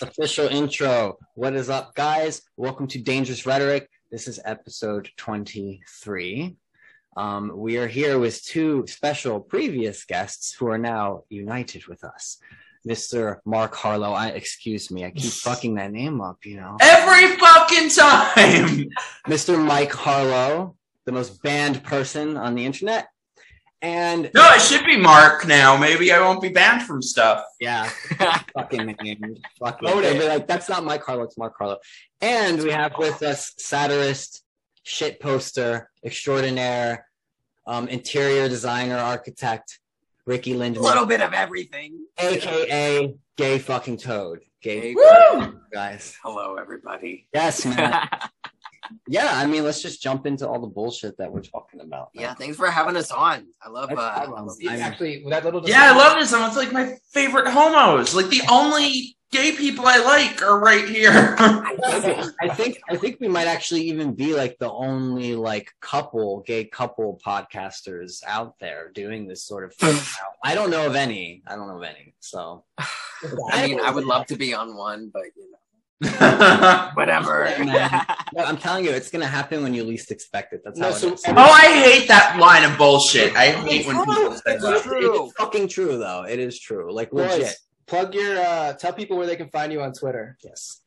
Official intro. What is up, guys? Welcome to Dangerous Rhetoric. This is episode 23. Um, we are here with two special previous guests who are now united with us. Mr. Mark Harlow. I excuse me, I keep fucking that name up, you know. Every fucking time. Mr. Mike Harlow, the most banned person on the internet. And No, it should be Mark now. Maybe I won't be banned from stuff. yeah, fucking name. Fuck it. Vote They'll be like, that's not Mike Harlow, it's Mark Harlow. And we have with us satirist, shit poster, extraordinaire, um, interior designer, architect, Ricky lindman A little bit of everything. aka gay fucking toad. Gay Woo! guys. Hello, everybody. Yes, man. yeah, I mean, let's just jump into all the bullshit that we're talking about. yeah, thanks for having us on. I love. Uh, fine. see- I'm- actually, with that little. Yeah, I love this one. It's like my favorite homos. Like the only gay people I like are right here. I think I think we might actually even be like the only like couple, gay couple podcasters out there doing this sort of thing. I don't know of any. I don't know of any. So I mean, I would love to be on one, but you know, whatever. Man. No, I'm telling you, it's gonna happen when you least expect it. That's No, how it so is. oh, I hate that line of bullshit. I hate when people say It's, that. true. it's fucking true though. It is true. Like Boys, legit. plug your. uh Tell people where they can find you on Twitter. Yes.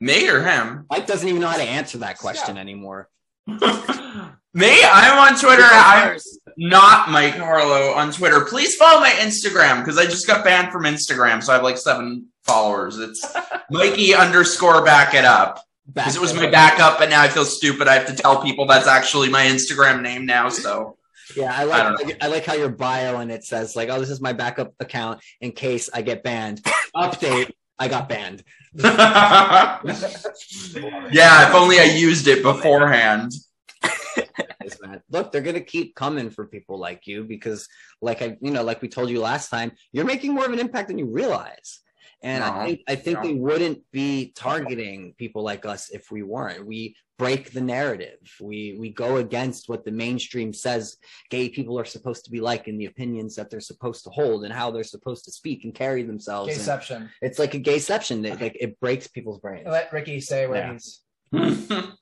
Me or him? Mike doesn't even know how to answer that question anymore. Me? I'm on Twitter. I'm not Mike Harlow on Twitter. Please follow my Instagram because I just got banned from Instagram, so I have like seven followers. It's Mikey underscore back it up. Because it was my backup, but now I feel stupid. I have to tell people that's actually my Instagram name now. So Yeah, I I like I, like how your bio and it says like, "Oh, this is my backup account in case I get banned." Update: I got banned. yeah, if only I used it beforehand. Look, they're gonna keep coming for people like you because, like I, you know, like we told you last time, you're making more of an impact than you realize. And I think I think no. they wouldn't be targeting people like us if we weren't. We break the narrative. We we go against what the mainstream says gay people are supposed to be like and the opinions that they're supposed to hold and how they're supposed to speak and carry themselves. And Gayception. it's like a gayception that like it breaks people's brains. Let Ricky say where Yeah. he's.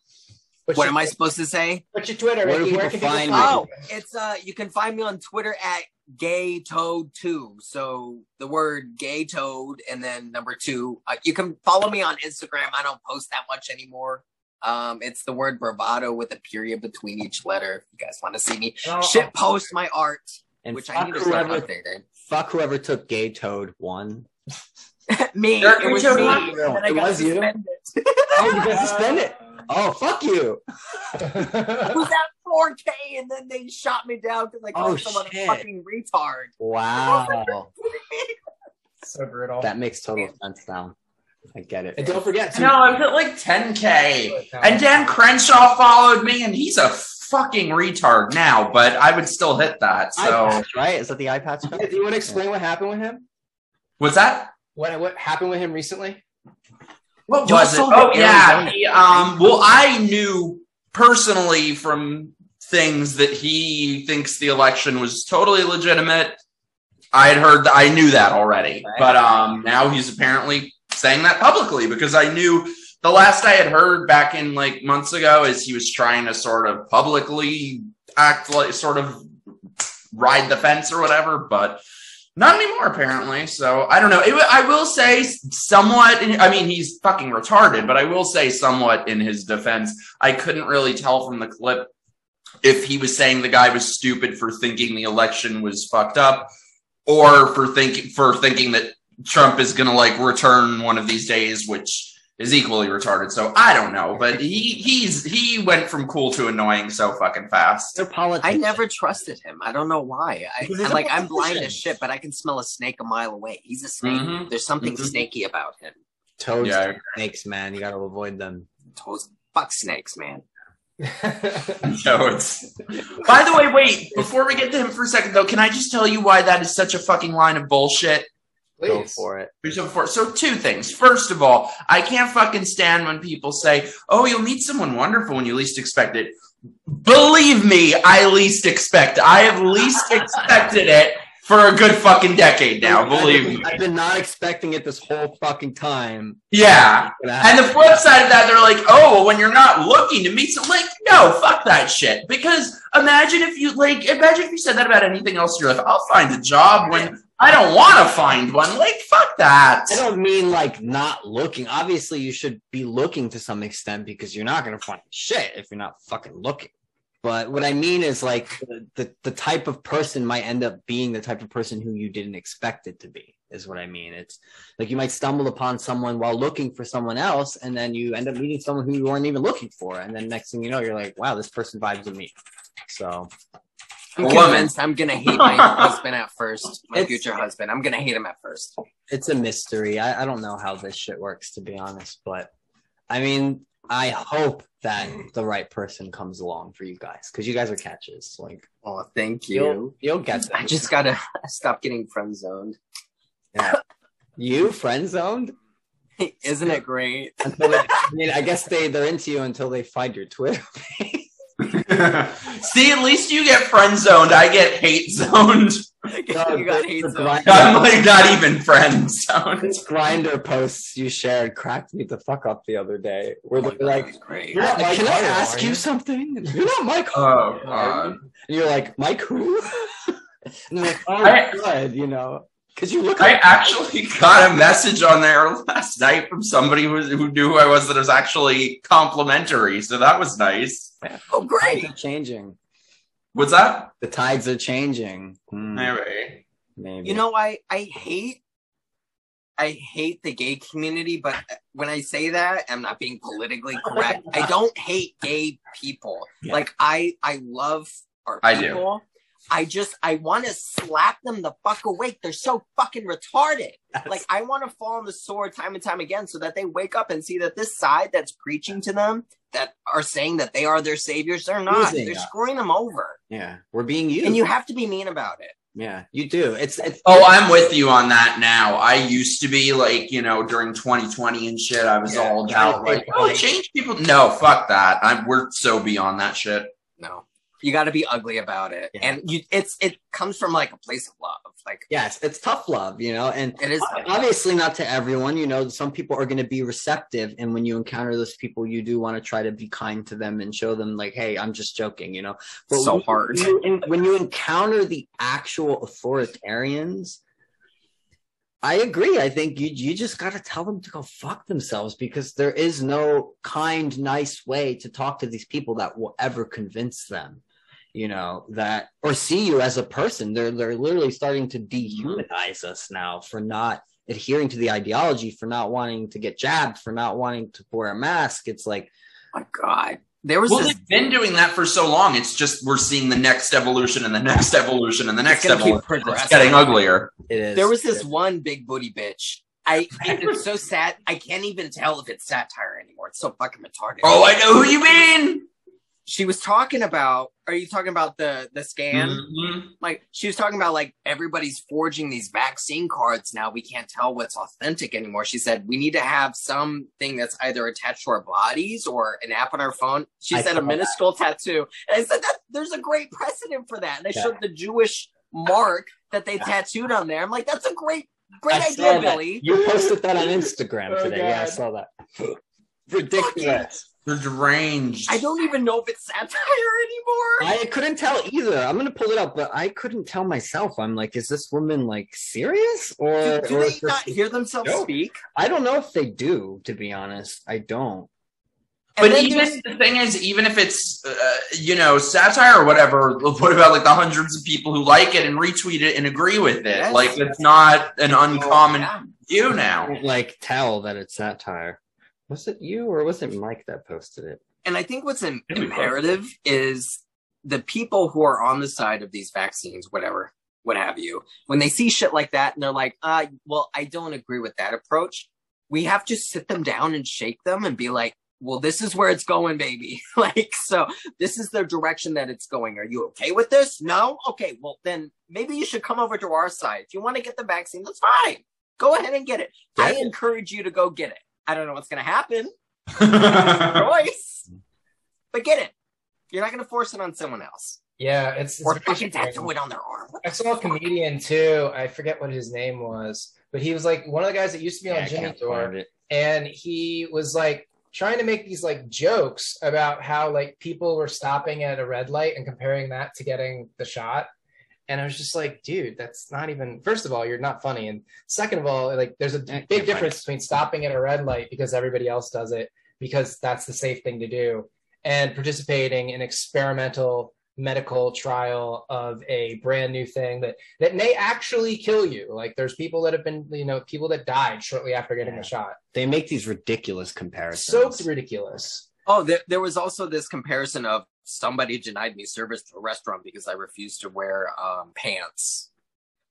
What am I supposed to say? What's your Twitter, Where do Ricky? people Where can find people you? Oh, it's uh, you can find me on Twitter at Gay Toad Two. So the word Gay Toad and then number two. Uh, you can follow me on Instagram. I don't post that much anymore. Um, it's the word bravado with a period between each letter. If you guys want to see me Oh, shit post my art, And which I need to start whoever, updating. fuck whoever took gay toad one. me, There- it was me. there- and I it got was you? suspended. Oh, you got suspended. Oh, fuck you. It was at 4K, and then they shot me down because I Oh, called someone shit. a fucking retard. Wow. so brutal. That makes total sense now. I get it. and don't forget to. no, I've hit like 10k, and Dan Crenshaw followed me, and he's a fucking retard now. But I would still hit that. So patch, right? Is that the eye patch? Yeah, Do you want to explain what happened with him? what's that? What what happened with him recently? What was it? Oh yeah, he, um. Well, I knew personally from things that he thinks the election was totally legitimate. I had heard that I knew that already, Right. but um, now he's apparently saying that publicly because I knew the last I had heard back in like months ago is he was trying to sort of publicly act like sort of ride the fence or whatever, but not anymore apparently. So I don't know. It, I will say somewhat. I mean, he's fucking retarded, but I will say somewhat in his defense. I couldn't really tell from the clip if he was saying the guy was stupid for thinking the election was fucked up, or for thinking for thinking that Trump is going to like return one of these days, which is equally retarded. So I don't know, but he he's he went from cool to annoying so fucking fast. They're politics. I never trusted him. I don't know why. I, I'm like I'm blind as shit, but I can smell a snake a mile away. He's a snake. Mhm. There's something Mhm. snaky about him. Toads, Yeah. snakes, man. You got to avoid them. Toes, fuck snakes, man. No, it's. By the way, wait. Before we get to him for a second, though, can I just tell you why that is such a fucking line of bullshit? Go for it. So, for, so two things. First of all, I can't fucking stand when people say, "Oh, you'll meet someone wonderful when you least expect it." Believe me, I least expect. I have least expected it, for a good fucking decade now. Believe me. I've been not expecting it this whole fucking time. Yeah. And the flip side of that, they're like, oh, well, when you're not looking to meet some, like, no, fuck that shit. Because imagine if you, like, imagine if you said that about anything else in your life. I'll find a job when I don't want to find one. Like, fuck that. I don't mean like not looking. Obviously, you should be looking to some extent because you're not going to find shit if you're not fucking looking. But what I mean is like the, the, the type of person might end up being the type of person who you didn't expect it to be, is what I mean. It's like you might stumble upon someone while looking for someone else, and then you end up meeting someone who you weren't even looking for. And then next thing you know, you're like, wow, this person vibes with me. So I'm Woman. convinced I'm gonna hate my husband at first. My It's- future husband. I'm gonna hate him at first. it's a mystery. I, I don't know how this shit works, to be honest. But I mean, I hope that the right person comes along for you guys because you guys are catches. Like Oh, thank you'll you. you'll get them. I just gotta stop getting friend zoned. Yeah. you friend zoned Isn't it great? until they, I mean, I guess they they're into you until they find your Twitter. page. See, at least you get friend zoned. I get hate zoned. you got hate zoned. I'm like not even friend zoned. This Grindr posts you shared cracked me the fuck up the other day. Where oh they're God, like, it's great. You're Mike "Can I ask you you?" something?" You're not Mike. Oh god. And you're like, Mike who? and they're like, oh, I- good, you know, because you look I like actually got a message on there last night from somebody who, who knew who I was that was actually complimentary. So that was nice. Oh, great. tides are changing. What's that? The tides are changing. Hmm, Maybe. maybe. You know, I I hate I hate the gay community, but when I say that, I'm not being politically correct. I don't hate gay people. Yeah. Like I I love our I do. People. I just I want to slap them the fuck awake. They're so fucking retarded. Like I want to fall on the sword time and time again so that they wake up and see that this side that's preaching to them that are saying that they are their saviors, they're not. Losing They're up. screwing them over. yeah, we're being used. And you have to be mean about it. yeah, you do. It's it's Oh, I'm with you on that now. I used to be like, you know, during 2020 and shit, I was Yeah, all trying about like, oh, change people. No, fuck that. I'm we're so beyond that shit. No. You got to be ugly about it. Yeah. And you it's it comes from like a place of love. Like yes, it's tough love, you know, and it is obviously not to everyone you know some people are going to be receptive and when you encounter those people you do want to try to be kind to them and show them like hey i'm just joking you know So when- hard. when you, when you encounter the actual authoritarians i agree i think you you just got to tell them to go fuck themselves because there is no kind nice way to talk to these people that will ever convince them you know that or see you as a person they're they're literally starting to dehumanize us now for not adhering to the ideology for not wanting to get jabbed for not wanting to wear a mask it's like my God. There was Well, this they've been doing that for so long. It's just we're seeing the next evolution and the next evolution and the next gonna keep evolution. It's getting uglier. it is there was this one big booty bitch. I it's so sad. I can't even tell if it's satire anymore. It's so fucking retarded. Oh, I know who you mean. She was talking about are you talking about the the scan? Mhm. like she was talking about like everybody's forging these vaccine cards now we can't tell what's authentic anymore she said we need to have something that's either attached to our bodies or an app on our phone she I said saw a that. minuscule tattoo and i said that there's a great precedent for that and i Yeah. showed the jewish mark that they tattooed on there i'm like that's a great great I saw idea that. billy You posted that on Instagram Oh, today. Yeah, I saw that. Ridiculous. They're deranged. i don't even know if it's satire anymore I couldn't tell either. I'm gonna pull it up, but I couldn't tell myself. I'm like, is this woman like serious or? do, do or they not hear themselves No. speak I don't know if they do. To be honest, I don't. And But even there's- the thing is, even if it's uh, you know satire or whatever, what about like the hundreds of people who like it and retweet it and agree with it? Yes. Like it's not an uncommon Yeah. view now. like tell that it's satire. Was it you or was it Mike that posted it? And I think what's im- imperative is the people who are on the side of these vaccines, whatever, what have you, when they see shit like that and they're like, uh, well, I don't agree with that approach, we have to sit them down and shake them and be like, well, this is where it's going, baby. like, so this is the direction that it's going. Are you okay with this? No? Okay, well, then maybe you should come over to our side. If you want to get the vaccine, that's fine. Go ahead and get it. I encourage you to go get it. I don't know what's going to happen choice. But get it. You're not going to force it on someone else. Yeah, it's, it's or fucking tattoo it on their arm. I saw a comedian too. I forget what his name was, but he was like one of the guys that used to be Yeah, on Jimmy can't Dore. and he was like trying to make these like jokes about how like people were stopping at a red light and comparing that to getting the shot and i was just like dude that's not even first of all you're not funny and second of all like there's a big difference between stopping at a red light because everybody else does it because that's the safe thing to do and participating in experimental medical trial of a brand new thing that that may actually kill you like there's people that have been you know people that died shortly after getting Yeah. the shot They make these ridiculous comparisons. so ridiculous. Oh, there, there was also this comparison of somebody denied me service to a restaurant because I refused to wear um, pants.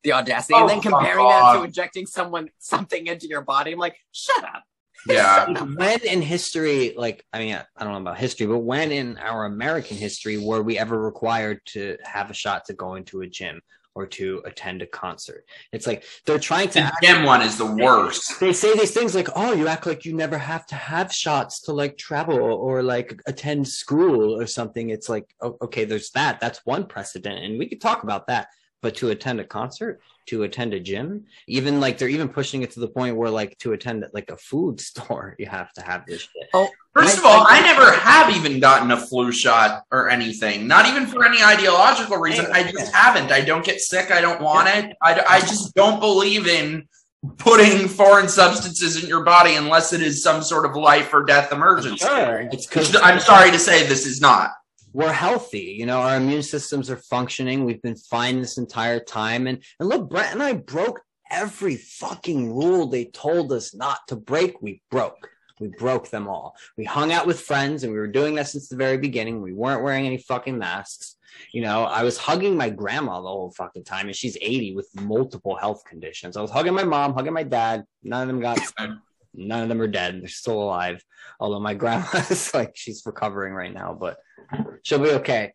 The audacity, and Oh, then comparing that to injecting someone something into your body. I'm like, shut up. Yeah. when in history, like I mean, I don't know about history, but when in our American history were we ever required to have a shot to go into a gym or to attend a concert? It's like they're trying to. The gym one is the worst. They say these things like, "Oh, you act like you never have to have shots to like travel or like attend school or something." It's like, o- okay, there's that. That's one precedent, and we could talk about that. But to attend a concert, to attend a gym, even like they're even pushing it to the point where like to attend like a food store, you have to have this shit. Oh, First of all, I never have even gotten a flu shot or anything. Not even for any ideological reason. I just haven't. I don't get sick. I don't want it. I, I just don't believe in putting foreign substances in your body unless it is some sort of life or death emergency. Sure, it's I'm sorry to say this is not. We're healthy. You know, our immune systems are functioning. We've been fine this entire time. And and look, Brett and I broke every fucking rule they told us not to break. We broke. We broke them all. We hung out with friends and we were doing that since the very beginning. We weren't wearing any fucking masks. You know, I was hugging my grandma the whole fucking time, and she's 80 with multiple health conditions. I was hugging my mom, hugging my dad. None of them got none of them are dead. They're still alive. Although my grandma is like she's recovering right now, but she'll be okay.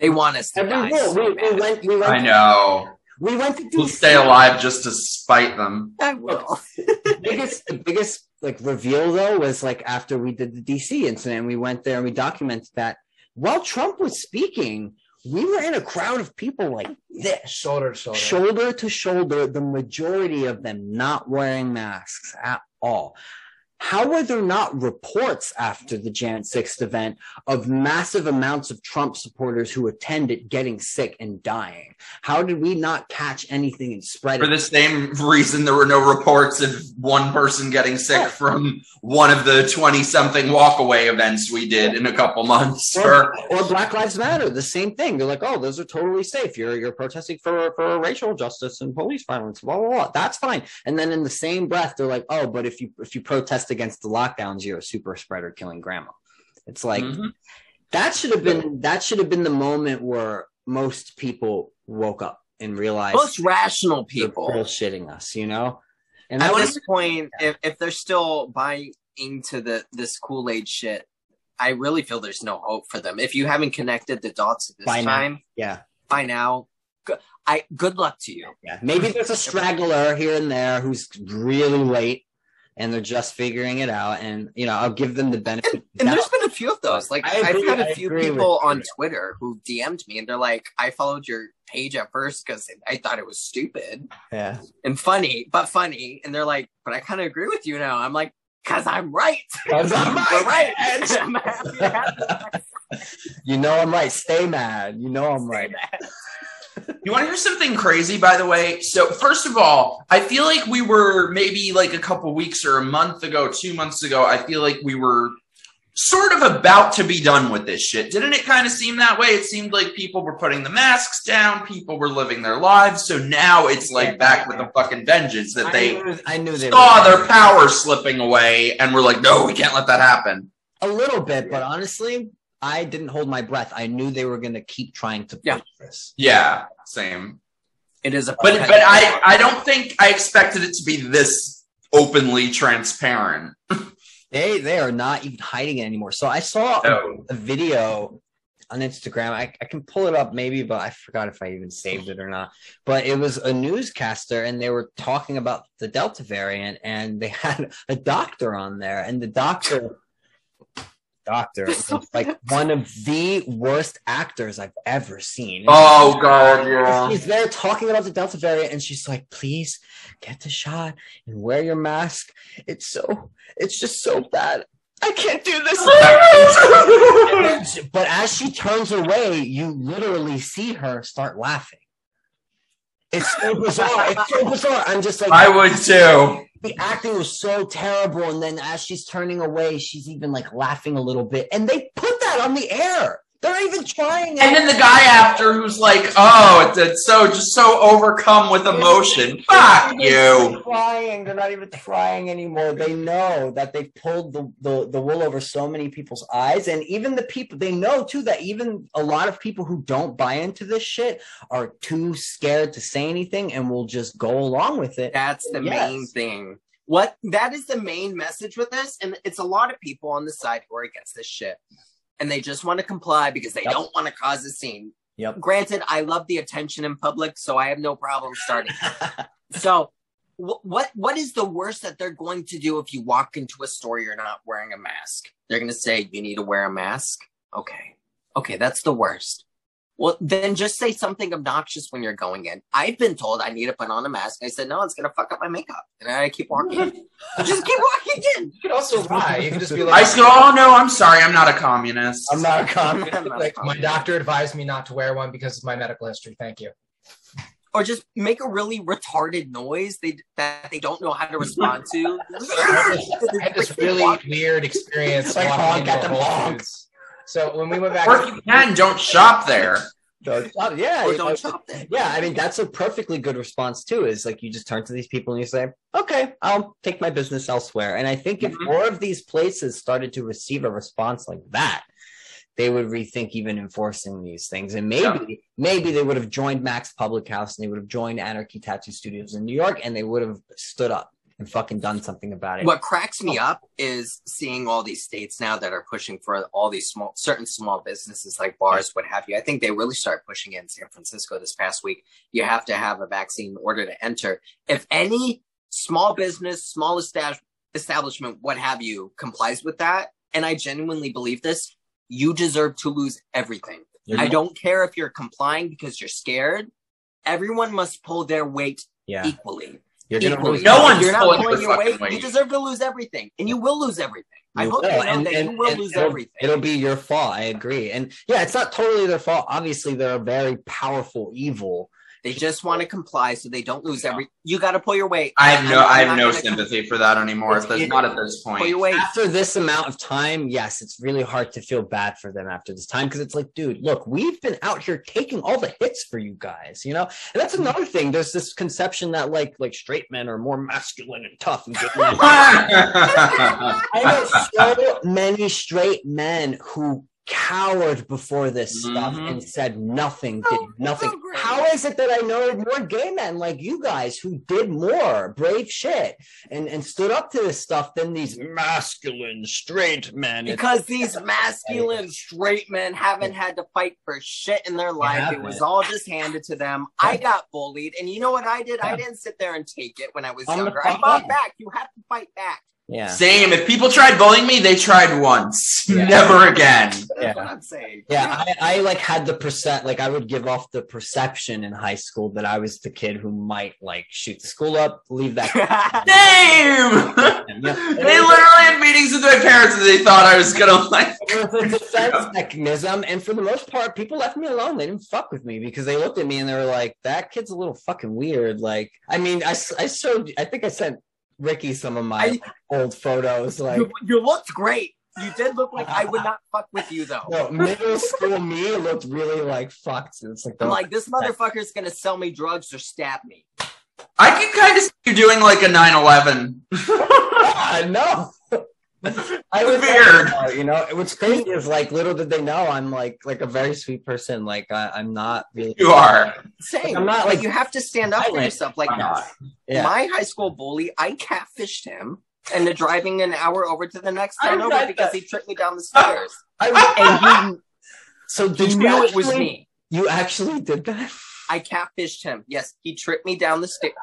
They want us to And die. we, so we, we went. We went. I know. We went to We'll DC. stay alive just to spite them. I will. The biggest, the biggest like reveal though was like after we did the DC incident. We went there and we documented that while Trump was speaking, we were in a crowd of people like this, Shoulder to shoulder. shoulder to shoulder. The majority of them not wearing masks at all. How were there not reports after the Jan 6th event of massive amounts of Trump supporters who attended getting sick and dying? How did we not catch anything and spread it? For it? the same reason, there were no reports of one person getting sick from one of the 20 something walkaway events we did in a couple months. Or, Or, or Black Lives Matter, the same thing. They're like, oh, those are totally safe. You're you're protesting for for racial justice and police violence, blah blah blah. That's fine. And then in the same breath, they're like, oh, but if you if you protest against the lockdowns, you're a super spreader killing grandma. It's like Mhm. that should have been that should have been the moment where most people woke up and realized Most rational people. bullshitting us, you know. And At this point, if, if they're still buying into the this Kool Aid shit, I really feel there's no hope for them. If you haven't connected the dots at this By now. time, yeah. by now, I good luck to you. Yeah, maybe there's a straggler here and there who's really late, and they're just figuring it out. And you know, I'll give them the benefit. of the And there's been a few of those. Like I I've had I a few people on Twitter who DM'd me and they're like, "I followed your page at first because I thought it was stupid yeah, and funny, but funny." And they're like, "But I kind of agree with you now." I'm like, "Cause I'm right. 'Cause I'm We're right. right. I'm happy to have you know I'm right. Stay mad. You know I'm right. That. You want to hear something crazy, by the way? So, first of all, I feel like we were maybe like a couple weeks or a month ago, two months ago. I feel like we were sort of about to be done with this shit. Didn't it kind of seem that way? It seemed like people were putting the masks down, people were living their lives. So now it's like back with a fucking vengeance that I they knew, I knew they saw were their power slipping away and we're like, no, we can't let that happen. a little bit, but honestly, I didn't hold my breath. I knew they were going to keep trying to push Yeah. this. Yeah, same. It is a But but I I don't think I expected it to be this openly transparent. They they are not even hiding it anymore. So I saw a, a video on Instagram. I, I can pull it up maybe, but I forgot if I even saved it or not. But it was a newscaster and they were talking about the Delta variant and they had a doctor on there and the doctor doctor. It's like one of the worst actors I've ever seen. Oh god, yeah. She's there talking about the Delta variant, and she's like, "Please get the shot and wear your mask. It's so, it's just so bad. I can't do this." And then she- but as she turns away, you literally see her start laughing. It's so bizarre. It's so bizarre. I'm just like, I would too. the acting was so terrible, and then as she's turning away, she's even like laughing a little bit, and they put that on the air. They're not even trying. And then the guy after who's like, "Oh, it's, it's so just so overcome with emotion." Fuck They're you. Trying, they're not even trying anymore. They know that they've pulled the, the the wool over so many people's eyes, and even the people they know too that even a lot of people who don't buy into this shit are too scared to say anything and will just go along with it. That's the Yes. main thing. What that is the main message with this, and it's a lot of people on the side who are against this shit, and they just want to comply because they Yep. don't want to cause a scene. Yep. Granted, I love the attention in public, so I have no problem starting. so, wh- what what is the worst that they're going to do if you walk into a store you're not wearing a mask? They're going to say you need to wear a mask. Okay, okay, that's the worst. Well, then just say something obnoxious when you're going in. I've been told I need to put on a mask. I said no, it's going to fuck up my makeup, and I keep walking. just keep walking in. You could also lie. You could just be I like, just go, "Oh no, I'm sorry, I'm not a communist." I'm not a comment. like my doctor advised me not to wear one because of my medical history. Thank you. Or just make a really retarded noise they that they don't know how to respond to. I had this really weird experience Like walking into at the Whole honk. Foods. So when we went back, Or if you can, don't shop there. Don't stop. Yeah, or you know, don't shop there. Yeah, I mean that's a perfectly good response too. Is like you just turn to these people and you say, "Okay, I'll take my business elsewhere." And I think if Mhm. more of these places started to receive a response like that, they would rethink even enforcing these things. And maybe, maybe they would have joined Mac's Public House and they would have joined Anarchy Tattoo Studios in New York, and they would have stood up and fucking done something about it. What cracks me oh. up is seeing all these states now that are pushing for all these small, certain small businesses like bars, what have you. I think they really started pushing it in San Francisco this past week. You have to have a vaccine in order to enter. If any small business, small establish- establishment, what have you, complies with that, and I genuinely believe this, you deserve to lose everything. You're I not- don't care if you're complying because you're scared. Everyone must pull their weight yeah, equally. You're gonna lose. No one's you're not pulling your weight. weight. You deserve to lose everything, and you will lose everything. I hope will, you know and- that and- you will and lose it'll- everything. It'll be your fault. I agree. And yeah, it's not totally their fault. Obviously, they're a very powerful evil. They just want to comply so they don't lose every. You got to pull your weight. I have no, I'm- I have no gonna sympathy for that anymore. It's- That's not at this point. Pull point. your weight. After this amount of time, yes, it's really hard to feel bad for them after this time because it's like, dude, look, we've been out here taking all the hits for you guys, you know. And that's another thing. There's this conception that like like straight men are more masculine and tough. And good. I know so many straight men who cowered before this stuff Mhm. and said nothing, did Oh, nothing. so. How is it that I know more gay men like you guys who did more brave shit and, and stood up to this stuff than these masculine straight men? It's- Because these masculine straight men haven't had to fight for shit in their life. It was all just handed to them. I got bullied, and you know what I did? I didn't sit there and take it when I was I'm younger. I fought back. You have to fight back. Yeah. Same. If people tried bullying me, they tried once, Yeah. never again. That's Yeah. what I'm saying. Yeah, I, I like had the percent like I would give off the perception in high school that I was the kid who might like shoot the school up, leave that. Same. Yeah. they literally had meetings with my parents, and they thought I was gonna like. It was a defense mechanism, and for the most part, people left me alone. They didn't fuck with me because they looked at me and they were like, "That kid's a little fucking weird." Like, I mean, I I showed, I think I sent Ricky some of my I- old photos. Like, you, you looked great. You did look like I would not fuck with you though. no, middle school me looked really like fucked. It's like, I'm like, this motherfucker's gonna sell me drugs or stab me. I can kind of see you doing like a 9/11. Ah, no. I was Weird. you know. What's crazy is like little did they know I'm like like a very sweet person. Like I, I'm not really. You are. Same. I'm not, like, you have to stand up for yourself. Like I'm not. Yeah. my high school bully, I catfished him and the driving an hour over to the next I town over read because that. he tripped me down the ah. stairs. I, And he, so he did you knew it was me. You actually did that? I catfished him. Yes, he tripped me down the stairs.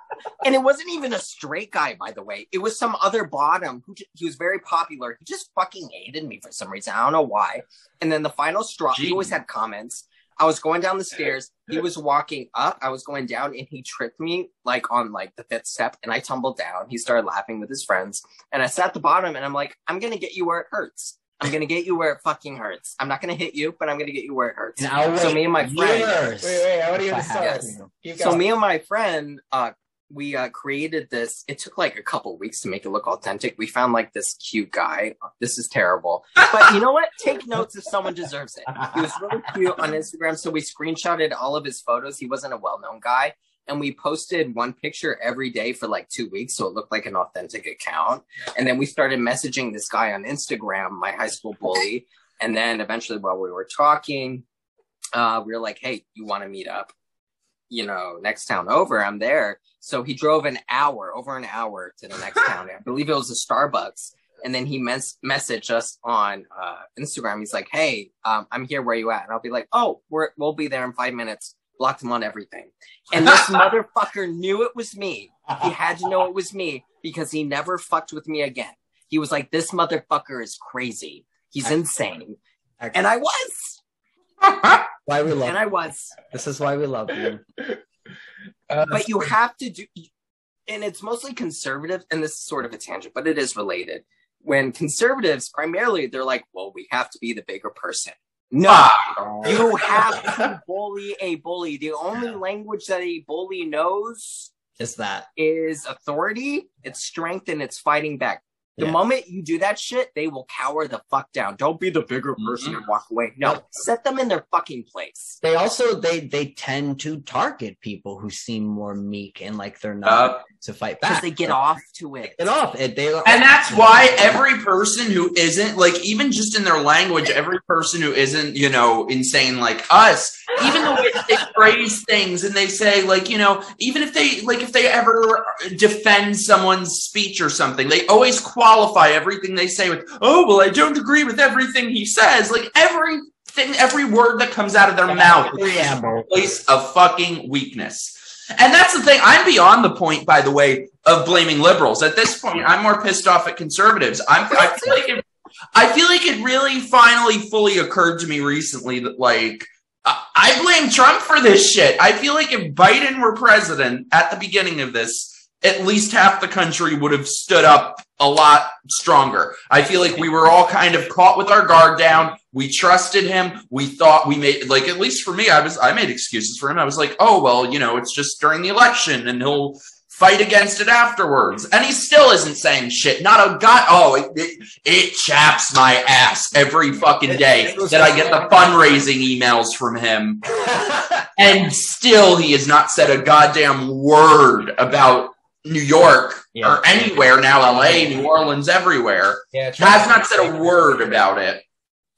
And it wasn't even a straight guy, by the way. It was some other bottom who j- he was very popular. He just fucking hated me for some reason. I don't know why. And then the final straw, he always had comments. I was going down the stairs. He was walking up. I was going down and he tripped me like on like the fifth step and I tumbled down. He started laughing with his friends and I sat at the bottom and I'm like, I'm going to get you where it hurts. I'm going to get you where it fucking hurts. I'm not going to hit you, but I'm going to get you where it hurts. And I'll So wait me and my friend- years Wait, wait, I want to hear if the story. to. Keep So me and my friend, uh, we uh, created this. It took like a couple weeks to make it look authentic. We found like this cute guy. This is terrible, but you know what? Take notes if someone deserves it. He was really cute on Instagram, so we screenshotted all of his photos. He wasn't a well-known guy, and we posted one picture every day for like two weeks, so it looked like an authentic account. And then we started messaging this guy on Instagram, my high school bully. And then eventually, while we were talking, uh, we were like, "Hey, you want to meet up?" you know, next town over. I'm there. So he drove an hour, over an hour to the next town. I believe it was a Starbucks. And then he mes- messaged us on uh, Instagram. He's like, "Hey, um, I'm here. Where you at?" And I'll be like, "Oh, we're we'll be there in five minutes." Blocked him on everything. And this motherfucker knew it was me. He had to know it was me because he never fucked with me again. He was like, "This motherfucker is crazy. He's insane." And I was. why we love And I was. this is why we love you. Uh, but you have to do and it's mostly conservative and this is sort of a tangent but it is related when conservatives primarily they're like well we have to be the bigger person no. You have to bully a bully. The only language that a bully knows Is that. is authority it's strength and it's fighting back. The Yeah. moment you do that shit they will cower the fuck down. Don't be the bigger person and walk away. No Yep. set them in their fucking place. They also they they tend to target people who seem more meek and like they're not Uh, to fight back. because they get Like, off to it Get off. It, they and that's why every person who isn't like even just in their language every person who isn't you know insane like us even the way that they phrase things and they say like you know even if they like if they ever defend someone's speech or something they always qualify everything they say with oh well i don't agree with everything he says like everything every word that comes out of their mouth is preamble. place of fucking weakness. And that's the thing. I'm beyond the point, by the way, of blaming liberals. At this point, I'm more pissed off at conservatives. I'm, I feel like it, I feel like it really finally fully occurred to me recently that like I I blame Trump for this shit. I feel like if Biden were president at the beginning of this, at least half the country would have stood up a lot stronger. I feel like we were all kind of caught with our guard down. We trusted him. We thought we made like at least for me, I was I made excuses for him. I was like, oh well, you know, it's just during the election and he'll fight against it afterwards. And he still isn't saying shit. Not a god. Oh, it, it, it chaps my ass every fucking day that I get the fundraising emails from him. And still, he has not said a goddamn word about New York Yeah. or anywhere now, LA, New Orleans, everywhere. yeah, Has not said a word about it.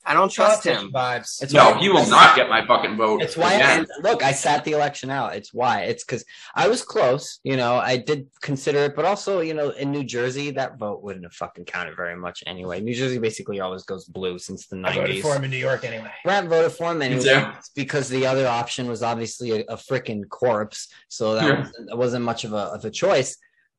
i don't trust him Vibes. It's No, why- he will not get my fucking vote. It's why. again. I, look, I sat the election out. It's why. It's because I was close. You know, I did consider it, but also, you know, in New Jersey, that vote wouldn't have fucking counted very much anyway. New Jersey basically always goes blue since the I voted nineties. for him in New York anyway. Brent voted for him anyway too. because the other option was obviously a, a freaking corpse, so that Yeah. wasn't, wasn't much of a of a choice.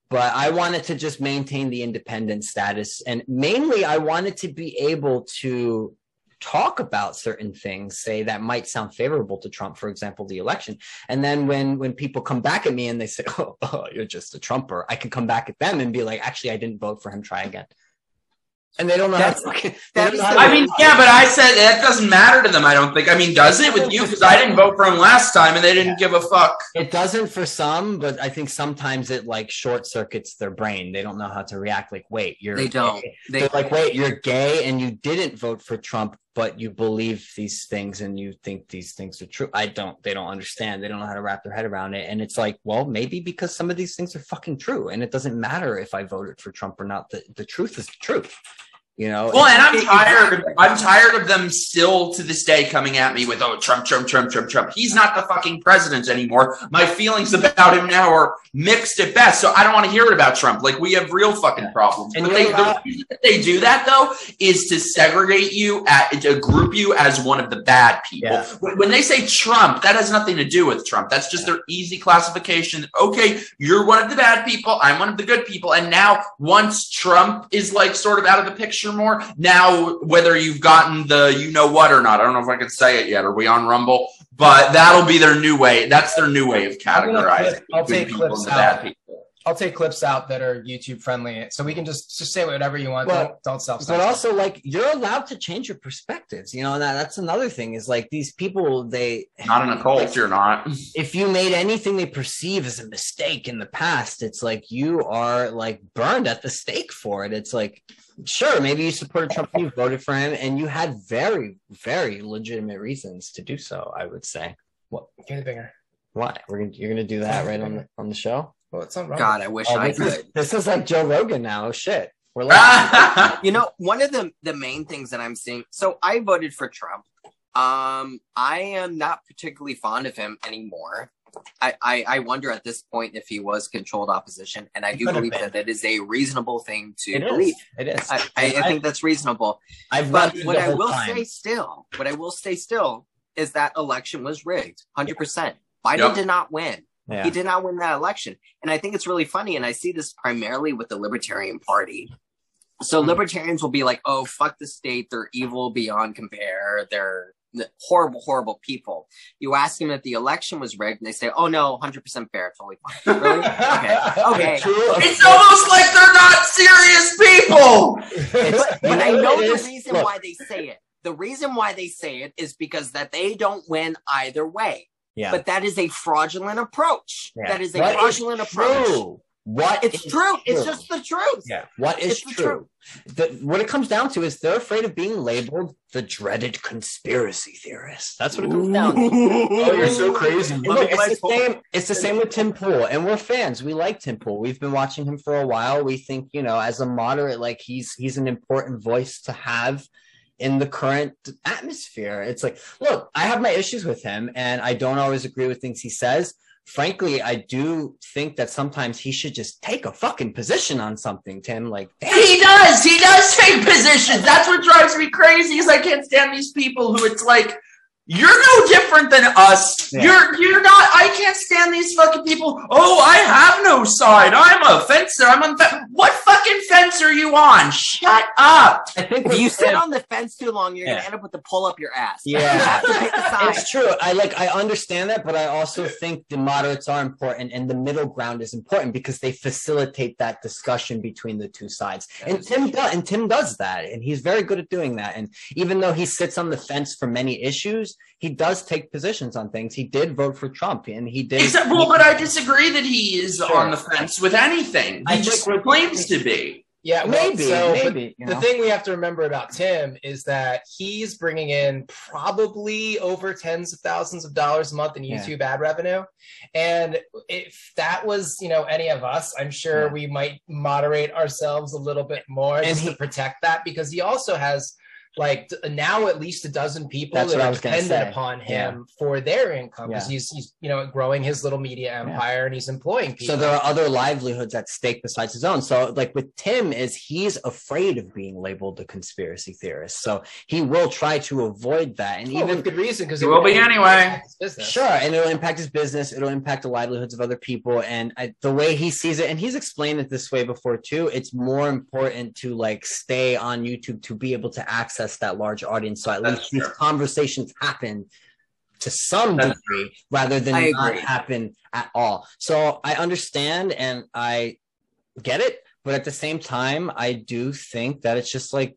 But I wanted to just maintain the independent status, and mainly I wanted to be able to talk about certain things, say that might sound favorable to Trump, for example, the election. And then when when people come back at me and they say, "Oh, oh you're just a Trumper," I can come back at them and be like, "Actually, I didn't vote for him. Try again." And they don't know. How That's- to, fucking- that don't know how to- I mean, yeah, but I said that doesn't matter to them. I don't think. I mean, does it with you? Because I didn't vote for him last time, and they didn't give a fuck. It doesn't for some, but I think sometimes it like short circuits their brain. They don't know how to react. Like, wait, you're They don't. gay. They, They're like, wait, you're gay and you didn't vote for Trump, but you believe these things and you think these things are true. I don't. They don't understand. They don't know how to wrap their head around it. And it's like, well, maybe because some of these things are fucking true, and it doesn't matter if I voted for Trump or not. The the truth is the truth. You know, Well, and I'm tired. I'm tired of them still to this day coming at me with, "Oh, Trump, Trump, Trump, Trump, Trump." He's not the fucking president anymore. My feelings about him now are mixed at best. So I don't want to hear it about Trump. Like we have real fucking problems. And but they, the reason that they do that though is to segregate you, at, to group you as one of the bad people. Yeah. When when they say Trump, that has nothing to do with Trump. That's just their easy classification. Okay, you're one of the bad people. I'm one of the good people. And now, once Trump is like sort of out of the picture more, now whether you've gotten the you know what or not, I don't know if I can say it yet. Are we on Rumble? But that'll be their new way. That's their new way of categorizing. I'll take people clips out. People. I'll take clips out that are YouTube friendly, so we can just just say whatever you want. Well, don't don't self but also like you're allowed to change your perspectives. You know, and that, that's another thing is like these people they Not in a cult, you're not. if you made anything they perceive as a mistake in the past, it's like you are like burned at the stake for it. It's like, sure, maybe you supported Trump you voted for him, and you had very, very legitimate reasons to do so. I would say. What? Give me the finger. Why? We're gonna, you're gonna do that right on the on the show? Well, it's not wrong. God, I wish Oh, I this, is, could. this is like Joe Rogan now. Oh, shit, we're like, You know, one of the the main things that I'm seeing. So I voted for Trump. Um, I am not particularly fond of him anymore. I, I, I wonder at this point if he was controlled opposition, and I He do believe been. that that is a reasonable thing to it believe. is. It is. I, I, I think that's reasonable. I've But what I will time. say still, what I will say still is that election was rigged, hundred percent. Biden Yep. did not win. Yeah. He did not win that election. And I think it's really funny. And I see this primarily with the Libertarian Party. So Hmm. libertarians will be like, oh, fuck the state. They're evil beyond compare. They're horrible, horrible people. You ask them if the election was rigged, and they say, oh, no, 100% fair. Totally fine. Really? Okay. Okay. it's almost like they're not serious people. It's- But I know the reason Look, why they say it. The reason why they say it is because that they don't win either way. Yeah. But that is a fraudulent approach. Yeah. That is a What is fraudulent approach. true? What It's is true. It's just the truth. Yeah. What is It's the true? The, what it comes down to is they're afraid of being labeled the dreaded conspiracy theorist. That's what it comes down to. Oh, you're so crazy. And Let me look, it's the same. It's the same with Tim Pool, and we're fans. We like Tim Pool. We've been watching him for a while. We think, you know, as a moderate, like he's he's an important voice to have in the current atmosphere. It's like, look, I have my issues with him, and I don't always agree with things he says. Frankly, I do think that sometimes he should just take a fucking position on something, Tim. Like, damn, He does. He does take positions. That's what drives me crazy. Is I can't stand these people who it's like you're no different than us. Yeah. You're you're not. I can't stand these fucking people. Oh, I have no side. I'm a fencer. I'm on. Fe- what fucking fence are you on? Shut up. I think If you sit on the fence too long, you're Yeah. gonna end up with the pull up your ass. Yeah. You have to pick a side. It's true. I like I understand that, but I also think the moderates are important and the middle ground is important because they facilitate that discussion between the two sides. And Tim does and Tim does that, and he's very good at doing that. And even though he sits on the fence for many issues, he does take positions on things. He did vote for Trump, and he did. Except, well, but I disagree that he is Sure. on the fence with anything. He I just claims to be. Yeah, well, maybe, So, maybe. you the know? thing we have to remember about Tim is that he's bringing in probably over tens of thousands of dollars a month in Yeah. YouTube ad revenue. And if that was, you know, any of us, I'm sure Yeah. we might moderate ourselves a little bit more And just he- to protect that because he also has like now at least a dozen people That's that are dependent upon him for their income because Yeah. he's he's you know growing his little media empire and he's employing people. So there are other livelihoods at stake besides his own. So like with Tim is he's afraid of being labeled a conspiracy theorist. So he will try to avoid that. And oh, Well, even with good reason because It will be anyway. Sure, and it'll impact his business. It'll impact the livelihoods of other people, and I, the way he sees it, and he's explained it this way before too. It's more important to like stay on YouTube to be able to access that large audience, so at That's least these conversations happen to some That's degree rather than I not agree. happen at all. So I understand and I get it, but at the same time, I do think that it's just like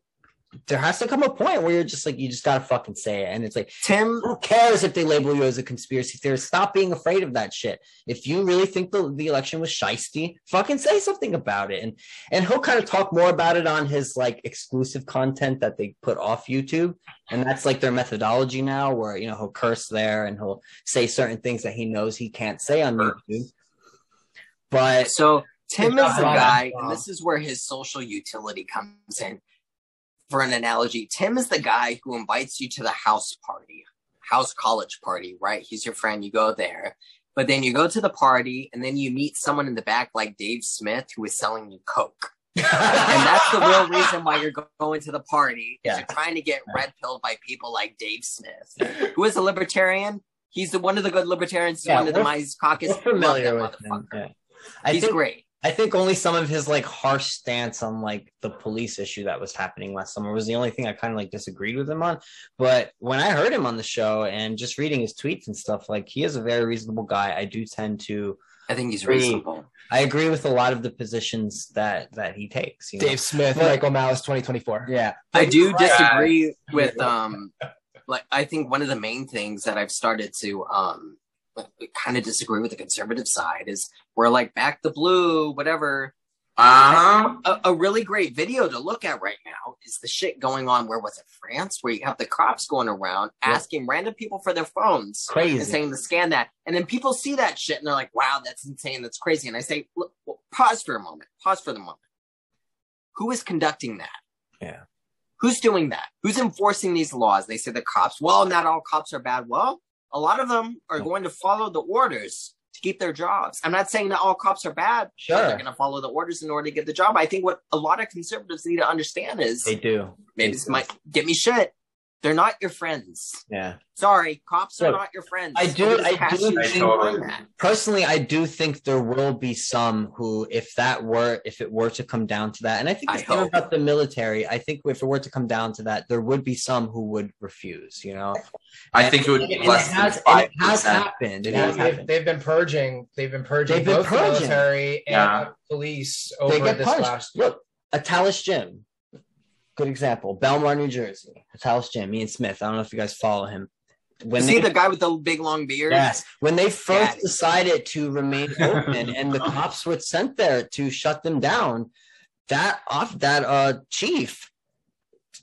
there has to come a point where you're just like you just gotta fucking say it, and it's like Tim, who cares if they label you as a conspiracy theorist? Stop being afraid of that shit. If you really think the, the election was shisty, fucking say something about it. And and he'll kind of talk more about it on his like exclusive content that they put off YouTube. And that's like their methodology now, where you know he'll curse there and he'll say certain things that he knows he can't say on YouTube. But so Tim is the guy, and this is where his social utility comes in. For an analogy, Tim is the guy who invites you to the house party, house college party, right? He's your friend. You go there, but then you go to the party and then you meet someone in the back like Dave Smith who is selling you Coke. and that's the real reason why you're going to the party. is Yeah. You're trying to get red pilled by people like Dave Smith, who is a libertarian. He's the one of the good libertarians. Yeah, one of the Mises Caucus. Familiar with him. Yeah. I He's think great. I think only some of his like harsh stance on like the police issue that was happening last summer was the only thing I kind of like disagreed with him on. But when I heard him on the show and just reading his tweets and stuff, like he is a very reasonable guy. I do tend to I think he's Agree. reasonable. I agree with a lot of the positions that that he takes. You know? Dave Smith, But- Michael Malice, 2024. Yeah. I do disagree with um like I think one of the main things that I've started to um kind of disagree with the conservative side is we're like back the blue, whatever. Uh-huh. A, a really great video to look at right now is the shit going on. Where was it? France, where you have the cops going around Yeah. asking random people for their phones and saying to scan that, and then people see that shit and they're like, "Wow, that's insane. That's crazy." And I say, Look, well, pause for a moment. Pause for the moment. Who is conducting that? Yeah. Who's doing that? Who's enforcing these laws? They say the cops. Well, not all cops are bad. Well, a lot of them are going to follow the orders to keep their jobs. I'm not saying that all cops are bad. Sure. They're going to follow the orders in order to get the job. I think what a lot of conservatives need to understand is They do. maybe this might get me shit. They're not your friends. Yeah. Sorry, cops are not your friends. I do- I do think- you learned personally i do think there will be some who if that were if it were to come down to that and i think I the same about the military i think if it were to come down to that there would be some who would refuse you know I think it would And be it less has, than and five it has happened it Yeah, has they've, happened they've been purging. They've been purging They've been both purging. the military and Yeah. the police they over get this punched last. look Atilis Gym. Good example. Bellmawr, New Jersey. Atilis Gym. Ian Smith. I don't know if you guys follow him. When Is they, he the guy with the big long beard? Yes. When they first Daddy. decided to remain open and the cops were sent there to shut them down, that off that uh chief,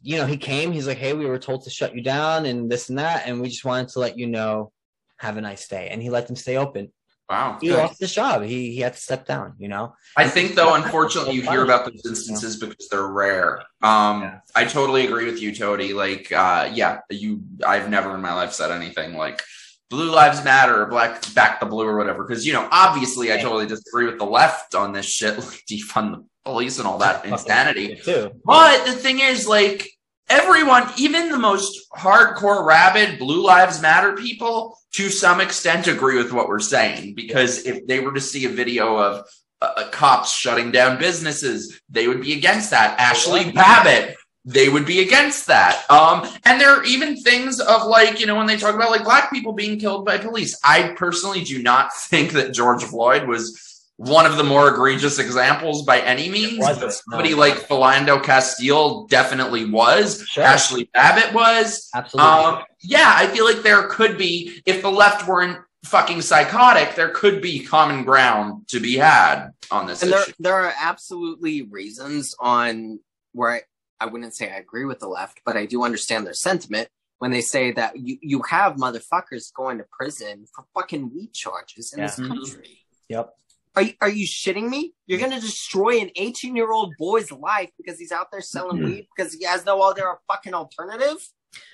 you know, he came, he's like, Hey, we were told to shut you down and this and that, and we just wanted to let you know, have a nice day. And he let them stay open. Wow. He lost his job. He he had to step down, you know. I think though, unfortunately, you hear about those instances because they're rare. Um, Yeah. I totally agree with you, Tody. Like, uh, yeah, you. I've never in my life said anything like "Blue Lives Matter" or "Black Back the Blue" or whatever. Because you know, obviously, I totally disagree with the left on this shit, like defund the police and all that insanity. Too. But the thing is, like, everyone, even the most hardcore, rabid Blue Lives Matter people, to some extent agree with what we're saying. Because if they were to see a video of uh, cops shutting down businesses, they would be against that. Ashley Babbitt. They would be against that. Um, and there are even things of like, you know, when they talk about like black people being killed by police. I personally do not think that George Floyd was one of the more egregious examples by any means. wasn't, But no. somebody like Philando Castile definitely was. Sure. Ashley Babbitt was. Absolutely. Um, yeah, I feel like there could be, if the left weren't fucking psychotic, there could be common ground to be had on this and there issue. there are absolutely reasons on where I, I wouldn't say I agree with the left, but I do understand their sentiment when they say that you, you have motherfuckers going to prison for fucking weed charges in this Yeah. Mhm. country. yep. Are you, are you shitting me? You're going to destroy an 18 year old boy's life because he's out there selling Mm-hmm. weed because he has no other fucking alternative?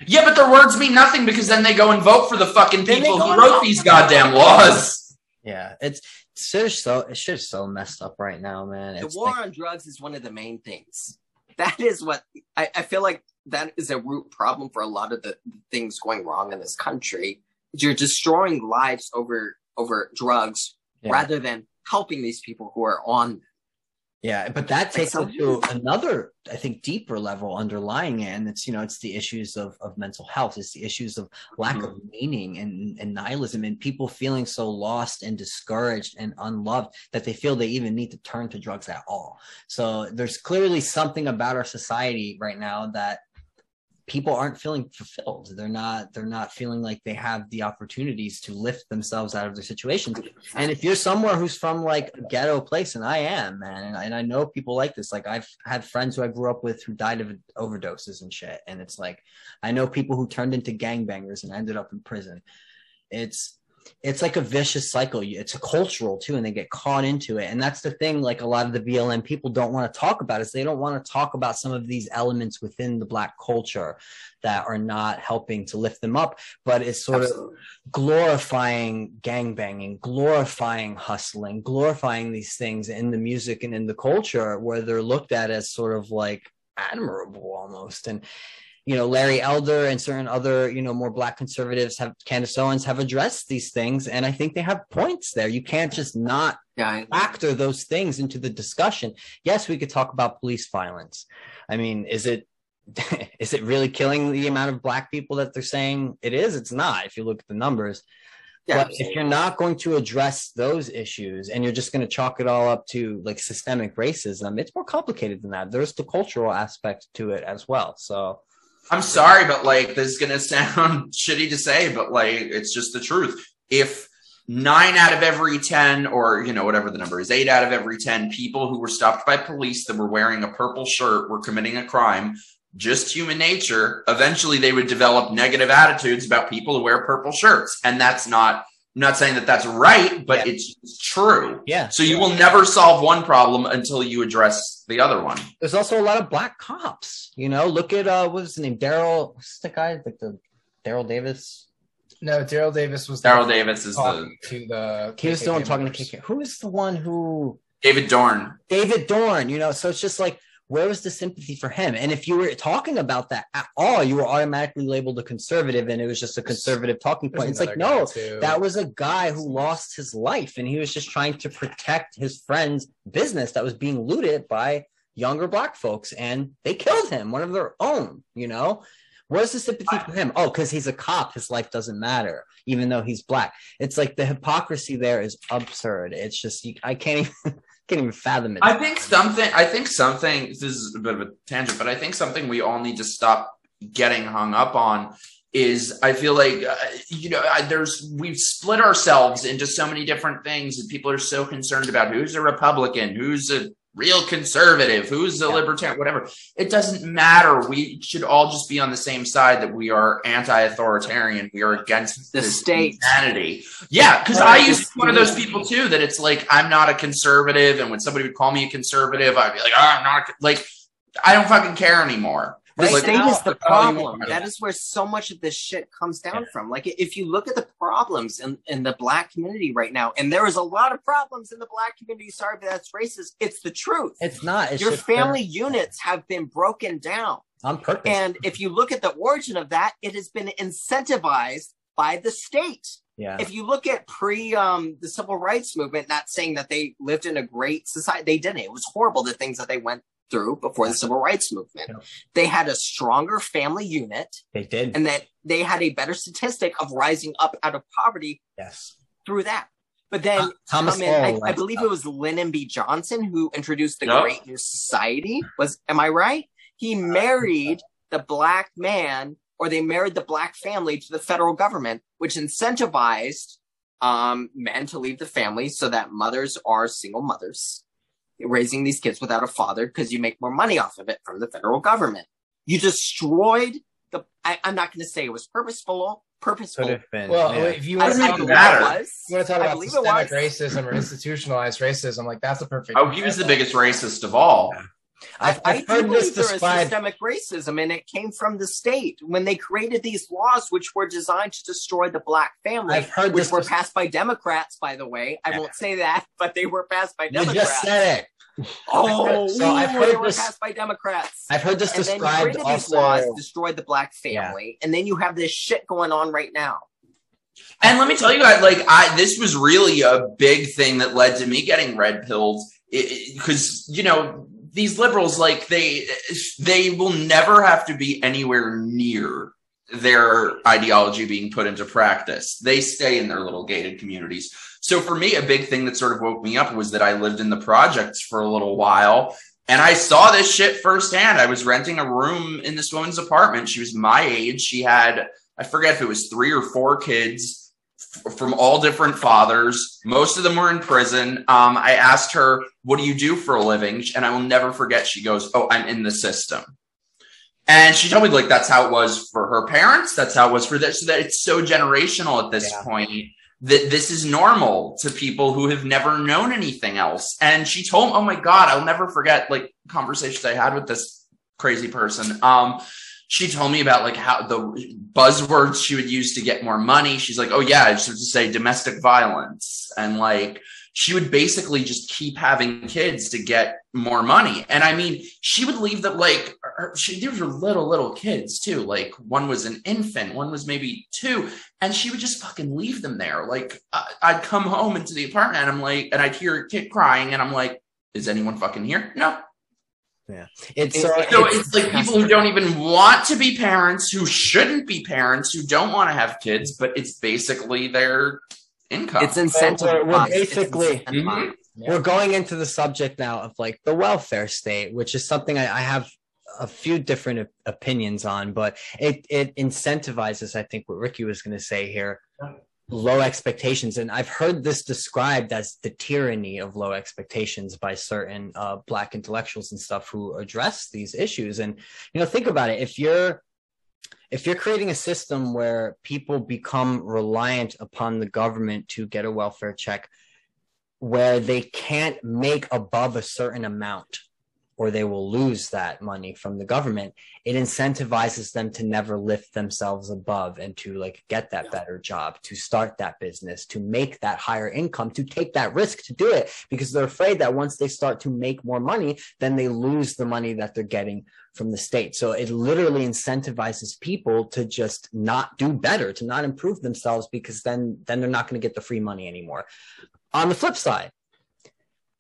Yeah, but their words mean nothing because then they go and vote for the fucking people who wrote these goddamn laws. Yeah. It's it's just so it's just so messed up right now, man. The war like- on drugs is one of the main things. That is what I, I feel like that is a root problem for a lot of the things going wrong in this country. You're destroying lives over over drugs Yeah. rather than helping these people who are on. Yeah, but that takes it to another, I think, deeper level underlying it, and it's you know it's the issues of of mental health, it's the issues of lack of mm-hmm. meaning and and nihilism, and people feeling so lost and discouraged and unloved that they feel they even need to turn to drugs at all. So there's clearly something about our society right now that people aren't feeling fulfilled they're not they're not feeling like they have the opportunities to lift themselves out of their situations and if you're somewhere who's from like a ghetto place, and I am, man, and I, know people like this. Like I've had friends who I grew up with who died of overdoses and shit. And it's like I know people who turned into gangbangers and ended up in prison. It's it's like a vicious cycle. It's a cultural too, and they get caught into it. And that's the thing, like a lot of the BLM people don't want to talk about is they don't want to talk about some of these elements within the black culture that are not helping to lift them up, but it's sort Absolutely. of glorifying gangbanging, glorifying hustling, glorifying these things in the music and in the culture where they're looked at as sort of like admirable almost. And you know, Larry Elder and certain other, you know, more black conservatives have Candace Owens have addressed these things. And I think they have points there. You can't just not Yeah, factor those things into the discussion. Yes, we could talk about police violence. I mean, is it is it really killing the amount of black people that they're saying it is? It's not if you look at the numbers. yeah, but if you're not going to address those issues and you're just going to chalk it all up to like systemic racism, it's more complicated than that. There's the cultural aspect to it as well. So I'm sorry, but like this is gonna sound shitty to say, but like it's just the truth. If nine out of every ten, or you know, whatever the number is, eight out of every ten people who were stopped by police that were wearing a purple shirt were committing a crime, just human nature, eventually they would develop negative attitudes about people who wear purple shirts. And that's not I'm not saying that that's right, but Yeah. it's, it's true. yeah, So you will never solve one problem until you address the other one. there's also a lot of black cops. You know, look at uh, what's his name, Daryl. What's the guy? Like the Daryl Davis. No, Daryl Davis was Daryl Davis is the talking to the. He was the one talking to. KK. Who is the one who David Dorn. David Dorn, you know, so it's just like, where was the sympathy for him? And if you were talking about that at all, you were automatically labeled a conservative and it was just a conservative talking point. It's like, no, too. that was a guy who lost his life and he was just trying to protect his friend's business that was being looted by younger black folks and they killed him, one of their own, you know? Where's the sympathy for him? Oh, because he's a cop, his life doesn't matter, even though he's black. It's like the hypocrisy there is absurd. It's just I can't even can't even fathom it. I think something. I think something. This is a bit of a tangent, but I think something we all need to stop getting hung up on is. I feel like uh, you know, I, there's we've split ourselves into so many different things, and people are so concerned about who's a Republican, who's a real conservative, who's a Yeah. libertarian, whatever. It doesn't matter. We should all just be on the same side that we are anti-authoritarian. We are against The state. insanity. Yeah, because I used to be one of those people too that it's like I'm not a conservative, and when somebody would call me a conservative, I'd be like, oh, I'm not like I don't fucking care anymore. The Like, state is the that's all you problem. That is where so much of this shit comes down from. Like, if you look at the problems in, in the black community right now, and there is a lot of problems in the black community. Sorry, but that's racist. It's the truth. It's not. It's Your family units have been broken down. on purpose. And if you look at the origin of that, it has been incentivized by the state. yeah, If you look at pre um, the civil rights movement, not saying that they lived in a great society, they didn't. It was horrible the things that they went through before the civil rights movement. Yeah. They had a stronger family unit they did. and that they had a better statistic of rising up out of poverty yes, through that. But then Thomas come in, I, I believe that. it was Lyndon B. Johnson who introduced the Yep. Great New Society. Was am I right? He married the black man, or they married the black family to the federal government, which incentivized um, men to leave the family so that mothers are single mothers raising these kids without a father because you make more money off of it from the federal government. You destroyed the. I, I'm not going to say it was purposeful. Purposeful. Could have been. Well, yeah. if you want to talk believe even it about, was. you want to talk about systemic racism or institutionalized racism, like that's a perfect. Oh, he was the biggest racist of all. I've, I, I've I heard do this believe there is described. systemic racism, and it came from the state when they created these laws, which were designed to destroy the black family, I've heard which this. were des- passed by Democrats, by the way. I Yeah. won't say that, but they were passed by Democrats. you Democrats. just said it. Oh, So I've heard they were this- passed by Democrats. I've heard this and described created these also. laws, destroyed the black family, and then you have this shit going on right now. And let me tell you guys, like, I this was really a big thing that led to me getting red pilled because you know these liberals, like they they will never have to be anywhere near their ideology being put into practice. They stay in their little gated communities. So for me, a big thing that sort of woke me up was that I lived in the projects for a little while. And I saw this shit firsthand. I was renting a room in this woman's apartment. She was my age. She had, I forget if it was three or four kids f- from all different fathers. Most of them were in prison. Um, I asked her, What do you do for a living? And I will never forget. She goes, Oh, I'm in the system. And she told me, like, that's how it was for her parents. That's how it was for this. So that it's so generational at this Yeah. point that this is normal to people who have never known anything else. And she told, oh my God, I'll never forget like conversations I had with this crazy person. Um, she told me about like how the buzzwords she would use to get more money. She's like, oh yeah, I used to say domestic violence and like she would basically just keep having kids to get more money. And I mean, she would leave that like her, she these were little little kids too. Like one was an infant, one was maybe two, and she would just fucking leave them there. Like I'd come home into the apartment and I'm like, and I'd hear a kid crying, and I'm like, is anyone fucking here? No. Yeah, it's so, so it's, it's like people who don't even want to be parents, who shouldn't be parents, who don't want to have kids, but it's basically their income. It's incentive. We're, we're basically mm-hmm. we're going into the subject now of like the welfare state, which is something I, I have a few different opinions on, but it it incentivizes. I think what Ricky was going to say here. Low expectations, and I've heard this described as the tyranny of low expectations by certain uh, Black intellectuals and stuff who address these issues. And you know, think about it: if you're if you're creating a system where people become reliant upon the government to get a welfare check where they can't make above a certain amount or they will lose that money from the government it incentivizes them to never lift themselves above and to like get that better job to start that business to make that higher income to take that risk to do it because they're afraid that once they start to make more money then they lose the money that they're getting from the state. So it literally incentivizes people to just not do better to not improve themselves because then then they're not going to get the free money anymore. On the flip side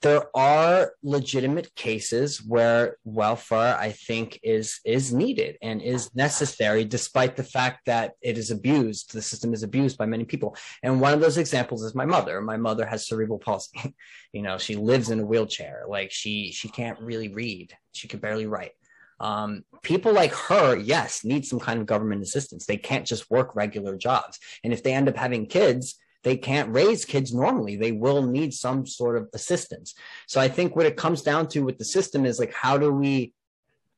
there are legitimate cases where welfare i think is is needed and is necessary despite the fact that it is abused the system is abused by many people. And one of those examples is my mother. My mother has cerebral palsy. You know she lives in a wheelchair. Like she she can't really read. She can barely write. Um, people like her, yes, need some kind of government assistance. They can't just work regular jobs. And if they end up having kids, they can't raise kids normally. They will need some sort of assistance. So I think what it comes down to with the system is like, how do we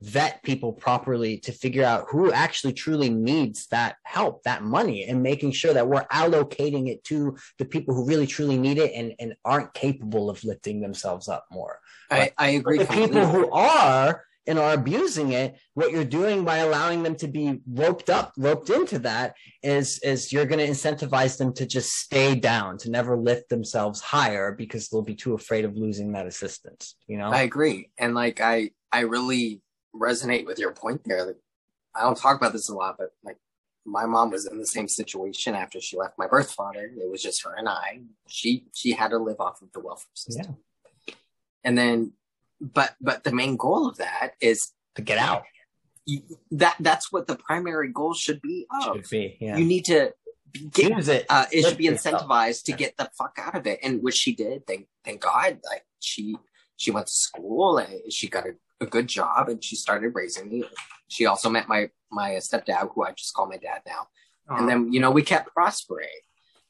vet people properly to figure out who actually truly needs that help, that money, and making sure that we're allocating it to the people who really truly need it and, and aren't capable of lifting themselves up more. I, I agree. The people who are and are abusing it, what you're doing by allowing them to be roped up, roped into that is, is you're going to incentivize them to just stay down, to never lift themselves higher because they'll be too afraid of losing that assistance. You know? I agree. And like, I, I really resonate with your point there. Like, I don't talk about this a lot, but like my mom was in the same situation after she left my birth father. It was just her and I. She, she had to live off of the welfare system. Yeah. And then but but the main goal of that is to get out. You, that that's what the primary goal should be. Of. Should be. Yeah. You need to get Use it. Uh, it should be incentivized to get the fuck out of it, and which she did. Thank thank God. Like she she went to school and she got a, a good job and she started raising me. She also met my my stepdad, who I just call my dad now. Aww. And then you know we kept prospering,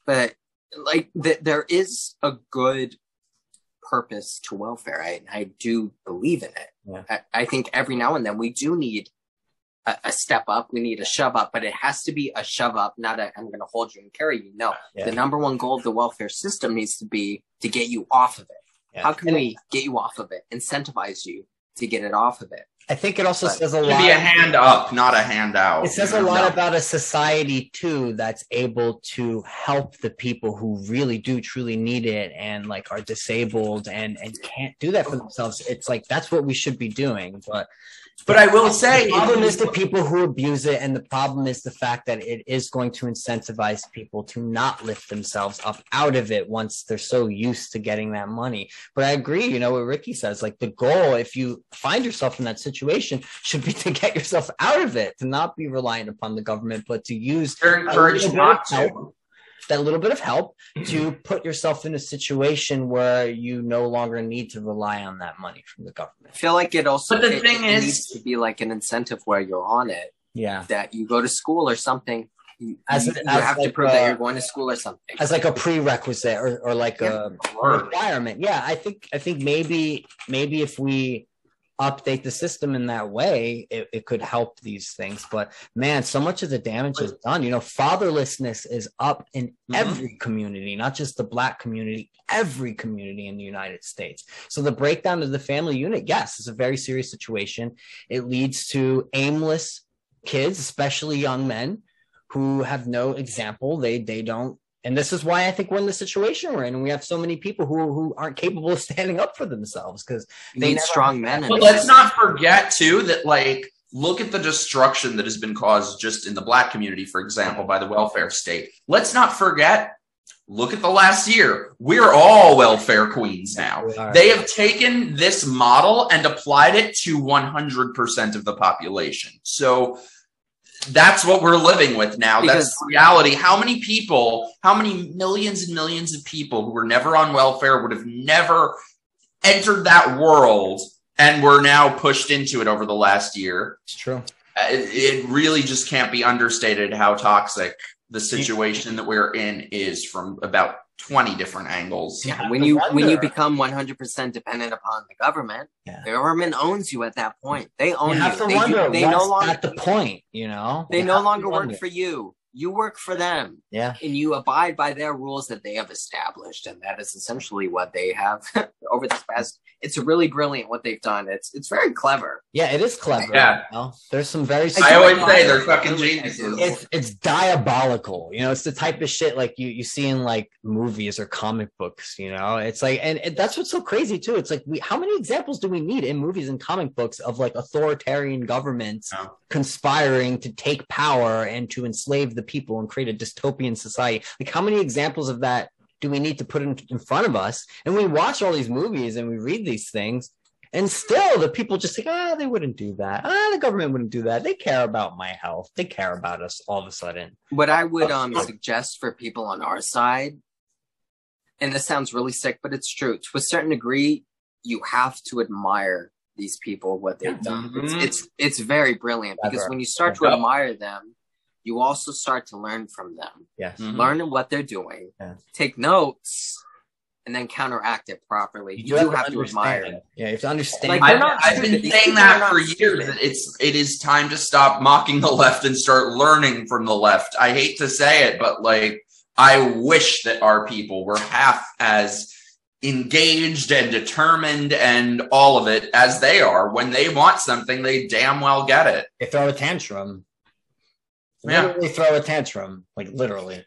but like th- there is a good purpose to welfare. I, I do believe in it. Yeah. I, I, think every now and then we do need a, a, step up. We need a shove up, but it has to be a shove up, not a I'm going to hold you and carry you. No, yeah. the number one goal of the welfare system needs to be to get you off of it. Yeah. How can we get you off of it? Incentivize you to get it off of it. I think it also but says a lot. Be a hand up, not a handout. It says a lot no. about a society too that's able to help the people who really do truly need it and like are disabled and and can't do that for themselves. It's like that's what we should be doing, but but I will say the problem is the people who abuse it, and the problem is the fact that it is going to incentivize people to not lift themselves up out of it once they're so used to getting that money. But I agree, you know, what Ricky says, like the goal, if you find yourself in that situation, should be to get yourself out of it, to not be reliant upon the government, but to use encouraged not to that little bit of help to mm-hmm. put yourself in a situation where you no longer need to rely on that money from the government. I feel like it also but the it, thing it is, needs to be like an incentive where you're on it. Yeah. That you go to school or something. You, as, you, you as have like to prove a, that you're going to school or something. As like a prerequisite or, or like yeah. a requirement. Yeah, I think I think maybe maybe if we update the system in that way, it, it could help these things. But man, so much of the damage is done. You know, fatherlessness is up in Mhm. every community, not just the black community, every community in the United States. So the breakdown of the family unit, yes, is a very serious situation. It leads to aimless kids, especially young men who have no example. They they don't and this is why I think we're in the situation we're in, and we have so many people who who aren't capable of standing up for themselves because They need strong men. that. But let's not forget too that like look at the destruction that has been caused just in the black community, for example, by the welfare state. Let's not forget. Look at the last year. We're all welfare queens now. They have taken this model and applied it to 100% of the population. So that's what we're living with now. Because- that's reality. How many people, how many millions and millions of people who were never on welfare would have never entered that world and were now pushed into it over the last year? it's true. Uh, It, it really just can't be understated how toxic the situation that we're in is from about 20 different angles. Yeah. when you when you become 100% dependent upon the government Yeah. the government owns you at that point they own You you, have to they, wonder they what's no longer at the point, you know. they You no longer work wonder. for you you work for them Yeah, and you abide by their rules that they have established and that is essentially what they have over this past it's really brilliant what they've done it's it's very clever yeah, it is clever. Yeah. you know? there's some very. I always say they're fucking geniuses. it's it's diabolical you know it's the type of shit like you you see in like movies or comic books you know it's like and, and that's what's so crazy too it's like we how many examples do we need in movies and comic books of like authoritarian governments No. conspiring to take power and to enslave the people and create a dystopian society like how many examples of that do we need to put in, in front of us and we watch all these movies and we read these things and still, the people just think, ah, they wouldn't do that. Ah, the government wouldn't do that. They care about my health. They care about us all of a sudden. what i would um suggest for people on our side and this sounds really sick but it's true to a certain degree you have to admire these people what they've done it's, Mhm. it's it's very brilliant because when you start to admire them you also start to learn from them Yes. Mhm. learn what they're doing Yeah. take notes and then counteract it properly you, do have to admire understand. it Yeah, you have to understand. Like, I've, I've been saying that for years. stupid. That it's it is time to stop mocking the left and start learning from the left. I hate to say it, but like I wish that our people were half as engaged and determined and all of it as they are. When they want something, they damn well get it. they throw a tantrum. Yeah. Throw a tantrum, like literally.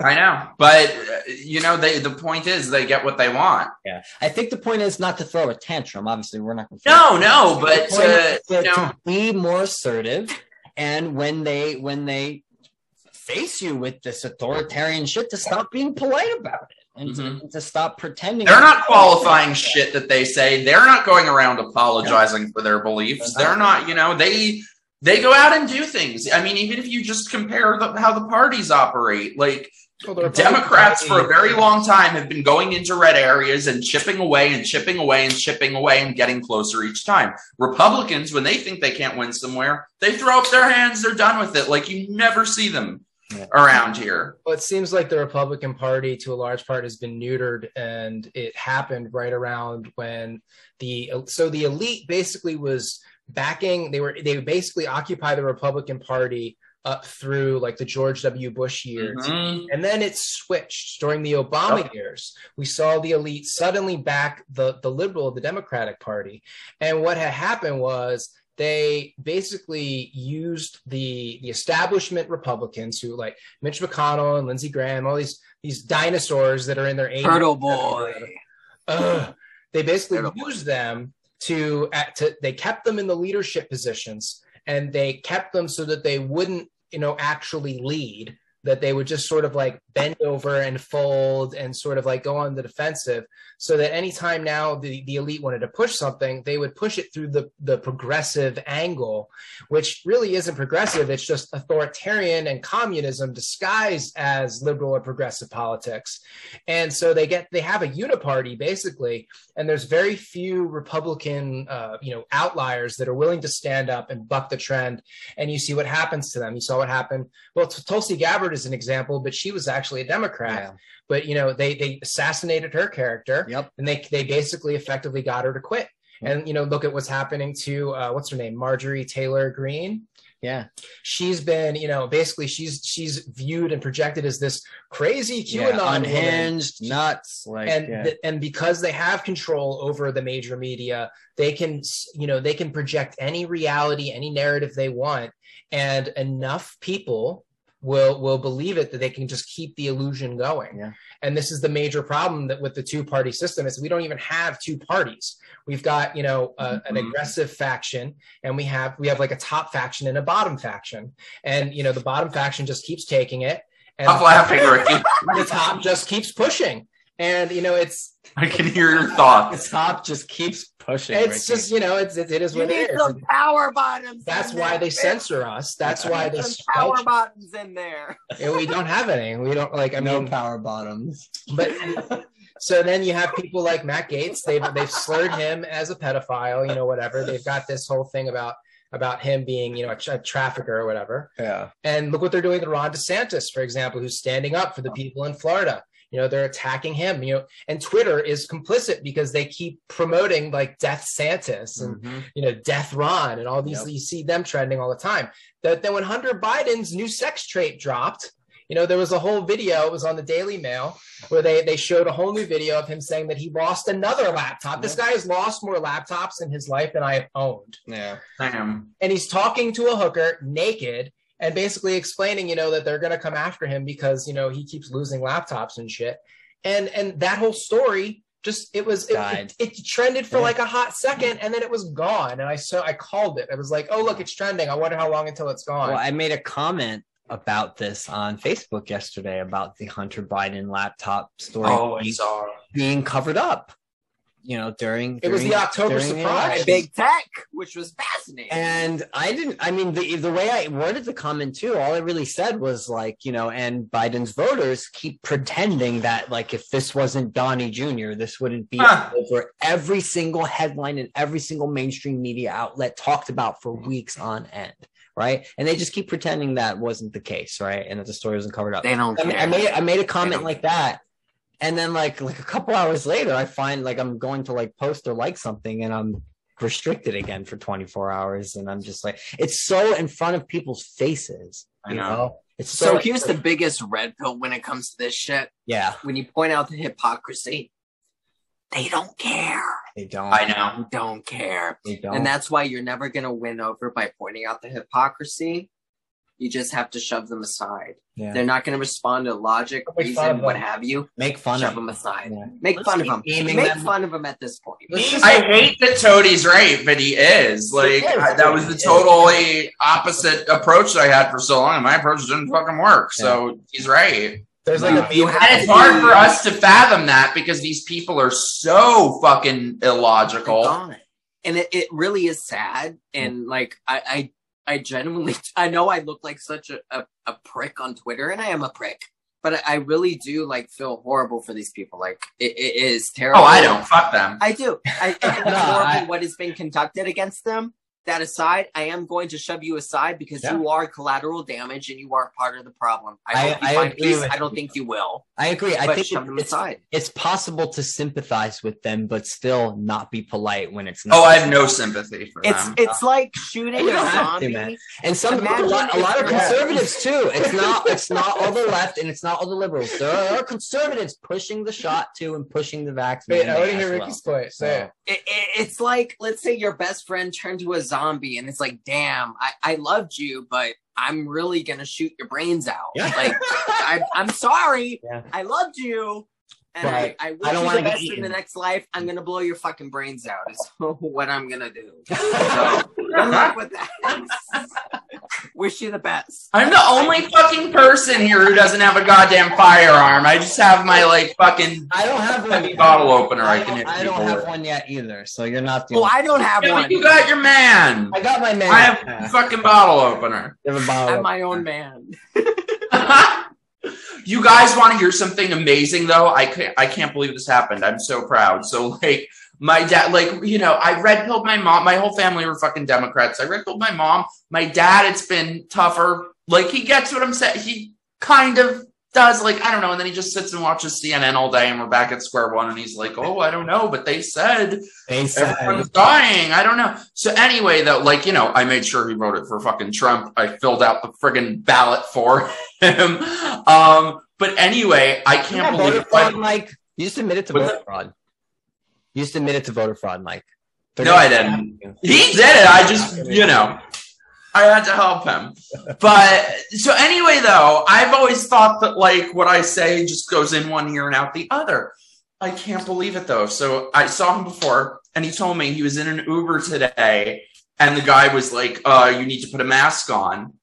I know, but you know, they the point is they get what they want. Yeah, I think the point is not to throw a tantrum. Obviously, we're not. Gonna No, no, but The point uh, is to, know, to be more assertive, and when they when they face you with this authoritarian shit, to stop being polite about it and, to, Mhm. and to stop pretending. They're not qualifying shit that they say. They're not going around apologizing for their beliefs. They're They're not. not, you know, they they go out and do things. I mean, even if you just compare the, how the parties operate, like Well, Democrats for a very long time have been going into red areas and chipping away and chipping away and chipping away and getting closer each time. Republicans, when they think they can't win somewhere, they throw up their hands. They're done with it. Like you never see them Yeah. around here. Well, it seems like the Republican Party, to a large part, has been neutered, and it happened right around when the so the elite basically was backing. They were they basically occupy the Republican Party up through like the George W. Bush years, Mhm. and then it switched during the Obama years. We saw the elite suddenly back the the liberal, the Democratic Party, and what had happened was they basically used the the establishment Republicans who like Mitch McConnell and Lindsey Graham, all these these dinosaurs that are in their 80s. turtle boy Ugh. they basically Turtle boy. used them to, act to they kept them in the leadership positions and they kept them so that they wouldn't you know actually lead that they would just sort of like bend over and fold and sort of like go on the defensive so that anytime now the, the elite wanted to push something they would push it through the, the progressive angle which really isn't progressive. It's just authoritarian and communism disguised as liberal or progressive politics. And so they get they have a uniparty basically and there's very few republican uh, you know outliers that are willing to stand up and buck the trend. And you see what happens to them. You saw what happened. Well tulsi gabbard is an example but she was actually a democrat Yeah. but you know they they assassinated her character Yep. and they they basically effectively got her to quit And you know, look at what's happening to uh, what's her name, Marjorie Taylor Greene. Yeah. She's been, you know, basically she's she's viewed and projected as this crazy Yeah, QAnon woman. unhinged, nuts. Like, and yeah. th- and because they have control over the major media they can you know they can project any reality any narrative they want and enough people will will believe it that they can just keep the illusion going Yeah. and this is the major problem that with the two party system is we don't even have two parties we've got you know uh, an Mhm. aggressive faction and we have we have like a top faction and a bottom faction and you know the bottom faction just keeps taking it and laughing, Ricky. the top just keeps pushing and you know it's I can hear your the thoughts. top just keeps pushing. it's Ricky. just you know it's it, it is You what need it is some power bottoms. that's why there, they bitch. censor us that's why they some power censor bottoms in there. and we don't have any we don't like i no mean power bottoms. but so then you have people like matt gaetz they've they've slurred him as a pedophile you know whatever they've got this whole thing about about him being you know a, tra- a trafficker or whatever Yeah. and look what they're doing to ron desantis for example who's standing up for the people in florida you know they're attacking him you know and twitter is complicit because they keep promoting like death santis and Mhm. you know, Death Ron and all these, Yep. you see them trending all the time. That then when Hunter Biden's new sex trait dropped, you know, there was a whole video, it was on the Daily Mail, where they, they showed a whole new video of him saying that he lost another laptop. This guy has lost more laptops in his life than I have owned. Yeah. Damn. And he's talking to a hooker naked and basically explaining, you know, that they're going to come after him because, you know, he keeps losing laptops and shit. And, and that whole story just it was it, it, it trended for Yeah. like a hot second and then it was gone and i so i called it i was like oh look it's trending i wonder how long until it's gone Well, I made a comment about this on Facebook yesterday about the Hunter Biden laptop story Oh, being, being covered up. You know, during It was the October during the surprise. election. Big tech, which was fascinating. And I didn't. I mean, the the way I worded the comment too, all I really said was like, you know, and Biden's voters keep pretending that like if this wasn't Donnie Jr., this wouldn't be Huh. over every single headline and every single mainstream media outlet talked about for weeks on end, right? And they just keep pretending that wasn't the case, right? And that the story wasn't covered up. they don't I, mean, care. I made I made a comment like that, and then like like a couple hours later, I find like I'm going to like post or like something, and I'm restricted again for 24 hours, and I'm just like, it's so in front of people's faces. I you know. It's so so, here's the biggest red pill when it comes to this shit. yeah, When you point out the hypocrisy, they don't care. they don't. I know. Don't care. They don't. And that's why you're never going to win over by pointing out the hypocrisy. You just have to shove them aside. yeah. They're not going to respond to logic, reason, what have you. make fun shove of them aside. Yeah. Make Let's fun of them. Make them- fun of them at this point. I hate that Toadie's right, but he is. Like He is. I- that was the totally opposite approach that I had for so long, and my approach didn't fucking work. So he's right. there's like Yeah. a You meme have And it's hard for us to fathom that because these people are so fucking illogical. And it, it really is sad. And like I, I I genuinely I know I look like such a, a, a prick on Twitter and I am a prick. But I, I really do like feel horrible for these people. Like it, it is terrible. Oh, I don't. Fuck them. I do. I, I think it's No, horrible I- what has been conducted against them. That aside, I am going to shove you aside because Yeah. you are collateral damage and you are part of the problem. I, I- I agree peace. with I don't you. think you will. I agree. I think shove them it's, aside. it's possible to sympathize with them, but still not be polite when it's not. Oh, I have no sympathy for It's them. it's like shooting a don't to, zombie. And some a lot, a lot of conservatives too. It's not it's not all the left and it's not all the liberals. There are conservatives pushing the shot too and pushing the vaccine. wait i want to as hear well. ricky's point say it. it, it, it's like let's say your best friend turned to a zombie and it's like damn i, I loved you but i'm really gonna shoot your brains out Yeah. like I, i'm sorry Yeah. i loved you and Right. I, I wish I don't you wanna the best in the next life i'm gonna blow your fucking brains out is what i'm gonna do so good luck with that wish you the best I'm the only fucking person here who doesn't have a goddamn firearm. I just have my like fucking. I don't have one. Bottle opener I I can don't, hit I don't have with. one yet either. So you're not the oh only. i don't have Yeah, one but you got your man. I got my man. I have Yeah. fucking bottle opener. You have a bottle i'm of- my own man you guys want to hear something amazing though? I can't, I can't believe this happened. I'm so proud. So like my dad, like you know, I red pilled my mom. My whole family were fucking Democrats. I red pilled my mom. My dad, it's been tougher. Like he gets what I'm saying. He kind of does like I don't know, and then he just sits and watches CNN all day, and we're back at square one, and he's like, "Oh, I don't know, but they said They said everyone's dying. I don't know." So anyway, though, like you know, I made sure he wrote it for fucking Trump. I filled out the friggin' ballot for him. Um, but anyway, I can't got voter believe. fraud, Mike. You just admitted to voter fraud. You just admitted to voter fraud, Mike. They're No, I didn't. He did it. I just, you know, I had to help him. But so anyway, though, I've always thought that like what I say just goes in one ear and out the other. I can't believe it though. So I saw him before and he told me he was in an Uber today and the guy was like, uh, you need to put a mask on.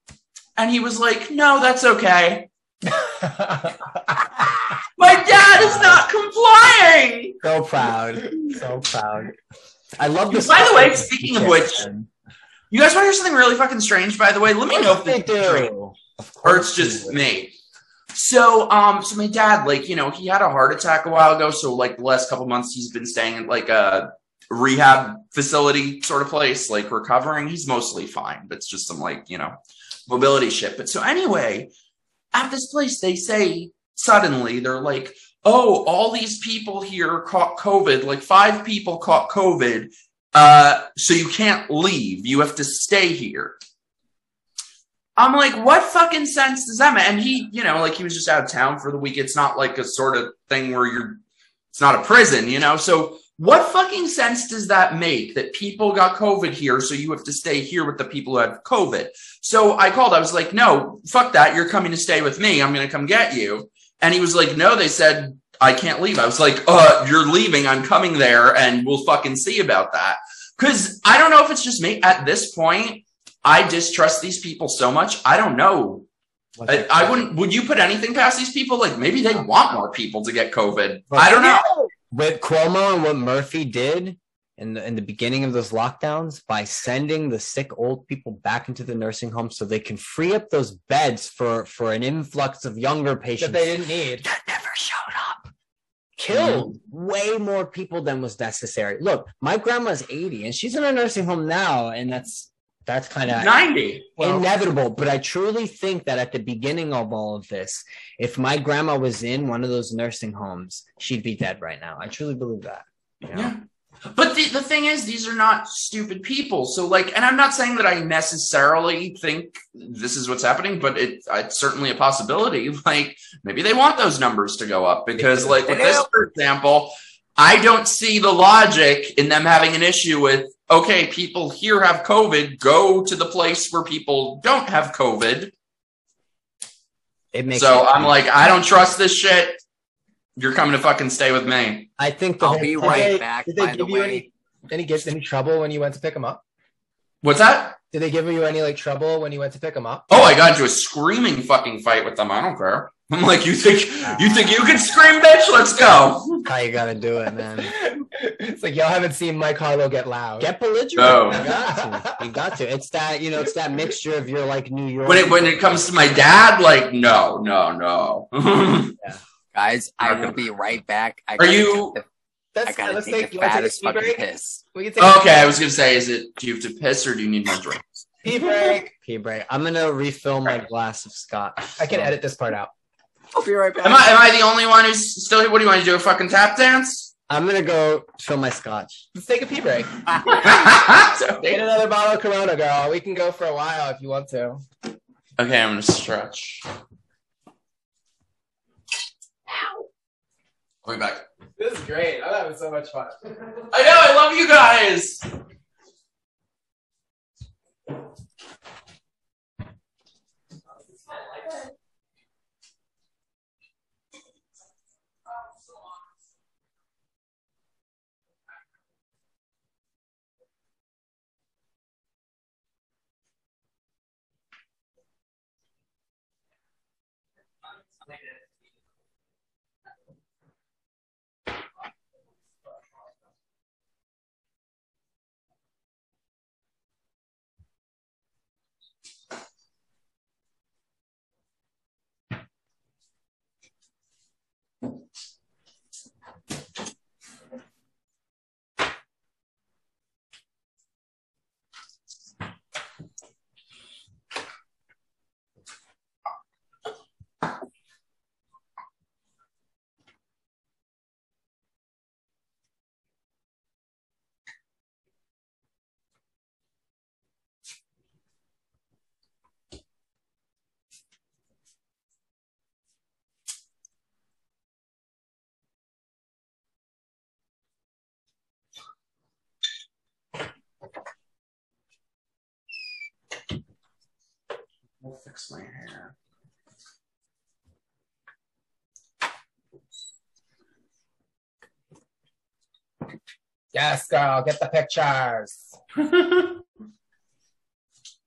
And he was like, no, that's okay. My dad is not complying. So proud. So proud. I love this. By the way, speaking of which, You guys want to hear something really fucking strange, by the way? Let me know if they true. do. Or it's just me. So, um, so my dad, like, you know, he had a heart attack a while ago. So, like, the last couple months, he's been staying at like a rehab facility sort of place, like recovering. He's mostly fine, but it's just some like, you know, mobility shit. But so anyway, at this place, they say suddenly they're like, oh, all these people here caught COVID, like five people caught COVID. Uh, so you can't leave. You have to stay here. I'm like, what fucking sense does that make? And he, you know, like he was just out of town for the week. It's not like a sort of thing where you're, it's not a prison, you know? So what fucking sense does that make that people got COVID here? So you have to stay here with the people who have COVID. So I called, I was like, no, fuck that. You're coming to stay with me. I'm going to come get you. And he was like, no, they said I can't leave. I was like, uh, you're leaving. I'm coming there and we'll fucking see about that. Cause I don't know if it's just me at this point. I distrust these people so much. I don't know. I, I wouldn't. Would you put anything past these people? Like maybe they want more people to get COVID. I don't know. With Cuomo and what Murphy did in the in the beginning of those lockdowns by sending the sick old people back into the nursing home so they can free up those beds for for an influx of younger patients that they didn't need. that never showed up. Killed mm-hmm. way more people than was necessary. Look, my grandma's 80 and she's in a nursing home now, and that's that's kind of Ninety. Well- inevitable. But I truly think that at the beginning of all of this, if my grandma was in one of those nursing homes, she'd be dead right now. I truly believe that. you know? Yeah. But the, the thing is, these are not stupid people. So, like, and I'm not saying that I necessarily think this is what's happening, but it, it's certainly a possibility. Like, maybe they want those numbers to go up because, like, with this, for example, I don't see the logic in them having an issue with, okay, people here have COVID, go to the place where people don't have COVID. It makes So. I'm like, I don't trust this shit. You're coming to fucking stay with me. I think the I'll whole be right they- back. Did they By the give you way, any any get any trouble when you went to pick them up? What's that? Did they give you any like trouble when you went to pick them up? Oh, I got into a screaming fucking fight with them. I don't care. I'm like, you think you think you can scream, bitch? Let's go. how you got to do it, man. it's like y'all haven't seen Mike Harlow get loud. Get belligerent. No. You got to. You got to. It's that you know. It's that mixture of your like New York. When it when it comes to my dad, like, no, no, no. guys, I Okay. will be right back. I Are gotta you- take the- Let's, I gotta let's take take, the you take a fattest fucking piss. We can take okay, I was gonna say, is it do you have to piss or do you need more drink? pee break. Pee break. I'm gonna refill my glass of scotch. I can edit this part out. I'll be right back. Am I am I the only one who's still here? What do you want to do? A fucking tap dance? I'm gonna go fill my scotch. Let's take a pee break. okay, Get another bottle of Corona, girl. We can go for a while if you want to. Okay, I'm gonna stretch. I'll be back. This is great. I'm having so much fun. I know, I love you guys. Fix my hair. Yes, girl, get the pictures.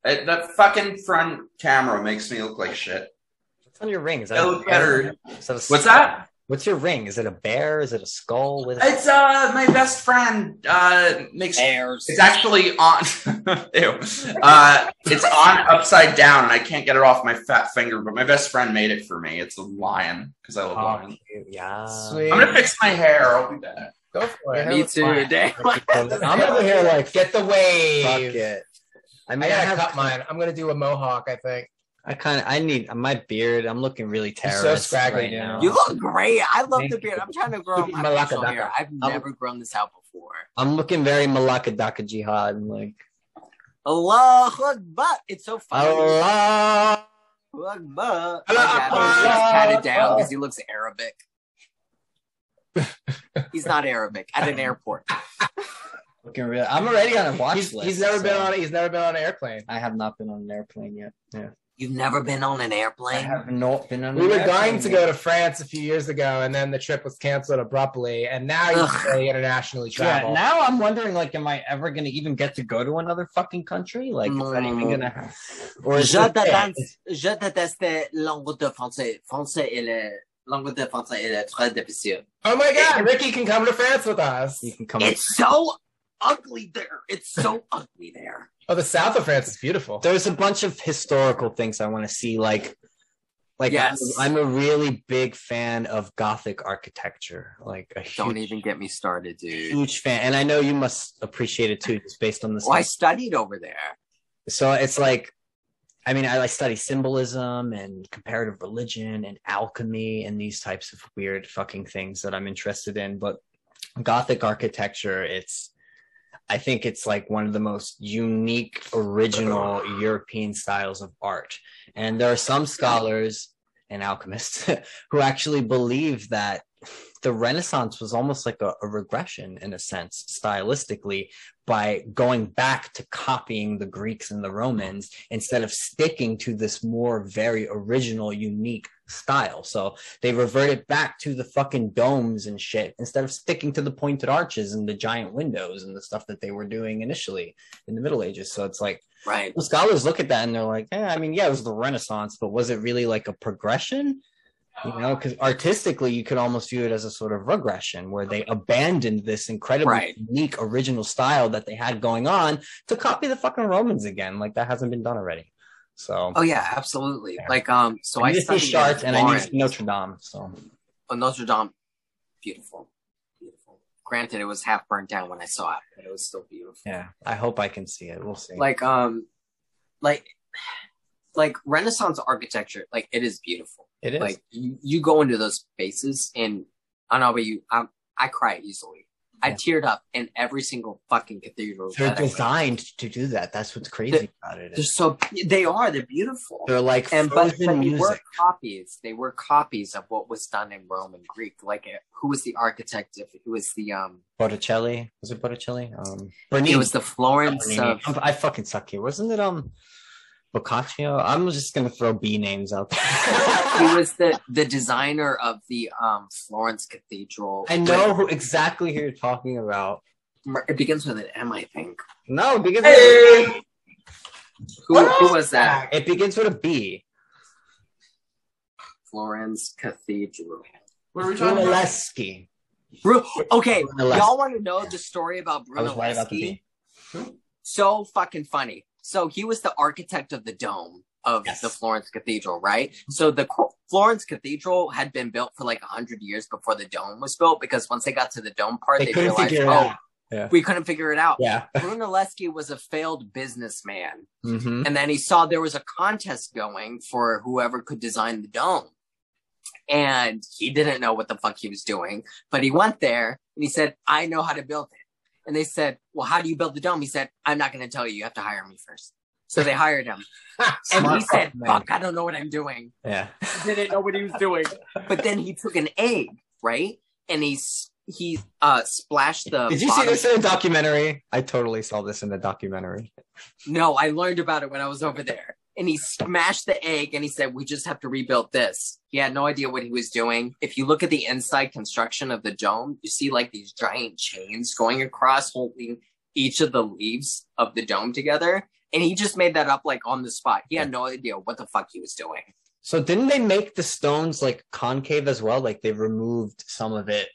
Uh, that fucking front camera makes me look like shit. What's on your ring? Is that It a look better. Is that a What's that? What's your ring? Is it a bear? Is it a skull? With It's uh my best friend uh makes Bears. it's actually on ew. Uh it's on upside down and I can't get it off my fat finger, but my best friend made it for me. It's a lion because I love Oh, lions. Yeah. Sweet. I'm gonna fix my hair. I'll be back. Go for it. Me too. Damn. I'm over here like Get the wave. fuck it. I I mean, I, gotta have, cut mine. I'm gonna do a mohawk. I think. I kind of, I need my beard. I'm looking really You're so scraggly, right now. You look great. I love Thank the beard. I'm trying to grow my Malaka facial Daka. hair. I've I'm- never grown this out before. I'm looking very Malaka Daka Jihad. I'm like, Allah Akbar. It's so funny. Allah. Akbar. My Allah dad always Akbar. gets patted down because he looks Arabic. He's not Arabic at an airport. Looking real. I'm already on a watch He's, list. he's never been on. He's never been on an airplane. I have not been on an airplane yet. Yeah. You've never been on an airplane? I airplane? have not been on. We were going to go to France a few years ago, and then the trip was canceled abruptly. And now you Ugh. can really internationally Yeah, travel. now I'm wondering, like, am I ever going to even get to go to another fucking country? Like, is that even mm. going to happen? Or is Je it- déteste, je déteste langue de français. Français et le, langue de français est très difficile. oh my God, Ricky can come to France with us. You can come. It's so ugly there. It's so ugly there. Oh, the south of France is beautiful. There's a bunch of historical things I want to see, like, like Yes. I'm, I'm a really big fan of Gothic architecture. Like a Don't even get me started, dude. huge fan, and I know you must appreciate it too, just based on this. Well, I studied over there. so it's like i mean I, I study symbolism and comparative religion and alchemy and these types of weird fucking things that i'm interested in but gothic architecture it's i think it's like one of the most unique original european styles of art. And there are some scholars and alchemists who actually believe that the renaissance was almost like a, a regression in a sense stylistically by going back to copying the Greeks and the Romans instead of sticking to this more very original, unique style. So they reverted back to the fucking domes and shit instead of sticking to the pointed arches and the giant windows and the stuff that they were doing initially in the Middle Ages. So it's like Right. scholars look at that and they're like, yeah, I mean, yeah, it was the Renaissance, but was it really like a progression? You know, because artistically, you could almost view it as a sort of regression where they abandoned this incredibly Right. unique original style that they had going on to copy the fucking Romans again. Like that hasn't been done already. So Oh yeah, absolutely. Yeah. Like um, so I I need to see studied Chartres and I need to see Notre Dame. So Oh, Notre Dame, beautiful, beautiful. Granted, it was half burnt down when I saw it, but it was still beautiful. yeah, I hope I can see it. We'll see. Like um, like like Renaissance architecture, like it is beautiful. It is. Like you, you go into those spaces, and I don't know about you, I I cry easily. I teared up in every single fucking cathedral. they're that I went. designed to do that. That's what's crazy about it. They're so they are they're beautiful. They're like and but, but they music. were copies. They were copies of what was done in Rome and Greek. Like uh, who was the architect? If it was the um, Botticelli. Was it Botticelli? Um, it was the Florence Bernini. of. I'm- I fucking suck here. Wasn't it um Boccaccio? I'm just gonna throw B names out there. he was the the designer of the um Florence Cathedral. I know who exactly who you're talking about. It begins with an M, I think. No, because Hey! With who, who was that? it begins with a B. Florence Cathedral. What are we talking about? Brunelleschi. Bru- okay, Brunelleschi. y'all want to know the story about I was right about Brunelleschi? So fucking funny. So he was the architect of the dome of Yes. the Florence Cathedral, right? So the Florence Cathedral had been built for like a hundred years before the dome was built because once they got to the dome part, They they, realized, oh. Yeah. we couldn't figure it out. Yeah. Brunelleschi was a failed businessman, hmm and then he saw there was a contest going for whoever could design the dome. And he didn't know what the fuck he was doing, but he went there and he said, I know how to build it. And they said, Well, how do you build the dome? He said, I'm not going to tell you. You have to hire me first. So they hired him. And he said. Fuck, I don't know what I'm doing. Yeah. He didn't know what he was doing. But then he took an egg, right? And he, he uh, splashed the. Did you see this in a documentary? I totally saw this in the documentary. No, I learned about it when I was over there. And he smashed the egg and he said, We just have to rebuild this. He had no idea what he was doing. If you look at the inside construction of the dome, you see like these giant chains going across holding each of the leaves of the dome together. And he just made that up like on the spot. He had no idea what the fuck he was doing. So didn't they make the stones like concave as well? Like they removed some of it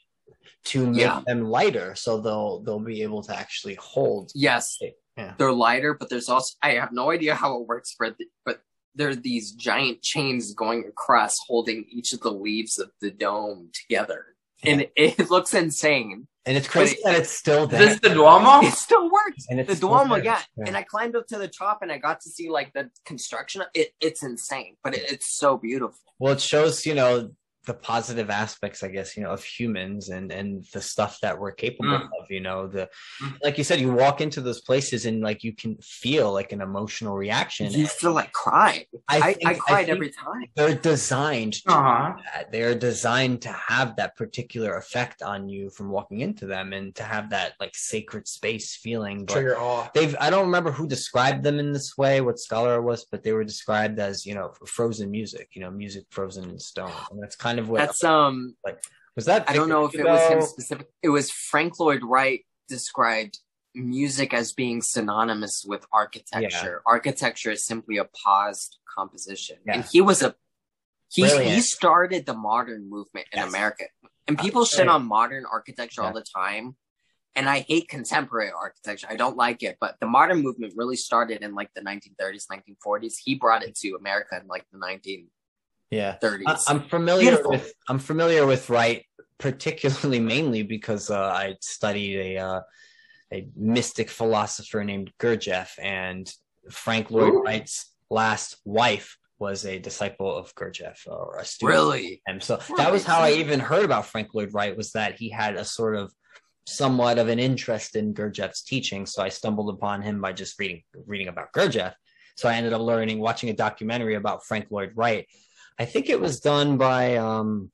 to make Yeah. them lighter, so they'll they'll be able to actually hold. Yes, Yeah. they're lighter, but there's also I have no idea how it works, but but there are these giant chains going across, holding each of the leaves of the dome together, and it, it looks insane. And it's crazy But that it's still Is there. this the Duomo? It still works. And it's The Duomo, there. yeah. Yeah. And I climbed up to the top and I got to see like the construction. It, it's insane, but it, it's so beautiful. Well, it shows, you know, the positive aspects, I guess, you know, of humans and and the stuff that we're capable Mm. of. You know, the Mm. like you said, you walk into those places and like you can feel like an emotional reaction. You feel like crying. I, I, think- cried think every time. They're designed to Uh-huh. do that. They're designed to have that particular effect on you from walking into them and to have that like sacred space feeling. But Trigger awe. they've I don't remember who described them in this way, what scholar it was, but they were described as, you know, frozen music, you know, music frozen in stone. And that's kind of what That's um. like was that I don't know if it was him specific. It was Frank Lloyd Wright described music as being synonymous with architecture. Architecture is simply a paused composition, Yeah. and he was a he he started the modern movement in Yes. America. And people shit on modern architecture all the time. And I hate contemporary architecture. I don't like it. But the modern movement really started in like the 1930s, 1940s. He brought it to America in like the 1930s. Yeah. I, I'm familiar Beautiful. with I'm familiar with Wright, particularly mainly because uh, I studied a uh, a mystic philosopher named Gurdjieff, and Frank Lloyd Ooh. Wright's last wife was a disciple of Gurdjieff or a student. really? And so that was how I even heard about Frank Lloyd Wright was that he had a sort of somewhat of an interest in Gurdjieff's teaching. So I stumbled upon him by just reading reading about Gurdjieff. So I ended up learning, watching a documentary about Frank Lloyd Wright. I think it was done by um,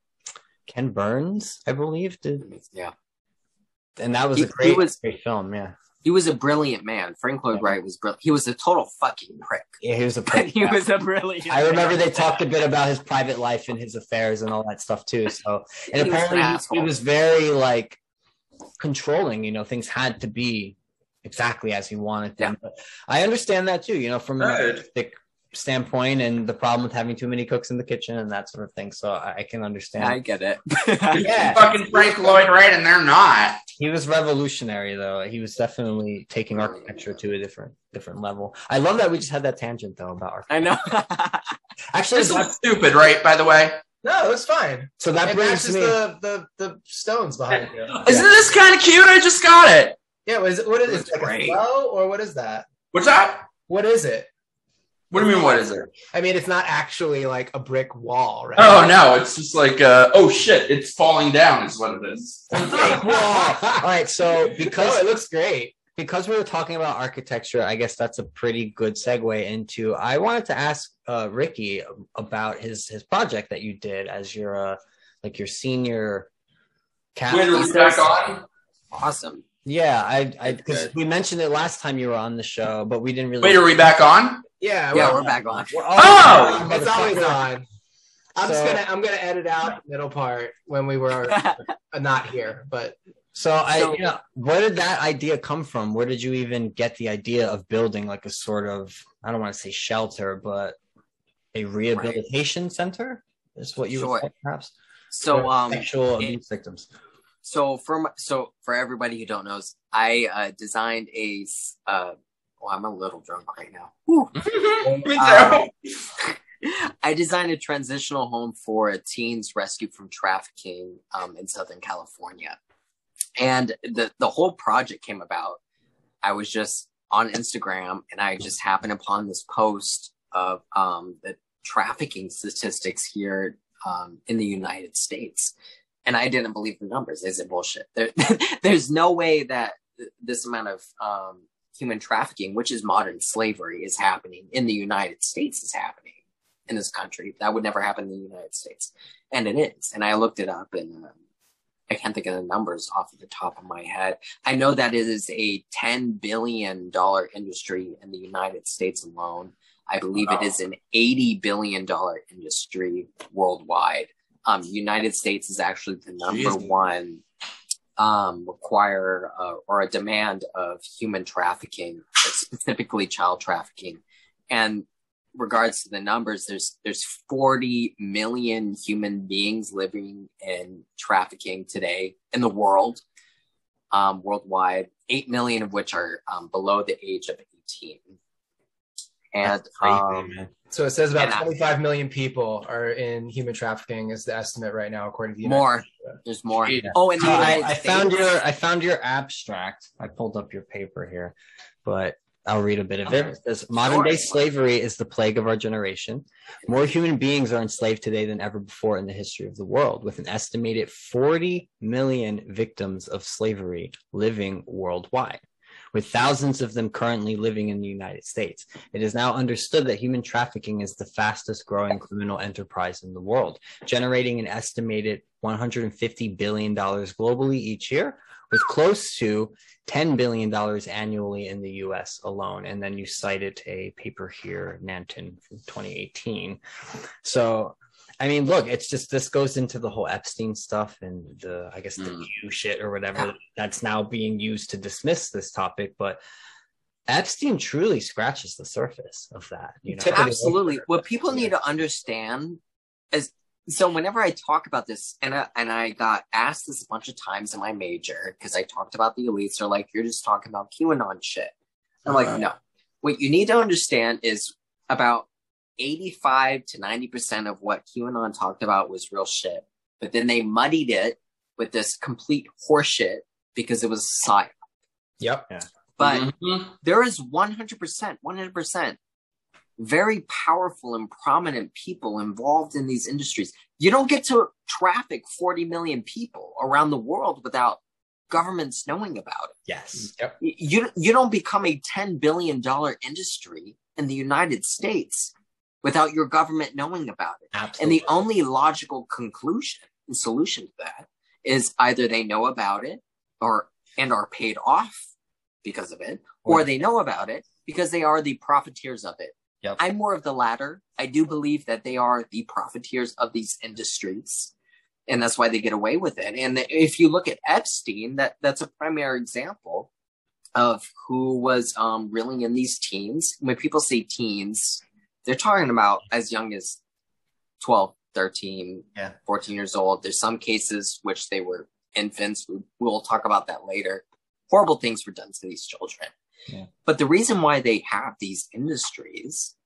Ken Burns, I believe, did, Yeah. and that was He- a great, was- great film. Yeah, He was a brilliant man. Frank Lloyd Yeah. Wright was brilliant. He was a total fucking prick. yeah, he was a. But he yeah. was a brilliant I remember man. they talked a bit about his private life and his affairs and all that stuff too. So, and He was an apparently he, he was very like controlling. You know, things had to be exactly as he wanted them. But I understand that too. You know, from an Good. artistic standpoint and the problem with having too many cooks in the kitchen and that sort of thing. So I, I can understand. I get it. Yeah. Fucking Frank Lloyd Wright, and they're not. He was revolutionary though. He was definitely taking oh, architecture to a different different level. I love that we just had that tangent though about architecture. I know. Actually, This that, looks stupid, right? By the way, No, it was fine. so that it brings matches me. the, the the stones behind you. isn't this kind of cute? I just got it. Yeah, was it, what is it? Like a great. flow or what is that? What's that? What is it? What do you mean? What is it? I mean, it's not actually like a brick wall, right? Oh no, it's just like uh, oh shit, it's falling down is what it is. All right, so no, because it looks great. because we were talking about architecture, I guess that's a pretty good segue into. I wanted to ask uh, Ricky about his his project that you did as your uh, like your senior cap. Wait, are back on? awesome. Yeah, I I because we mentioned it last time you were on the show, but we didn't really. Wait, are we back on? Yeah, Yeah, well, we're back on. We're- Oh! it's always on. I'm just gonna I'm gonna edit out the middle part when we were uh, not here, but So I, So- you know, where did that idea come from? Where did you even get the idea of building like a sort of, I don't want to say shelter, but a rehabilitation center? Is what you Sure. would say, perhaps? So For um sexual it- abuse victims. so for my, so for everybody who don't knows, I uh designed a uh well, I'm a little drunk right now. Me Um. I designed a transitional home for a teens rescued from trafficking um, in Southern California. And the, the whole project came about. I was just on Instagram and I just happened upon this post of um, the trafficking statistics here um, in the United States. And I didn't believe the numbers. I said, bullshit. There, there's no way that this amount of um, human trafficking, which is modern slavery, is happening in the United States, is happening in this country. That would never happen in the United States. And it is. And I looked it up and um, I can't think of the numbers off of the top of my head. I know that it is a $10 billion industry in the United States alone. I believe it is an eighty billion dollar industry worldwide. Um, United States is actually the number Jeez. one um, require uh, or a demand of human trafficking, specifically child trafficking. And regards to the numbers, there's there's 40 million human beings living in trafficking today in the world, um, worldwide. Eight million of which are um, below the age of 18. And crazy, um, man. So it says about And 25 million people are in human trafficking is the estimate right now, according to the United more. States. There's more. Yeah. Oh, and the uh, So I, I found your I found your abstract. I pulled up your paper here, but I'll read a bit of it. It says modern day slavery is the plague of our generation. More human beings are enslaved today than ever before in the history of the world, with an estimated 40 million victims of slavery living worldwide. With thousands of them currently living in the United States. It is now understood that human trafficking is the fastest growing criminal enterprise in the world, generating an estimated $150 billion globally each year, with close to $10 billion annually in the US alone. And then you cited a paper here, Nanton from 2018. So, I mean, look, it's just this goes into the whole Epstein stuff and the, I guess, the Mm. Q shit or whatever Yeah. that's now being used to dismiss this topic. But Epstein truly scratches the surface of that. You know, absolutely what people need to understand is so whenever i talk about this and I, and I got asked this a bunch of times in my major because i talked about the elites they're like you're just talking about qanon shit i'm like no what you need to understand is about 85 to 90 percent of what qanon talked about was real shit but then they muddied it with this complete horseshit because it was a psyop Yep. but Mhm. there is 100%, 100% very powerful and prominent people involved in these industries. You don't get to traffic 40 million people around the world without governments knowing about it. yes. Y- You, you don't become a $10 billion industry in the United States without your government knowing about it. And the only logical conclusion and solution to that is either they know about it or and are paid off because of it, or they know about it because they are the profiteers of it. Yep. I'm more of the latter. I do believe that they are the profiteers of these industries. And that's why they get away with it. And if you look at Epstein, that, that's a primary example of who was um, reeling in these teens. When people say teens, they're talking about as young as 12, 13, Yeah. 14 years old. There's some cases which they were infants. We- We'll talk about that later. Horrible things were done to these children. Yeah. But the reason why they have these industries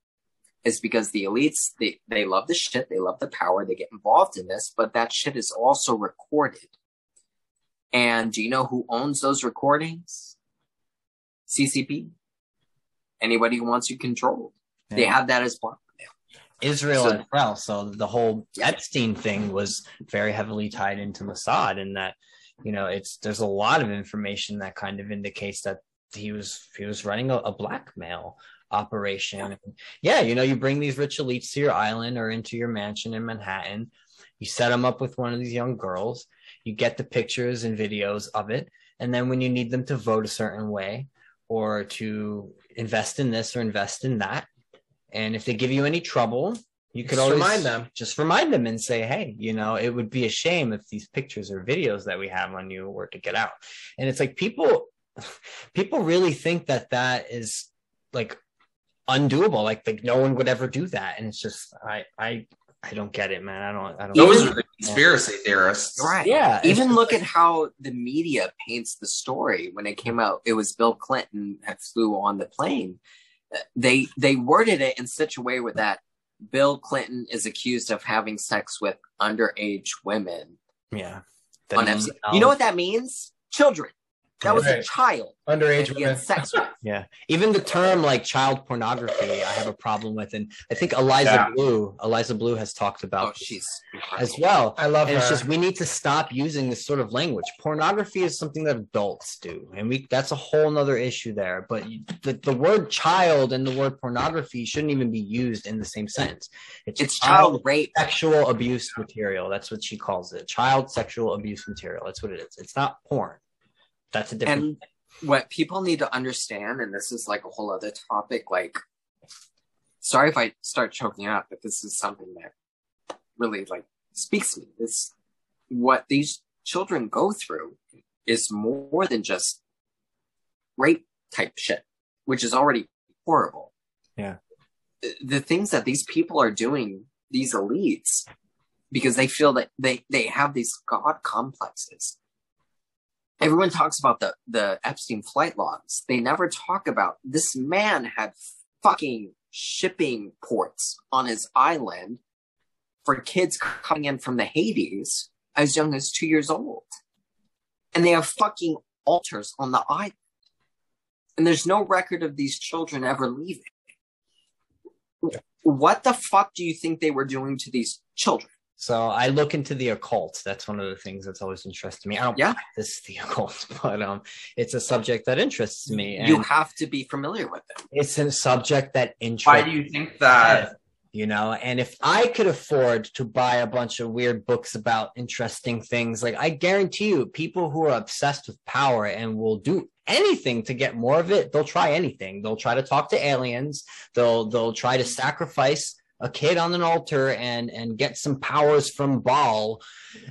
is because the elites, they, they love the shit, they love the power, they get involved in this, but that shit is also recorded. And do you know who owns those recordings? CCP. Anybody who wants you controlled. They have that as well. Israel So- as well. So the whole Epstein thing was very heavily tied into Mossad, and that you know it's there's a lot of information that kind of indicates that he was he was running a, a blackmail operation. Yeah. you know, you bring these rich elites to your island or into your mansion in Manhattan. You set them up with one of these young girls. You get the pictures and videos of it, and then when you need them to vote a certain way or to invest in this or invest in that, and if they give you any trouble, you could Just always remind them. Just remind them and say, hey, you know, it would be a shame if these pictures or videos that we have on you were to get out. And it's like people, people really think that that is like undoable. Like, like no one would ever do that. And it's just, I, I, I don't get it, man. I don't, I don't. Those Even- are the conspiracy theorists. Right. Yeah. Even look at how the media paints the story when it came out. It was Bill Clinton that flew on the plane. They they worded it in such a way with that Bill Clinton is accused of having sex with underage women yeah. on Epstein. You know what that means? Children. That was a child Underage that women. had sex with. Yeah. Even the term like child pornography, I have a problem with. And I think Eliza Yeah. Bleu, Eliza Bleu has talked about Oh, she's as well. I love and her. it's just we need to stop using this sort of language. Pornography is something that adults do, and we that's a whole nother issue there. But the, the word child and the word pornography shouldn't even be used in the same sentence. It's child rape. sexual abuse material. That's what she calls it. Child sexual abuse material. That's what it is. It's not porn. That's a different. And what people need to understand, and this is like a whole other topic, like sorry if I start choking up, but this is something that really like speaks to me. This what these children go through is more than just rape type shit, which is already horrible. Yeah. The- The things that these people are doing, these elites, because they feel that they, they have these God complexes. Everyone talks about the, the Epstein flight logs. They never talk about this man had fucking shipping ports on his island for kids coming in from the Hades as young as two years old. And they have fucking altars on the island. And there's no record of these children ever leaving. What the fuck do you think they were doing to these children? So I look into the occult. That's one of the things that's always interested me. I don't Yeah. practice the occult, but um, it's a subject that interests me, and You have to be familiar with it. it's a subject that interests. Why do you think that? you know and if i could afford to buy a bunch of weird books about interesting things like i guarantee you people who are obsessed with power and will do anything to get more of it they'll try anything they'll try to talk to aliens they'll they'll try to sacrifice a kid on an altar and and get some powers from baal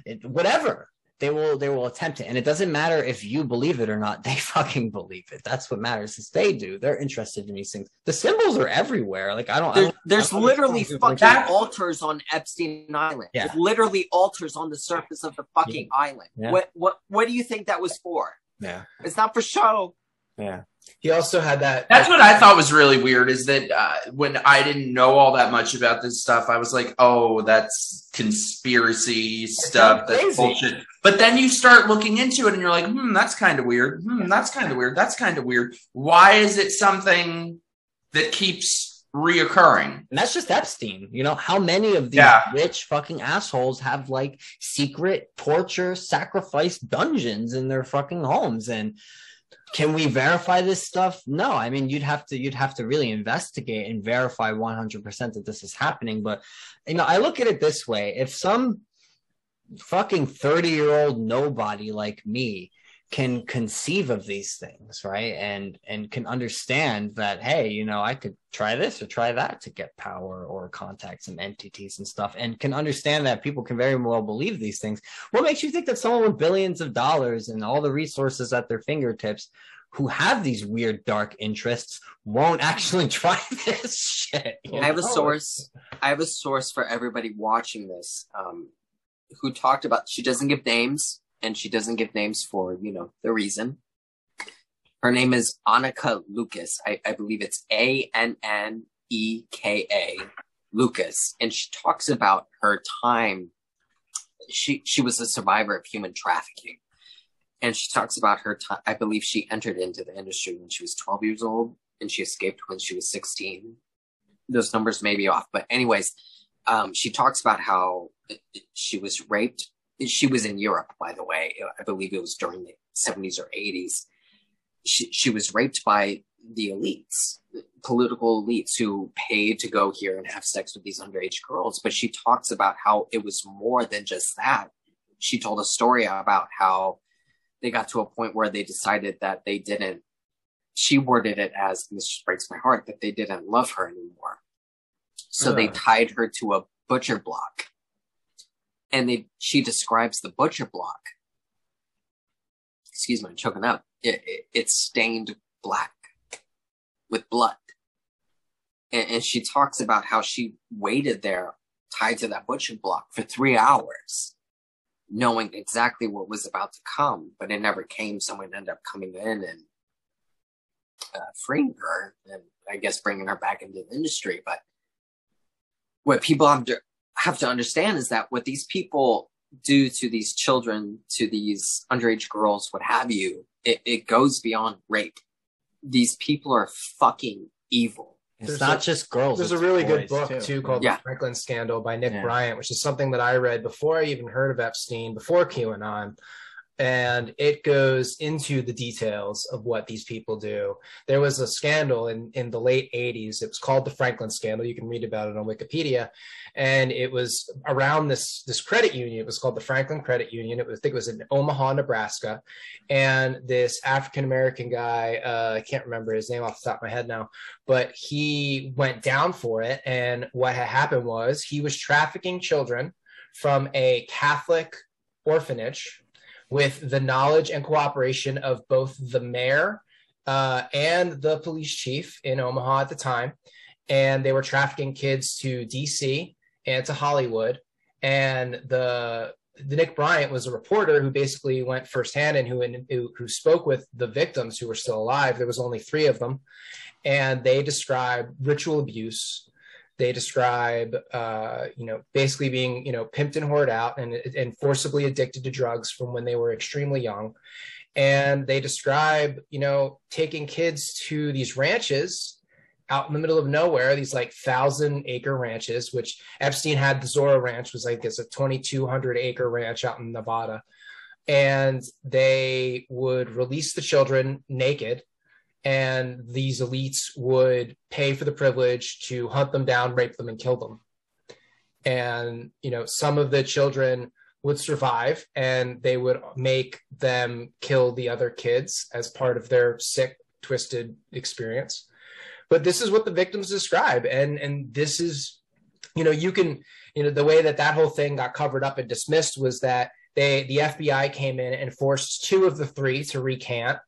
It- whatever they will they will attempt it and it doesn't matter if you believe it or not they fucking believe it that's what matters is they do they're interested in these things the symbols are everywhere like i don't, I don't there's I don't literally fucking That- altars on Epstein Island. Yeah. Literally altars on the surface of the fucking island. Yeah. What what what do you think that was for? yeah It's not for show. yeah He also had that. That's what I thought was really weird is that uh, when I didn't know all that much about this stuff, I was like, oh, that's conspiracy stuff. not That's crazy. bullshit. But then you start looking into it and you're like, hmm, that's kind of weird. Hmm, that's kind of weird. That's kind of weird. Why is it something that keeps reoccurring? And that's just Epstein. You know, how many of these Yeah. rich fucking assholes have like secret torture, sacrifice dungeons in their fucking homes? And can we verify this stuff? No. I mean, you'd have to you'd have to really investigate and verify 100% that this is happening. But you know, I look at it this way: if some fucking 30 year old nobody like me can conceive of these things right and and can understand that hey you know i could try this or try that to get power or contact some entities and stuff and can understand that people can very well believe these things what makes you think that someone with billions of dollars and all the resources at their fingertips who have these weird dark interests won't actually try this shit I have a source. I have a source for everybody watching this um, who talked about. She doesn't give names, and she doesn't give names for you know the reason. Her name is Anneke Lucas. I, I believe it's A N N E K A Lucas, and she talks about her time. She she was a survivor of human trafficking, and she talks about her time. I believe she entered into the industry when she was 12 years old, and she escaped when she was 16 those numbers may be off, but anyways, um, she talks about how she was raped. She was in Europe, by the way. I believe it was during the 70s or 80s. She, she was raped by the elites, political elites who paid to go here and have sex with these underage girls. But she talks about how it was more than just that. She told a story about how they got to a point where they decided that they didn't she worded it as, this just breaks my heart, that they didn't love her anymore. So they tied her to a butcher block. And they, she describes the butcher block. Excuse me, I'm choking up. It, it, it's stained black with blood. And, and she talks about how she waited there tied to that butcher block for three hours, knowing exactly what was about to come, but it never came. Someone ended up coming in and uh, freeing her and I guess bringing her back into the industry. But what people have to, have to understand is that what these people do to these children, to these underage girls, what have you, it, it goes beyond rape. These people are fucking evil. it's There's not a- just girls There's a really good book too. too, called Yeah. The Franklin Scandal by Nick Yeah. Bryant, which is something that I read before I even heard of Epstein, before QAnon. And it goes into the details of what these people do. There was a scandal in, in the late 80s. It was called the Franklin scandal. You can read about it on Wikipedia. And it was around this, this credit union. It was called the Franklin Credit Union. It was, I think it was in Omaha, Nebraska. And this African American guy, uh, I can't remember his name off the top of my head now, but he went down for it. And what had happened was he was trafficking children from a Catholic orphanage with the knowledge and cooperation of both the mayor uh, and the police chief in Omaha at the time. And they were trafficking kids to DC and to Hollywood. And the the Nick Bryant was a reporter who basically went firsthand and who, who who spoke with the victims who were still alive. There was only three of them, and they described ritual abuse, they describe, uh, you know, basically being, you know, pimped and whored out and, and forcibly addicted to drugs from when they were extremely young. And they describe, you know, taking kids to these ranches out in the middle of nowhere, these like thousand acre ranches, which Epstein had the Zorro Ranch was like it's a 2,200 acre ranch out in Nevada. And they would release the children naked and these elites would pay for the privilege to hunt them down, rape them, and kill them. And you know, some of the children would survive, and they would make them kill the other kids as part of their sick, twisted experience. But this is what the victims describe, and and this is, you know, you can, you know, the way that that whole thing got covered up and dismissed was that they the FBI came in and forced two of the three to recant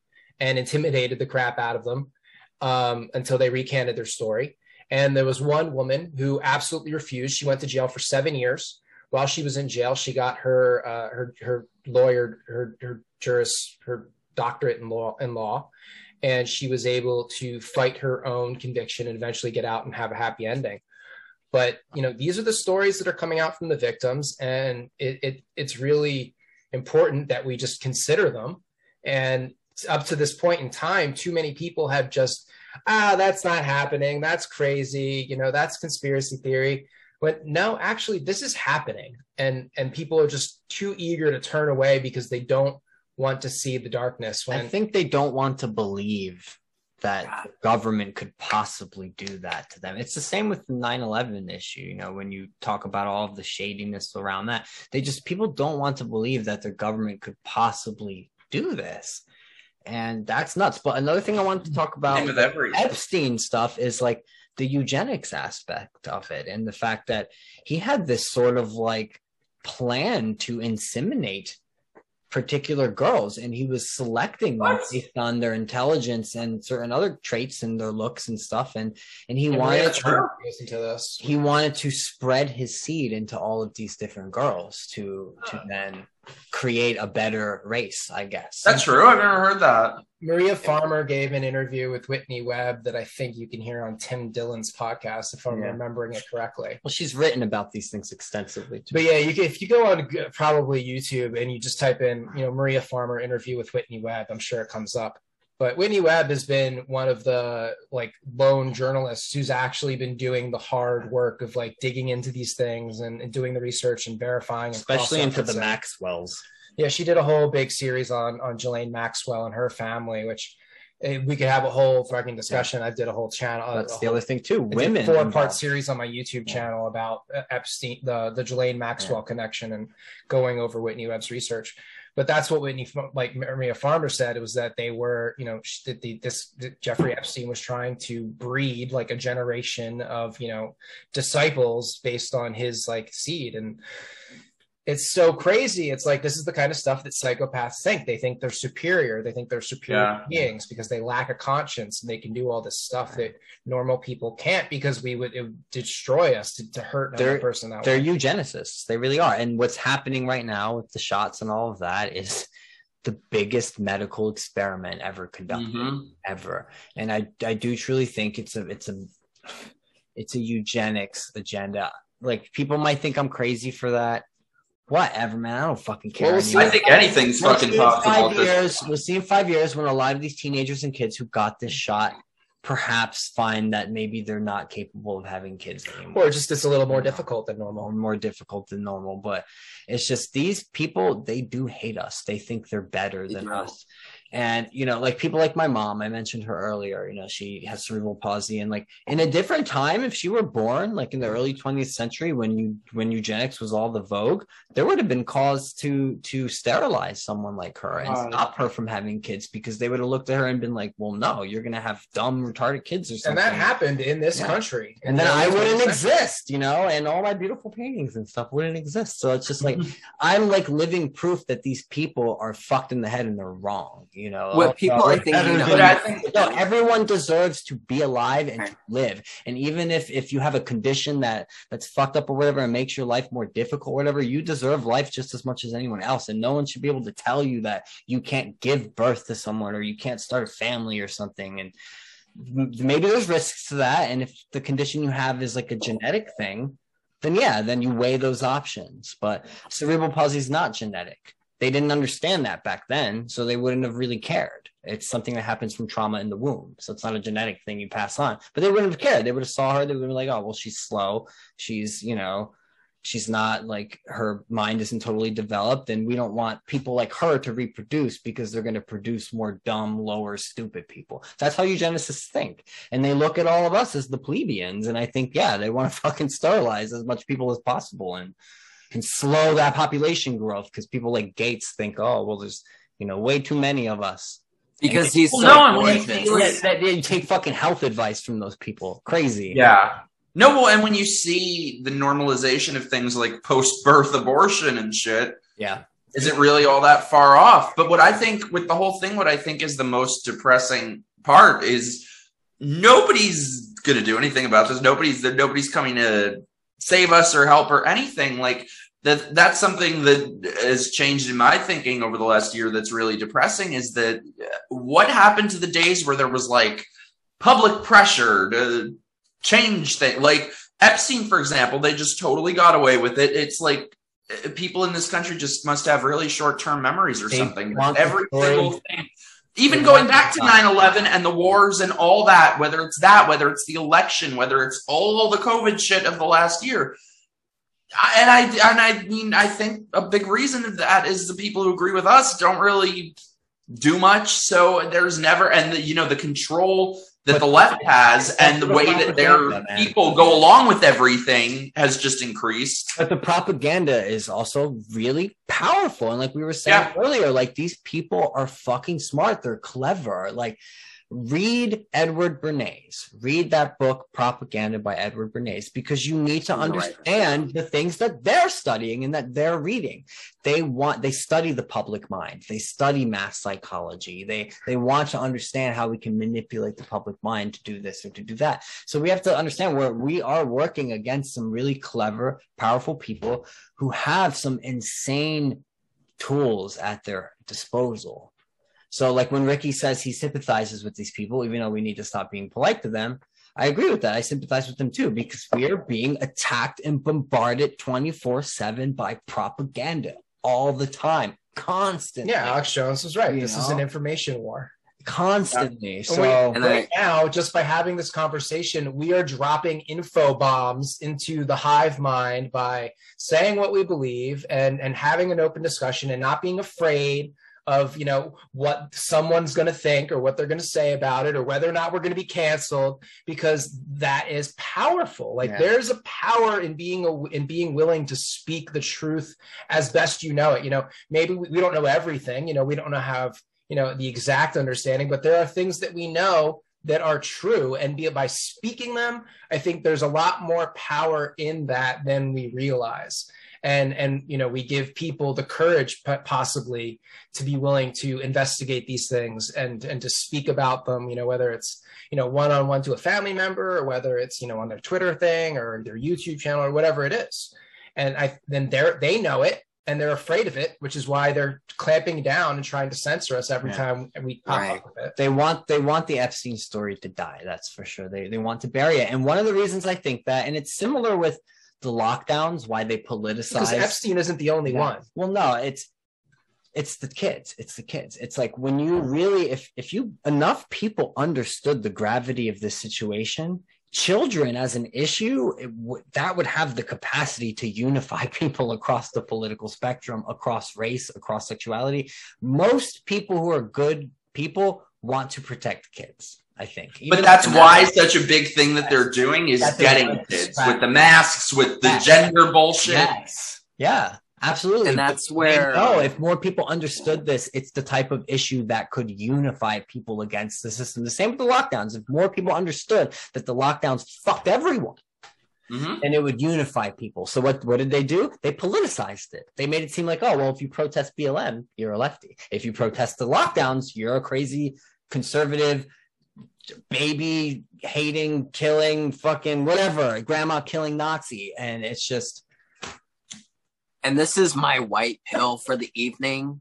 and intimidated the crap out of them um, until they recanted their story. And there was one woman who absolutely refused. She went to jail for seven years. While she was in jail, she got her uh, her her lawyer her her juris her doctorate in law in law, and she was able to fight her own conviction and eventually get out and have a happy ending. But you know, these are the stories that are coming out from the victims, and it, it it's really important that we just consider them and up to this point in time, too many people have just, ah, that's not happening. That's crazy. You know, that's conspiracy theory. But no, actually, this is happening, and and people are just too eager to turn away because they don't want to see the darkness. When I think they don't want to believe that government could possibly do that to them. It's the same with the 9/11 issue, you know, when you talk about all of the shadiness around that. They just people don't want to believe that the government could possibly do this and that's nuts. But another thing I wanted to talk about with Epstein stuff is like the eugenics aspect of it and the fact that he had this sort of like plan to inseminate particular girls and he was selecting them based on their intelligence and certain other traits and their looks and stuff and and he wanted to to this. he wanted to spread his seed into all of these different girls to to then create a better race, I guess. That's true. I've never heard that. Maria Farmer gave an interview with Whitney Webb that I think you can hear on Tim Dillon's podcast, if I'm yeah. remembering it correctly. Well, she's written about these things extensively. Too. But yeah, you can, if you go on probably YouTube and you just type in, you know, Maria Farmer interview with Whitney Webb, I'm sure it comes up. But Whitney Webb has been one of the like lone journalists who's actually been doing the hard work of like digging into these things and, and doing the research and verifying, and especially into the Maxwells. Yeah, she did a whole big series on on Ghislaine Maxwell and her family, which eh, we could have a whole fucking discussion. Yeah. I did a whole channel. That's the other thing too. Women four part series on my YouTube yeah. channel about uh, Epstein, the the Ghislaine Maxwell yeah. connection, and going over Whitney Webb's research but that's what Whitney, like Maria Farmer said, it was that they were, you know, that the, this Jeffrey Epstein was trying to breed like a generation of, you know, disciples based on his like seed. And it's so crazy. It's like this is the kind of stuff that psychopaths think. They think they're superior. They think they're superior yeah. beings because they lack a conscience and they can do all this stuff that normal people can't because we would, would destroy us to, to hurt another they're, person. That they're way. eugenicists. They really are. And what's happening right now with the shots and all of that is the biggest medical experiment ever conducted, mm-hmm. ever. And I I do truly think it's a it's a it's a eugenics agenda. Like people might think I'm crazy for that whatever, man. I don't fucking care. Well, I think anything's we'll fucking possible. Five years, we'll see in five years when a lot of these teenagers and kids who got this shot perhaps find that maybe they're not capable of having kids anymore or just it's a little more difficult than normal. or normal. more difficult than normal. But it's just these people, they do hate us. They think they're better They than do. us. And, you know, like people like my mom, I mentioned her earlier, you know, she has cerebral palsy. And like in a different time, if she were born like in the early 20th century when you when eugenics was all the vogue, there would have been cause to to sterilize someone like her and stop her from having kids because they would have looked at her and been like, Well, no, you're gonna have dumb, retarded kids or something. And that happened in this Yeah. country. and then I wouldn't exist, you know, and all my beautiful paintings and stuff wouldn't exist. So it's just like I'm like living proof that these people are fucked in the head and they're wrong, you know. What people So- are thinking of- But I think no, everyone deserves to be alive and to live. And even if if you have a condition that that's fucked up or whatever and makes your life more difficult, or whatever, you deserve life just as much as anyone else. And no one should be able to tell you that you can't give birth to someone or you can't start a family or something. And maybe there's risks to that. And if the condition you have is like a genetic thing, then yeah, then you weigh those options. But cerebral palsy is not genetic. They didn't understand that back then, so they wouldn't have really cared. It's something that happens from trauma in the womb, so it's not a genetic thing you pass on. But they wouldn't have cared. They would have saw her. They would have been like, "Oh, well, she's slow. She's, you know, she's not like her mind isn't totally developed, and we don't want people like her to reproduce because they're going to produce more dumb, lower, stupid people." That's how eugenicists think, and they look at all of us as the plebeians. And I think, yeah, they want to fucking sterilize as much people as possible and and slow that population growth because people like Gates think, oh, well, there's you know way too many of us. because he's Well, so no, and when you gorgeous. feel Yeah, it- that, you take fucking health advice from those people. Crazy. Yeah. No, well, and when you see the normalization of things like post birth abortion and shit, Yeah. is it really all that far off? But what I think with the whole thing, what I think is the most depressing part is nobody's gonna do anything about this. Nobody's nobody's coming to save us or help or anything. Like that that's something that has changed in my thinking over the last year that's really depressing is that uh, what happened to the days where there was like public pressure to change things like Epstein, for example, they just totally got away with it. It's like uh, people in this country just must have really short term memories or They something. Every single thing. Even going back to the- 9 11 and the wars and all that, whether it's that, whether it's the election, whether it's all the COVID shit of the last year. And I and I mean I think a big reason of that is the people who agree with us don't really do much. So there's never and the, you know the control that But- the left has and the the way that their people go along with everything has just increased. But the propaganda is also really powerful. And like we were saying earlier, like these people are fucking smart. They're clever. Like read Edward Bernays. Read that book, Propaganda by Edward Bernays, because you need to He's a writer. understand the things that they're studying and that they're reading. They want they study the public mind. They study mass psychology. They they want to understand how we can manipulate the public mind to do this or to do that. So we have to understand where we are working against some really clever, powerful people who have some insane tools at their disposal. So, like when Ricky says he sympathizes with these people, even though we need to stop being polite to them, I agree with that. I sympathize with them too because we are being attacked and bombarded 24 7 by propaganda all the time, constantly. Yeah, Alex Jones was right. You this is an information war. constantly. And So, we- And I- right now, just by having this conversation, we are dropping info bombs into the hive mind by saying what we believe and and having an open discussion and not being afraid of you know what someone's going to think or what they're going to say about it or whether or not we're going to be canceled because that is powerful. Like Yeah. there's a power in being a, in being willing to speak the truth as best you know it. You know maybe we, we don't know everything. You know we don't know have you know the exact understanding but there are things that we know that are true. And be by speaking them i think there's a lot more power in that than we realize and and you know we give people the courage possibly to be willing to investigate these things and and to speak about them you know whether it's you know one on one to a family member or whether it's you know on their twitter thing or their youtube channel or whatever it is and i then they're they know it and they're afraid of it which is why they're clamping down and trying to censor us every Yeah. time we pop Right. up with it they want they want the Epstein story to die. That's for sure. They they want to bury it. And one of the reasons I think that, and it's similar with the lockdowns, why they because politicize epstein isn't the only Yeah. one. Well, no, it's it's the kids. It's the kids. It's like when you really if if you enough people understood the gravity of this situation children as an issue w- that would have the capacity to unify people across the political spectrum across race across sexuality. Most people who are good people want to protect kids i think but that's why such a big thing that they're doing is getting kids with the masks with the yes. gender bullshit yes yeah Absolutely. And that's where Oh, if more people understood this, it's the type of issue that could unify people against the system. The same with the lockdowns. If more people understood that the lockdowns fucked everyone, mm-hmm. and it would unify people. So what what did they do? They politicized it. They made it seem like, oh, well, if you protest BLM, you're a lefty. If you protest the lockdowns, you're a crazy conservative baby hating, killing, fucking whatever, grandma killing Nazi. And it's just and this is my white pill for the evening.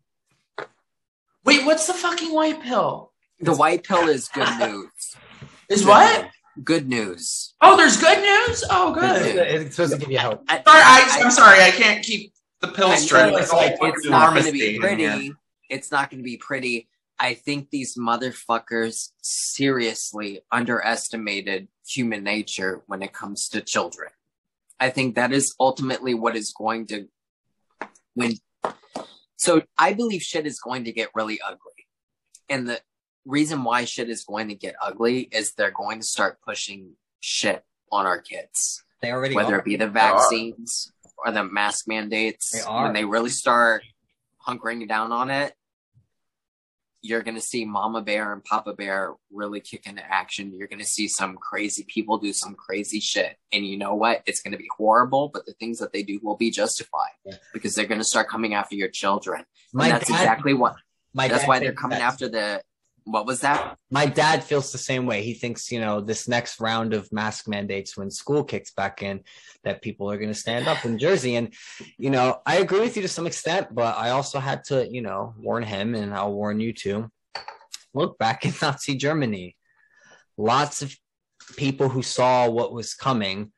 Wait, what's the fucking white pill? The white pill is good news. Is good what? News. Good news. Oh, there's good news. Oh, good. It's supposed to give you hope. I, I, am sorry, I can't keep the pill straight. It's, like, it's not going to be pretty. It's not going to be pretty. I think these motherfuckers seriously underestimated human nature when it comes to children. I think that is ultimately what is going to when so I believe shit is going to get really ugly. And the reason why shit is going to get ugly is they're going to start pushing shit on our kids. They already whether are. it be the vaccines or the mask mandates. They are. When they really start hunkering down on it, you're going to see Mama Bear and Papa Bear really kick into action. You're going to see some crazy people do some crazy shit. And you know what? It's going to be horrible, but the things that they do will be justified yeah. because they're going to start coming after your children. My and that's dad, exactly what. that's why they're coming after the what was that? My dad feels the same way. He thinks, you know, this next round of mask mandates when school kicks back in, that people are going to stand up in Jersey. And, you know, I agree with you to some extent, but I also had to, you know, warn him and I'll warn you too. Look back in Nazi Germany, lots of people who saw what was coming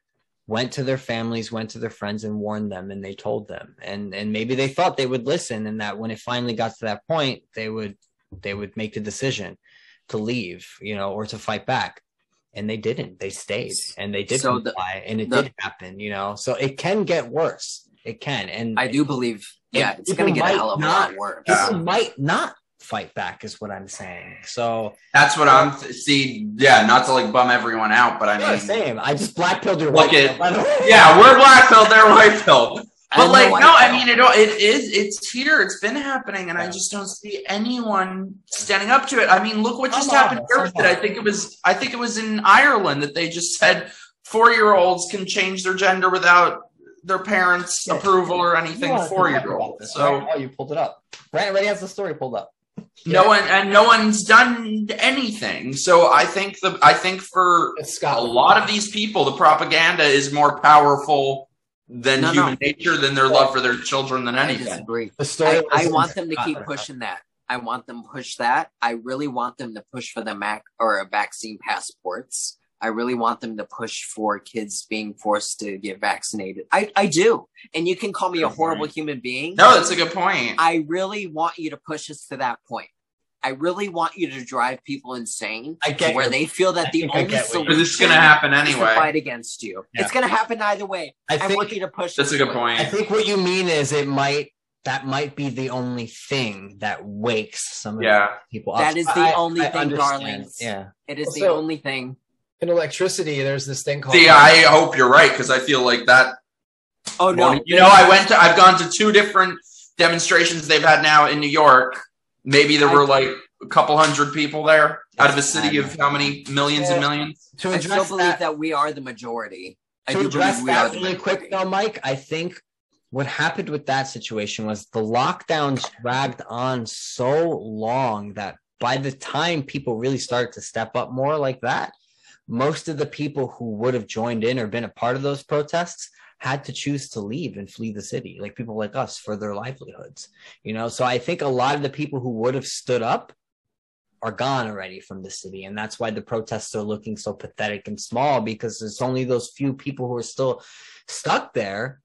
went to their families, went to their friends and warned them and they told them. And and maybe they thought they would listen and that when it finally got to that point, they would they would make the decision to leave, you know, or to fight back. And they didn't. They stayed and they did so comply, the, and it the, did happen, you know. So it can get worse. It can. And I do believe, yeah, it's going to get a hell of a lot worse. People might not fight back, is what I'm saying. So that's what I'm see. Yeah, not to like bum everyone out, but I mean, same. I just black pilled your white. Pill, yeah, we're black pilled. They're white pilled. But like, no, I mean, it it is it's here. It's been happening, and I just don't see anyone standing up to it. I mean, look what just happened here with it. I think it was I think it was in Ireland that they just said four year olds can change their gender without their parents' approval or anything. Four year olds. So oh, you pulled it up. Brent already has the story pulled up. No one and no one's done anything. So I think the I think for a lot of these people, the propaganda is more powerful than no, human no. nature, than their love for their children, than anything. I disagree. The story. I, I want them to keep pushing that. I want them to push that. I really want them to push for the Mac or vaccine passports. I really want them to push for kids being forced to get vaccinated. I, I do. And you can call me a horrible human being. No, that's a good point. I really want you to push us to that point. I really want you to drive people insane I get where you. they feel that the only solution is going to happen anyway. to fight against you. Yeah. It's going to happen either way. I, I want you to push. That's a good point. I think what you mean is it might that might be the only thing that wakes some of yeah. people up. That is the I, only I, thing, darlings. Yeah, it is the only thing. In electricity, there's this thing called. See, I hope you're right because I feel like that. Oh no! You know, I went to. I've gone to two different demonstrations they've had now in New York. Maybe there were like a couple hundred people there out of a city of how many millions and millions? To I still believe that, that, we are the majority. I to address that really quick though, Mike, I think what happened with that situation was the lockdowns dragged on so long that by the time people really started to step up more like that, most of the people who would have joined in or been a part of those protests had to choose to leave and flee the city, like people like us for their livelihoods. You know, so I think a lot of the people who would have stood up are gone already from the city. And that's why the protests are looking so pathetic and small because it's only those few people who are still stuck there.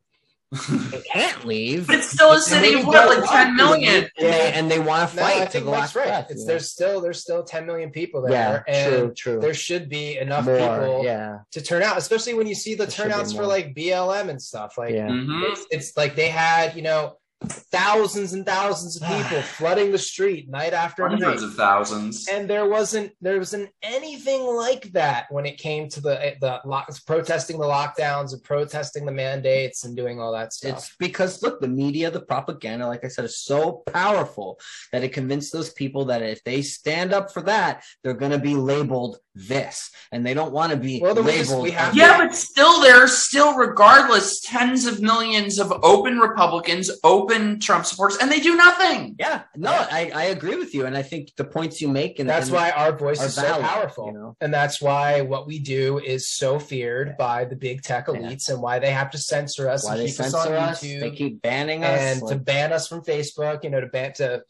They can't leave. But it's still a city they of what, like 10 up, million? And they, and they want to No, fight I to the last right. breath. It's you know? there's still there's still 10 million people there, yeah, and true, true. there should be enough More, people yeah, to turn out, especially when you see the There turnouts for like BLM and stuff. Like yeah. Mhm. it's, it's like they had you know thousands and thousands of people flooding the street night after night. Hundreds of thousands. and there wasn't there wasn't anything like that when it came to the the lock, protesting the lockdowns and protesting the mandates and doing all that stuff. It's because look, the media, the propaganda, like I said, is so powerful that it convinced those people that if they stand up for that, they're going to be labeled this, and they don't want to be Well, then labeled. just- we have Yeah, but still, there are still, regardless, tens of millions of open Republicans, open Trump supporters, and they do nothing. yeah, no, I, I agree with you, and I think the points you make, and that's and why our voice are is so powerful. you know? And that's why what we do is so feared by the big tech Yeah. elites and why they have to censor us why and they keep us censor on us, they keep banning us, and to ban us from Facebook, you know, to ban to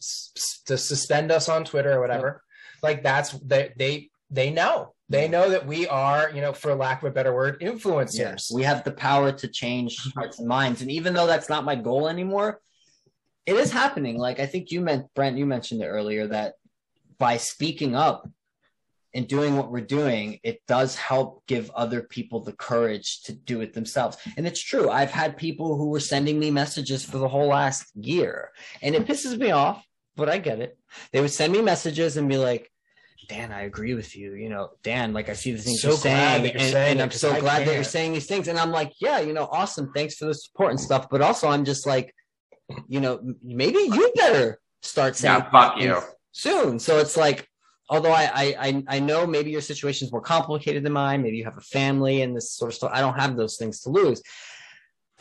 to suspend us on Twitter or whatever. Like that's they they they know. They know that we are, you know, for lack of a better word, influencers. Yes, we have the power to change hearts and minds. And even though that's not my goal anymore, it is happening. Like I think you meant, Brent, you mentioned it earlier that by speaking up and doing what we're doing, it does help give other people the courage to do it themselves. And it's true. I've had people who were sending me messages for the whole last year, and it pisses me off, but I get it. They would send me messages and be like, Dan, I agree with you. You know, Dan, like I see the things So you're saying, you're and, saying and I'm so I glad that you're saying these things. And I'm like, yeah, you know, awesome. Thanks for the support and stuff. But also, I'm just like, you know, maybe you better start saying Yeah, fuck you. soon. So it's like, although I, I I I know maybe your situation is more complicated than mine. Maybe you have a family and this sort of stuff. I don't have those things to lose.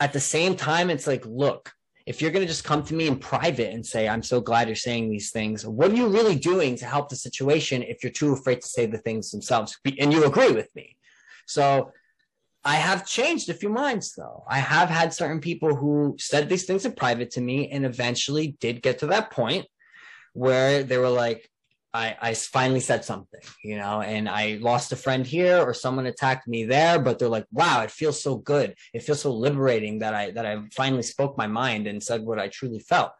At the same time, it's like, look, if you're going to just come to me in private and say, I'm so glad you're saying these things, what are you really doing to help the situation if you're too afraid to say the things themselves? And you agree with me. So I have changed a few minds, though. I have had certain people who said these things in private to me and eventually did get to that point where they were like, I, I finally said something, you know, and I lost a friend here or someone attacked me there, but they're like, wow, it feels so good. It feels so liberating that I that I finally spoke my mind and said what I truly felt.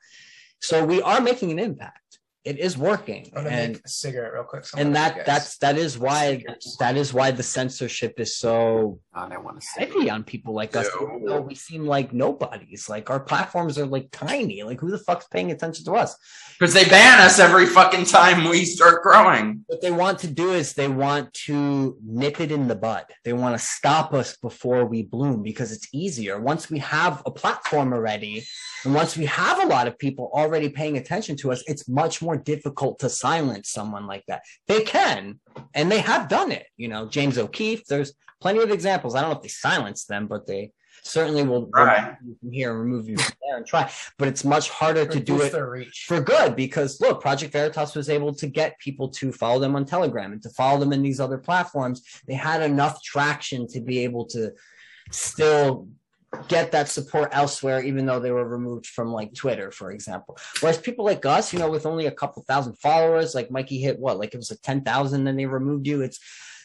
So we are making an impact. It is working. I'm gonna And make a cigarette real quick. and that that's that is why that is why the censorship is so God, I want to say. heavy on people like us. No. We seem like nobodies. Like our platforms are like tiny. Like who the fuck's paying attention to us? Because they ban us every fucking time we start growing. What they want to do is they want to nip it in the bud. They want to stop us before we bloom because it's easier. Once we have a platform already, and once we have a lot of people already paying attention to us, it's much more difficult to silence someone like that. They can, and they have done it. You know, James O'Keefe, there's plenty of examples. I don't know if they silence them, but they certainly will Right. remove you from here and remove you from there and try. But it's much harder to do it reach. for good because look, Project Veritas was able to get people to follow them on Telegram and to follow them in these other platforms. They had enough traction to be able to still get that support elsewhere, even though they were removed from like Twitter, for example. Whereas people like us, you know, with only a couple thousand followers, like Mikey hit what, like it was like 10,000 and they removed you. It's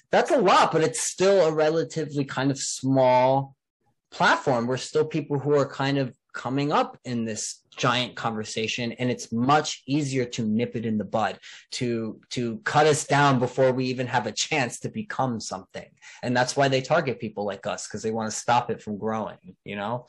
that's a lot, but it's still a relatively kind of small platform. We're still people who are kind of coming up in this giant conversation and it's much easier to nip it in the bud to to cut us down before we even have a chance to become something and that's why they target people like us because they want to stop it from growing you know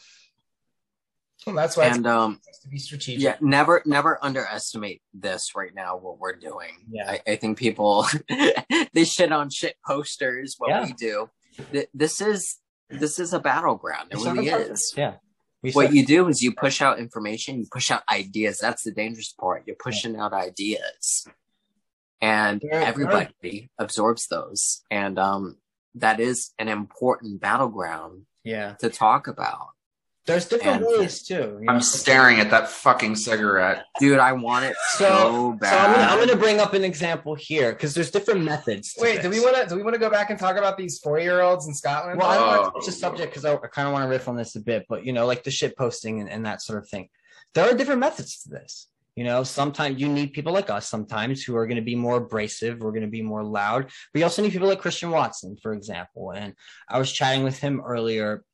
Well, that's why And um, to be strategic. yeah, never, never underestimate this right now. What we're doing. Yeah. I, I think people they shit on shit posters. What Yeah. we do. Th- This is this is a battleground. It It's really is. yeah we What said- you do is you push out information, you push out ideas. That's the dangerous part. You're pushing out ideas. And right. everybody absorbs those. And um that is an important battleground yeah to talk about. There's different And- ways too you know? I'm staring at that fucking cigarette. Dude, I want it So- so, so I'm gonna, I'm gonna bring up an example here because there's different methods to Wait, do we want to do we want to go back and talk about these four year olds in Scotland? Well, I don't want Oh. to touch the oh. subject because I, I kind of want to riff on this a bit, but you know, like the shit posting and, and that sort of thing. There are different methods to this. You know, sometimes you need people like us sometimes who are going to be more abrasive, we're going to be more loud. But you also need people like Christian Watson, for example. And I was chatting with him earlier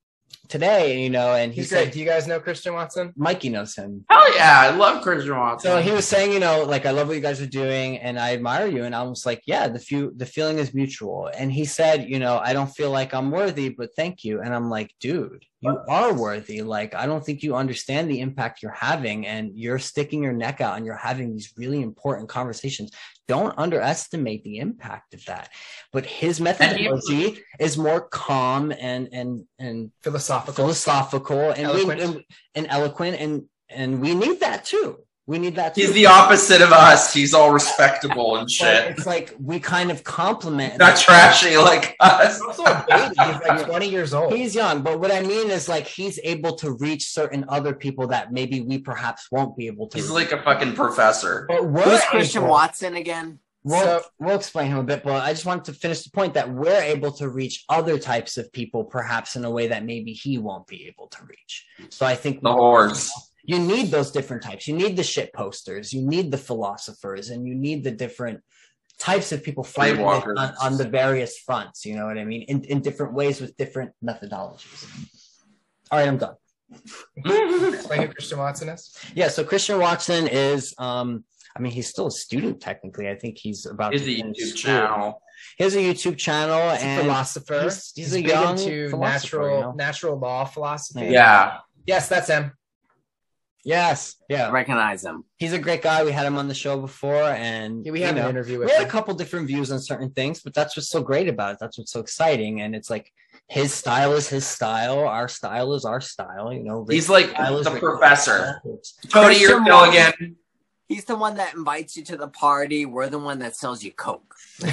today, you know, and he He's said great. Do you guys know Christian Watson? Mikey knows him. Hell yeah, I love Christian Watson. So he was saying, you know, like I love what you guys are doing, and I admire you. And I was like, yeah, the few the feeling is mutual. And he said, you know, I don't feel like I'm worthy, but thank you. And I'm like, dude, you are worthy. Like I don't think you understand the impact you're having, and you're sticking your neck out, and you're having these really important conversations. Don't underestimate the impact of that. But his methodology is more calm and and and Philosophical. philosophical and Eloquent. We, and, and eloquent and and we need that too we need that too He's the opposite of us. He's all respectable and But shit. it's like we kind of compliment. Not trashy like us. He's also a baby. He's like 20 years old. he's young but what i mean is like he's able to reach certain other people that maybe we perhaps won't be able to He's reach. like a fucking professor. but we're Who's Christian able- Watson again? We'll, So- we'll explain him a bit, but I just wanted to finish the point that we're able to reach other types of people, perhaps in a way that maybe he won't be able to reach. So I think The horse. You need those different types. You need the shit posters, you need the philosophers, and you need the different types of people fighting on, on the various fronts. You know what I mean? In, in different ways with different methodologies. All right, I'm done. Explain who Christian Watson is. Yeah, so Christian Watson is, um, I mean, he's still a student technically. I think he's about He's to a YouTube channel. He has a YouTube channel He's a and philosopher. he's- he's a big young into philosopher, natural you know? natural law philosophy. Yeah. Yes, that's him. Yes, yeah, recognize him. he's a great guy. We had him on the show before, and Yeah, we you had know, an interview we with had a couple different views on certain things, but that's what's so great about it. That's what's so exciting, and it's like his style is his style, our style is our style. You know, He's like style is the Rick's professor. style. Cody, you're Christian Bill again. He's the one that invites you to the party. We're the one that sells you coke.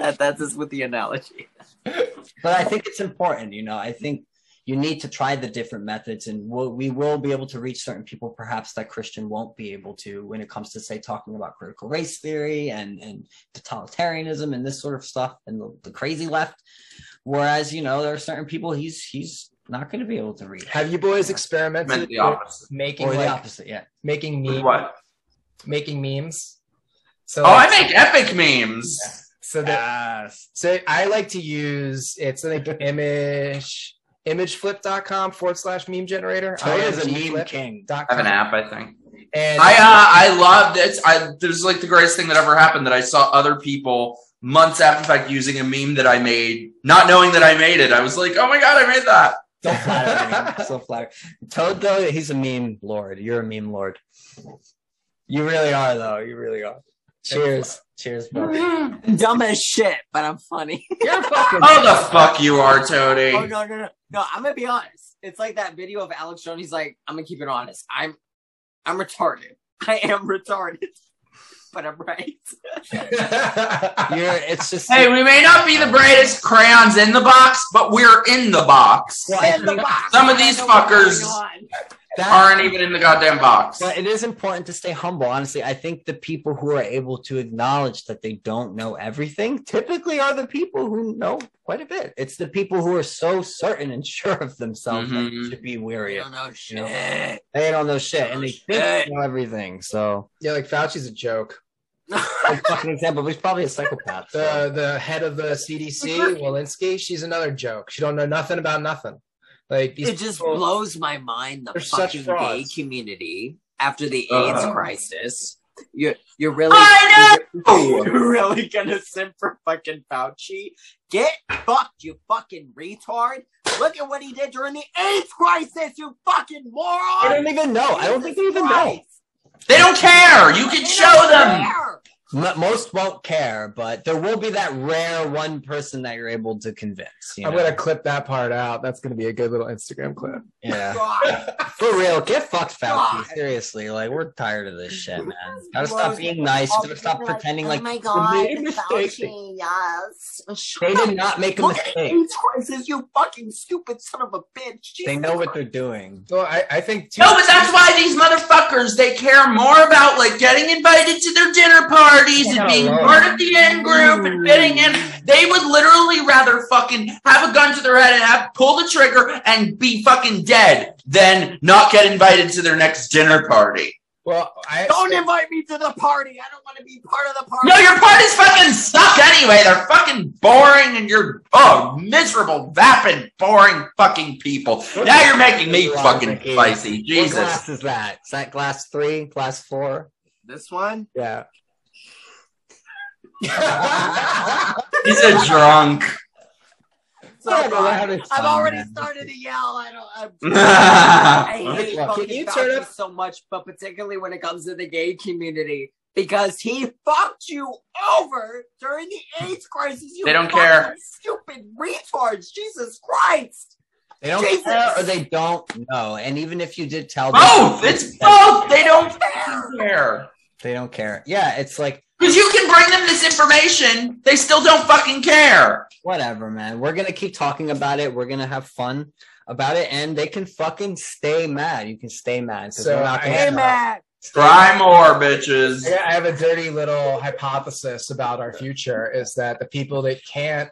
That, that's just with the analogy. but I think it's important. You know, I think you need to try the different methods, and we'll, we will be able to reach certain people, perhaps that Christian won't be able to, when it comes to say talking about critical race theory and and totalitarianism and this sort of stuff and the, the crazy left. Whereas, you know, there are certain people he's he's not going to be able to reach. Have you boys Meant experimented the opposite. making or the like, opposite, yeah. making With meme, what? making memes? So Oh, I like, make epic memes. so that Yes. so I like to use it's like image imgflip.com forward slash meme generator. Toad is a meme king. I have an app, I think. And I uh, I loved it. I it was like the greatest thing that ever happened that I saw other people months after the fact using a meme that I made, not knowing that I made it. I was like, oh my god, I made that. So flattering. so flattering. Toad, though, he's a meme lord. You're a meme lord. You really are, though. You really are. Cheers. Cheers, bro. Dumb as shit, but I'm funny. You're fucking. Oh the fuck you are, Tony. Oh no, no, no, no! I'm gonna be honest. It's like that video of Alex Jones. He's like, "I'm gonna keep it honest. I'm, I'm retarded. I am retarded, but I'm right." You're. It's just. Hey, we may not be the brightest crayons in the box, but we're in the box. Well, I In the box. Some of these fuckers- going on. That- Aren't even in the goddamn box. But it is important to stay humble. Honestly, I think the people who are able to acknowledge that they don't know everything typically are the people who know quite a bit. It's the people who are so certain and sure of themselves that you mm-hmm. should be I weary of. don't know You shit. know? They don't know shit, and they think they know everything. So, yeah, like Fauci's a joke. like fucking example, but he's probably a psychopath. so. The the head of the CDC, Walensky, she's another joke. She don't know nothing about nothing. Like these it just people- blows my mind the They're such fucking gay community after the Uh. AIDS crisis. You're you're really I you're, you're really gonna simp for fucking Fauci? Get fucked, you fucking retard! Look at what he did during the AIDS crisis, you fucking moron! I don't even know. I don't think they even know. They don't care. You can They show them. care. M- most won't care, but there will be that rare one person that you're able to convince. You I'm know? gonna clip that part out. That's gonna be a good little Instagram clip. yeah, for real. Get fucked, Fauci. God. Seriously, like we're tired of this shit, man. Gotta stop being nice. Oh, Gotta stop people are like, pretending oh like my you god, made. Fauci, yes. They did not make a Look mistake. AIDS crisis, you fucking stupid son of a bitch. They know what they're doing. Well, I, I think too. No, but that's why these motherfuckers they care more about like getting invited to their dinner parties and being Hello. part of the in group and fitting in. They would literally rather fucking have a gun to their head and have pull the trigger and be fucking dead than not get invited to their next dinner party. Well, I Don't invite me to the party. I don't want to be part of the party. No, your party's fucking suck anyway. They're fucking boring and you're oh miserable, vapid, boring fucking people. Now you're making me fucking spicy. What Jesus. glass is that? Is that glass three? Glass four? This one? Yeah. He's a drunk. So Yeah, no, fine. that is I've fine, already man. started to yell. I don't. I'm, I hate Look, fucking can you turn up- so much, but particularly when it comes to the gay community, because he fucked you over during the AIDS crisis. You They don't care. Stupid retards. Jesus Christ. They don't Jesus. care or they don't know. And even if you did tell them, Both. It's both. They don't care. they don't care. Yeah, it's like Because you can bring them this information, they still don't fucking care. whatever, man. We're gonna keep talking about it. We're gonna have fun about it, and they can fucking stay mad. You can stay mad. So we're not gonna Hey, have- Matt. Try more, bitches. I I have a dirty little hypothesis about our future is that the people that can't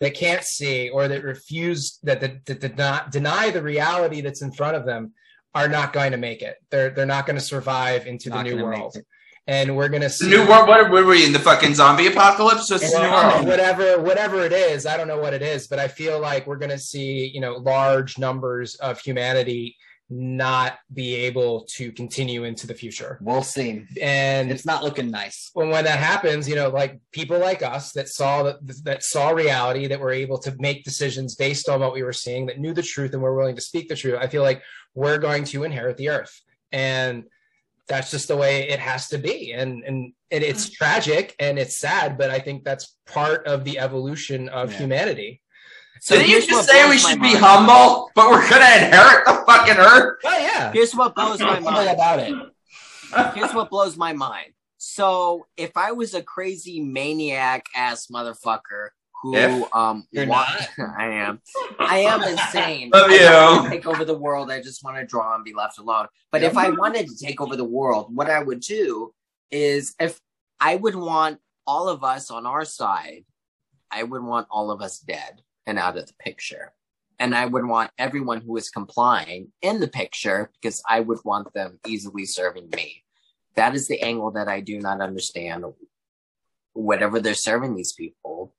that can't see or that refuse that, that, that did not deny the reality that's in front of them are not going to make it. They're they're not going to survive into the new gonna make world. it. And we're going to The see new world. What were we in the fucking zombie apocalypse? It's new well, world. whatever whatever it is, I don't know what it is, but I feel like we're going to see, you know, large numbers of humanity not be able to continue into the future. We'll see. And It's not looking nice. when when that happens, you know, like people like us that saw that that saw reality, that were able to make decisions based on what we were seeing, that knew the truth and were willing to speak the truth. I feel like we're going to inherit the earth, and that's just the way it has to be. And and, and it's mm. tragic and it's sad, but I think that's part of the evolution of Yeah. humanity. So Didn't you just say we should be mind. humble, but we're gonna inherit the fucking earth? Oh yeah. Here's what blows my mind. about it. Here's what blows my mind. So if I was a crazy maniac ass motherfucker who If um you're wa- not. I am. I am insane. Love I don't wanna you. take over the world. I just want to draw and be left alone. But if I wanted to take over the world, what I would do is if I would want all of us on our side, I would want all of us dead and out of the picture. And I would want everyone who is complying in the picture because I would want them easily serving me. That is the angle that I do not understand. Whatever they're serving these people,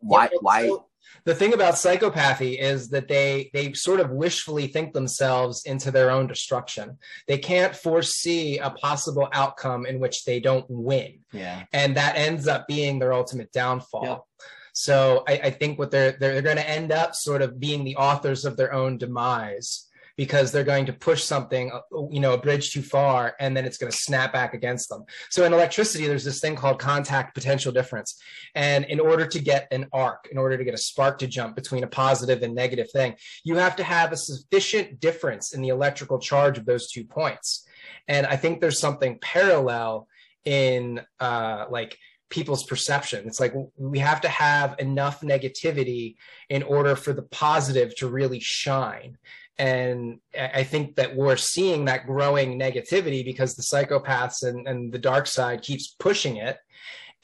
why? Yeah, Why? so the thing about psychopathy is that they they sort of wishfully think themselves into their own destruction. They can't foresee a possible outcome in which they don't win, Yeah. and that ends up being their ultimate downfall. So I, I think what they're they're, they're going to end up sort of being the authors of their own demise because they're going to push something, uh, you know, a bridge too far, and then it's going to snap back against them. So in electricity, there's this thing called contact potential difference. And in order to get an arc, in order to get a spark to jump between a positive and negative thing, you have to have a sufficient difference in the electrical charge of those two points. And I think there's something parallel in uh, like people's perception. It's like we have to have enough negativity in order for the positive to really shine. And I I think that we're seeing that growing negativity because the psychopaths and, and the dark side keeps pushing it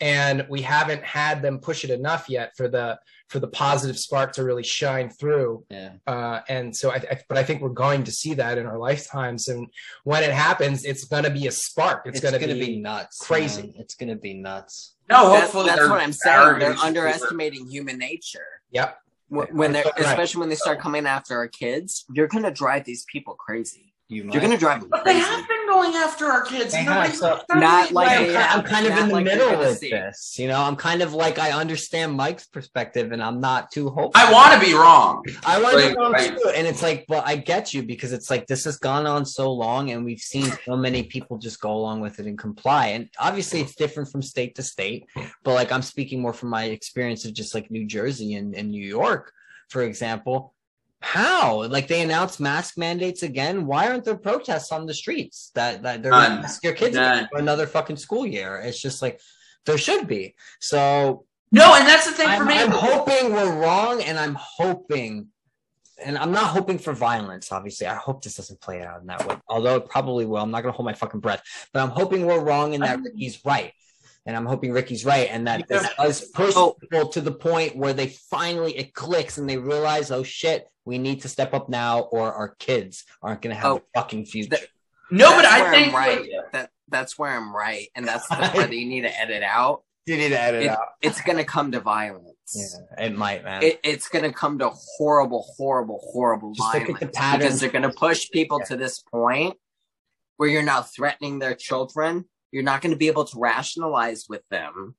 and we haven't had them push it enough yet for the for the positive spark to really shine through Yeah. uh, and so I, I but i think we're going to see that in our lifetimes and when it happens it's going to be a spark it's, It's, going to be, be, nuts. crazy. man. It's gonna be nuts. No, That's, hopefully that's they're what I'm saying. They're underestimating human nature. yep Wh- When they're, especially when they start coming after our kids, you're gonna drive these people crazy. You might. You're gonna drive them But they crazy. have been going after our kids. They have, nobody's so- done Not anything. like I'm, they have, I'm kind of not in the like they're middle gonna with see. this. You know, I'm kind of like I understand Mike's perspective, and I'm not too hopeful. I want to be wrong. I want to Like, be wrong like- too, and it's like, but I get you because it's like this has gone on so long, and we've seen so many people just go along with it and comply. And obviously, it's different from state to state. But like, I'm speaking more from my experience of just like New Jersey and, and New York, for example. How like they announced mask mandates again? Why aren't there protests on the streets that that they're gonna mask your kids again for another fucking school year? It's just like there should be. So No, and that's the thing for I'm, me. I'm hoping we're wrong, and I'm hoping, and I'm not hoping for violence. Obviously, I hope this doesn't play out in that way. Although it probably will. I'm not gonna hold my fucking breath, but I'm hoping we're wrong and that he's right. And I'm hoping Ricky's right, and that this does push Oh. people to the point where they finally it clicks and they realize, oh shit, we need to step up now, or our kids aren't gonna have Oh. a fucking future. No, but I think I'm right. That that's where I'm right, and that's the part that you need to edit out. You need to edit It, out. it's gonna come to violence. Yeah, it might, man. It, it's gonna come to horrible, horrible, horrible Just look at violence the patterns. because they're gonna push people Yeah. to this point where you're now threatening their children. You're not gonna be able to rationalize with them.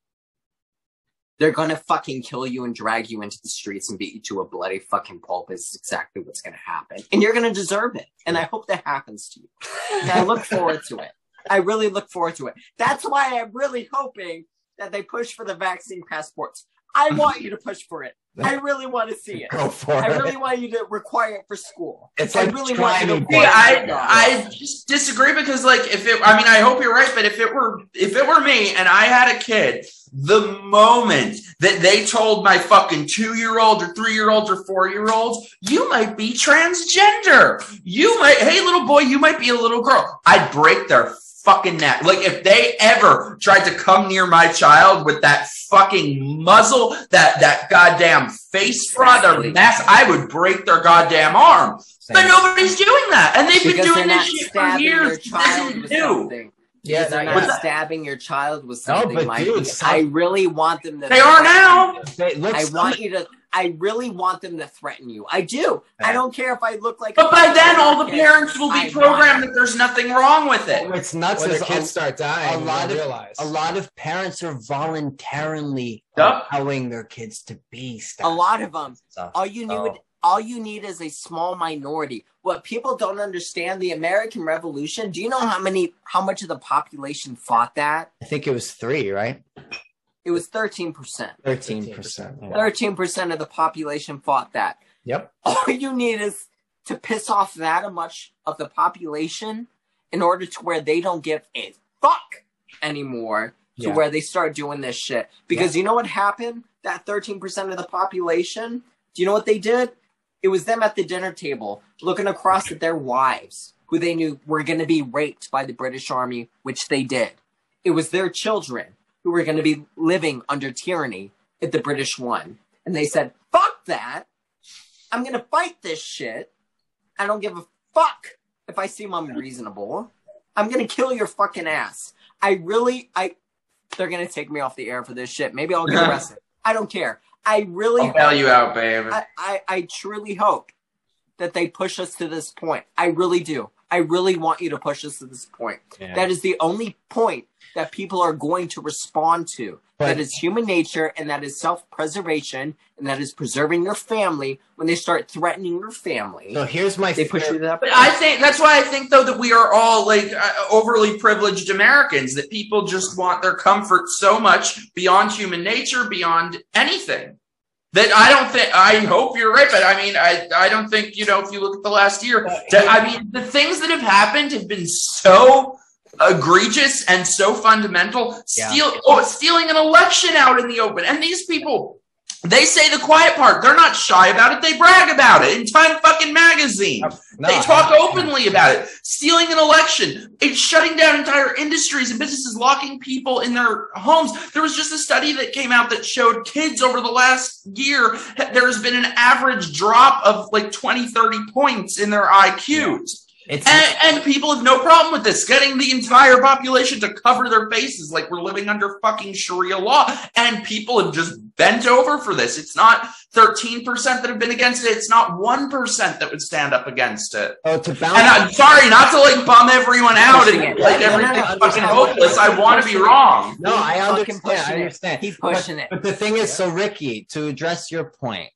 They're gonna fucking kill you and drag you into the streets and beat you to a bloody fucking pulp. Is exactly what's gonna happen, and you're gonna deserve it. And I hope that happens to you. And I look forward to it. I really look forward to it. That's why I'm really hoping that they push for the vaccine passports. I want you to push for it. I really want to see it. Go for I it. really want you to require it for school. It's I really want you trying to to See, I I just disagree because like if it I mean I hope you're right, but if it were if it were me and I had a kid, the moment that they told my fucking two year old or three year olds or four year olds, you might be transgender. You might hey little boy, you might be a little girl. I'd break their fucking neck. Like if they ever tried to come near my child with that fucking muzzle, that that goddamn face front or mask, I would break their goddamn arm. But nobody's doing that, and they've been Because they're doing this shit for years. This is new. something. Yeah, Because they're not not stabbing your child with something. but Mikey. dude, some- I really want them to. They are now. They I want you to. I really want them to threaten you. I do. I don't care if I look like. But a by then, all the kid. parents will I be programmed that there's nothing wrong with it. It's nuts when the kids a, start dying, a lot of- realize. a lot of parents are voluntarily Yup. allowing their kids to be stuff. A lot of them. stuff. All you need. Oh. All you need is a small minority. What people don't understand: the American Revolution. Do you know how many, how much of the population fought that? I think it was three, right? It was thirteen percent. Thirteen percent. Thirteen percent of the population fought that. Yep. all you need is to piss off that much of the population in order to where they don't give a fuck anymore to Yeah. where they start doing this shit. Because you know what happened? That 13% of the population, do you know what they did? It was them at the dinner table looking across at their wives who they knew were going to be raped by the British Army, which they did. It was their children who were going to be living under tyranny if the British won. And they said, fuck that. I'm going to fight this shit. I don't give a fuck if I seem unreasonable. I'm going to kill your fucking ass. I really, I, they're going to take me off the air for this shit. Maybe I'll get arrested. I don't care. I really, I'll bail you out, babe. I, I, I truly hope that they push us to this point. I really do. I really want you to push us to this point. Yeah. That is the only point that people are going to respond to. But- that is human nature and that is self preservation and that is preserving your family when they start threatening your family. So here's my they push you to that But point. I think that's why I think though that we are all like uh, overly privileged Americans that people just want their comfort so much beyond human nature, beyond anything. That I don't think. I hope you're right, but I mean, I I don't think you know. If you look at the last year, I mean, the things that have happened have been so egregious and so fundamental. Yeah. Steal, oh, stealing an election out in the open, and these people. They say the quiet part. They're not shy about it. They brag about it in Time fucking magazine. No, they talk openly about it. Stealing an election, it's shutting down entire industries and businesses, locking people in their homes. There was just a study that came out that showed kids over the last year, there's been an average drop of like 20, 30 points in their IQs. It's And, and people have no problem with this, getting the entire population to cover their faces like we're living under fucking Sharia law. And people have just bent over for this. It's not 13% that have been against it. It's not 1% that would stand up against it. oh, to And balance. I'm sorry not to like bum everyone out and it. like No, no, no, no. fucking hopeless. I want to be wrong. no, I understand. I understand. Keep But- pushing it. But the thing is, so Ricky, to address your point,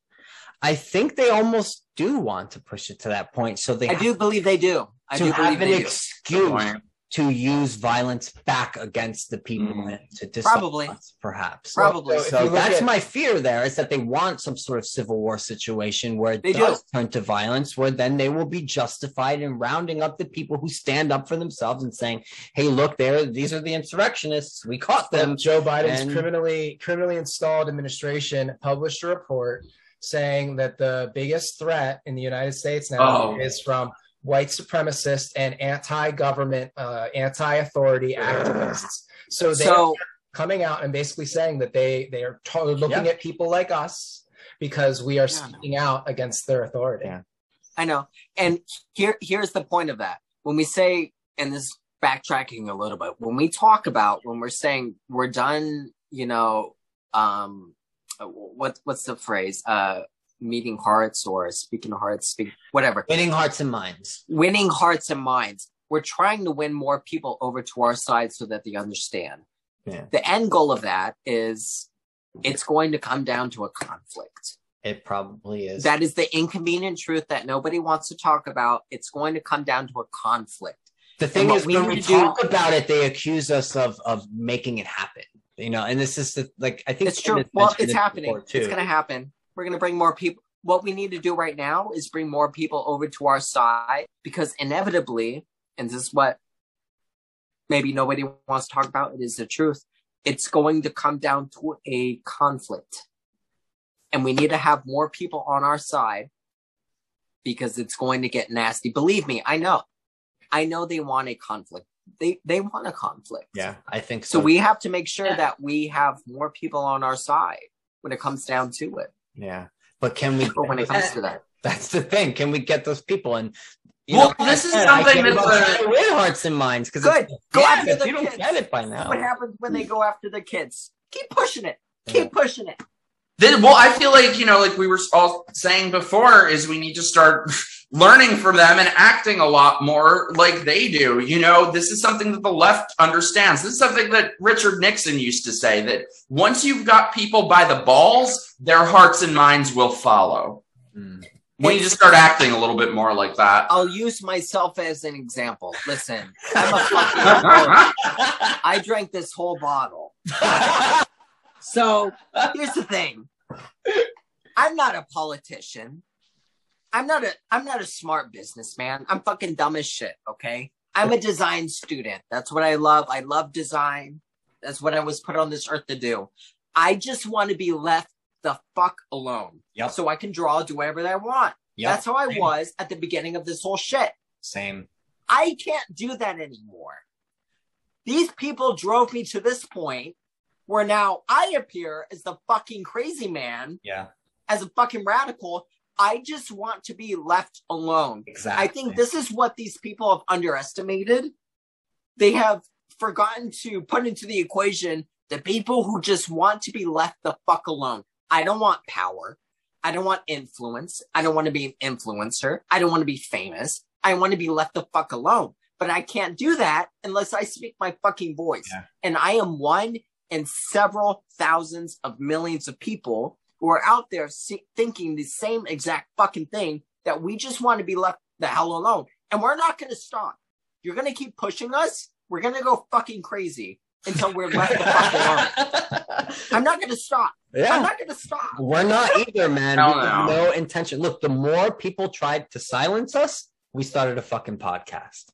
I think they almost do want to push it to that point, so they I do believe they do. I to do have believe an they do. excuse to use violence back against the people Mm. to disarm Probably. us, perhaps. Probably. So So that's at- my fear there is that they want some sort of civil war situation where it They does turn to violence, where then they will be justified in rounding up the people who stand up for themselves and saying, "Hey, look, there, these are the insurrectionists. We caught them." Joe Biden's and- criminally criminally installed administration published a report saying that the biggest threat in the United States now Oh. is from white supremacists and anti-government, uh, anti-authority activists. So they're So coming out and basically saying that they they are to- looking Yeah. at people like us because we are Yeah, speaking out against their authority. Yeah. I know. And here here's the point of that. When we say and this backtracking a little bit. When we talk about when we're saying we're done, you know, um, what what's the phrase? Uh, meeting hearts or speaking hearts, speak whatever. Winning hearts and minds. Winning hearts and minds. We're trying to win more people over to our side so that they understand. Yeah. The end goal of that is it's going to come down to a conflict. It probably is. That is the inconvenient truth that nobody wants to talk about. It's going to come down to a conflict. the thing is, we when need we to do- talk about it, they accuse us of of making it happen. You know, and this is the, like I think It's true. Well, it's happening. It's going to happen. We're going to bring more people. What we need to do right now is bring more people over to our side because inevitably, and this is what maybe nobody wants to talk about, it is the truth. It's going to come down to a conflict. And we need to have more people on our side because it's going to get nasty. Believe me, I know. I know they want a conflict. They they want a conflict. Yeah, I think so. So we have to make sure that we have more people on our side when it comes down to it, yeah, but can we? or when it comes to that. That's the thing. Can we get those people? And you Well, know, this is I something can't that's a- trying win hearts and minds because Good. Go yeah, after if the you don't get it by now. What happens when they go after the kids? Keep pushing it. Keep pushing it. Then, well, I feel like you know, like we were all saying before, is we need to start learning from them and acting a lot more like they do. You know, this is something that the left understands. This is something that Richard Nixon used to say that once you've got people by the balls, their hearts and minds will follow. Mm. We need to start acting a little bit more like that. I'll use myself as an example. Listen, I'm a fucking. I drank this whole bottle. So here's the thing. I'm not a politician. I'm not a I'm not a smart businessman. I'm fucking dumb as shit, okay? I'm a design student. That's what I love. I love design. That's what I was put on this earth to do. I just want to be left the fuck alone. Yep. So I can draw, do whatever I want. Yep. That's how I Same. was at the beginning of this whole shit. Same. I can't do that anymore. These people drove me to this point where now I appear as the fucking crazy man, Yeah. as a fucking radical. I just want to be left alone. Exactly. I think this is what these people have underestimated. They have forgotten to put into the equation the people who just want to be left the fuck alone. I don't want power. I don't want influence. I don't want to be an influencer. I don't want to be famous. I want to be left the fuck alone. But I can't do that unless I speak my fucking voice. Yeah. And I am one in several thousands of millions of people who are out there see- thinking the same exact fucking thing that we just want to be left the hell alone. And we're not going to stop. You're going to keep pushing us. We're going to go fucking crazy until we're left the fuck alone. I'm not going to stop. Yeah. I'm not going to stop. We're not either, man. Hell we have no. no intention. Look, the more people tried to silence us, we started a fucking podcast.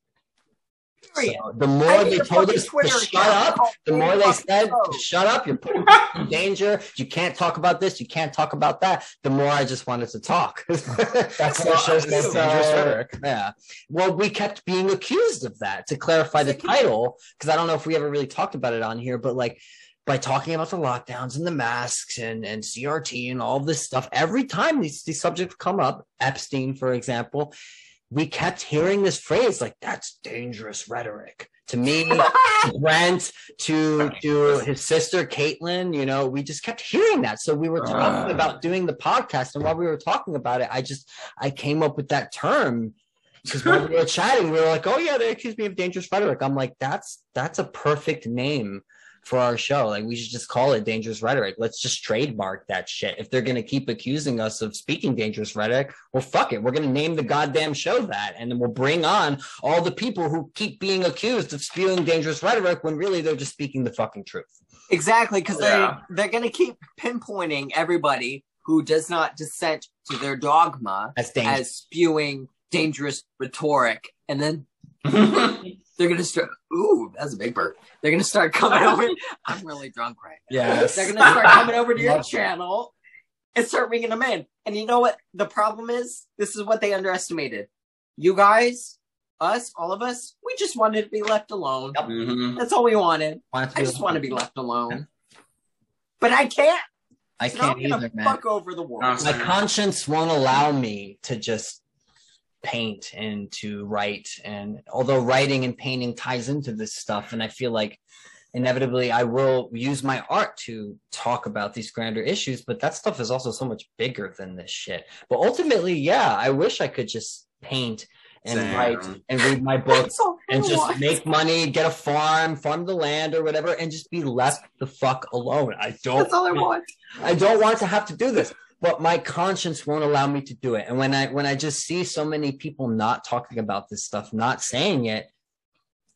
Period. So the more they told fucking us to shut up, the more they said to shut up, you're putting people in danger. You can't talk about this. You can't talk about that. The more I just wanted to talk. That's what show's name, So- Dangerous Rhetoric. Yeah. Well, we kept being accused of that. To clarify the title, because I don't know if we ever really talked about it on here, but like by talking about the lockdowns and the masks and, and CRT and all this stuff, every time these, these subjects come up, Epstein, for example, we kept hearing this phrase like that's dangerous rhetoric. To me, to Brent, to to his sister Caitlin, you know, we just kept hearing that. So we were talking Uh. about doing the podcast, and while we were talking about it, I just I came up with that term because when we were chatting, we were like, "Oh yeah, they accused me of dangerous rhetoric." I'm like, "That's that's a perfect name for our show. Like, we should just call it dangerous rhetoric. Let's just trademark that shit. If they're gonna keep accusing us of speaking dangerous rhetoric, well, fuck it. We're gonna name the goddamn show that, and then we'll bring on all the people who keep being accused of spewing dangerous rhetoric when really they're just speaking the fucking truth." Exactly, because Yeah. they they're going to keep pinpointing everybody who does not dissent to their dogma That's as spewing dangerous rhetoric, and then they're going to start. Ooh, that's a big bird. They're going to start coming over. I'm really drunk right now. yes. They're going to start coming over to your Love channel and start bringing them in. And you know what? The problem is, this is what they underestimated. You guys, us, all of us, we just wanted to be left alone. Yep. Mhm. That's all we wanted. Want it to I be- just want to be left alone. But I can't. I So can't gonna either, man. fuck over the world. No, my conscience won't allow me to just paint and to write. And although writing and painting ties into this stuff, and I feel like inevitably I will use my art to talk about these grander issues, but that stuff is also so much bigger than this shit. But ultimately, yeah, I wish I could just paint and Same. write and read my books That's all and just want. make money, get a farm, farm the land or whatever, and just be left the fuck alone. I don't That's all I want. I don't want to have to do this, but my conscience won't allow me to do it. And when I when I just see so many people not talking about this stuff, not saying it,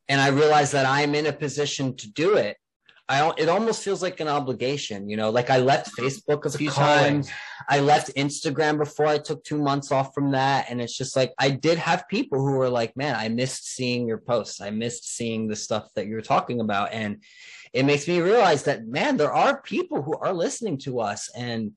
and I realize that I'm in a position to do it, I it almost feels like an obligation, you know. Like I left Facebook a It's few calling. times. I left Instagram before I took two months off from that, and it's just like I did have people who were like, "Man, I missed seeing your posts. I missed seeing the stuff that you're talking about," and it makes me realize that man, there are people who are listening to us and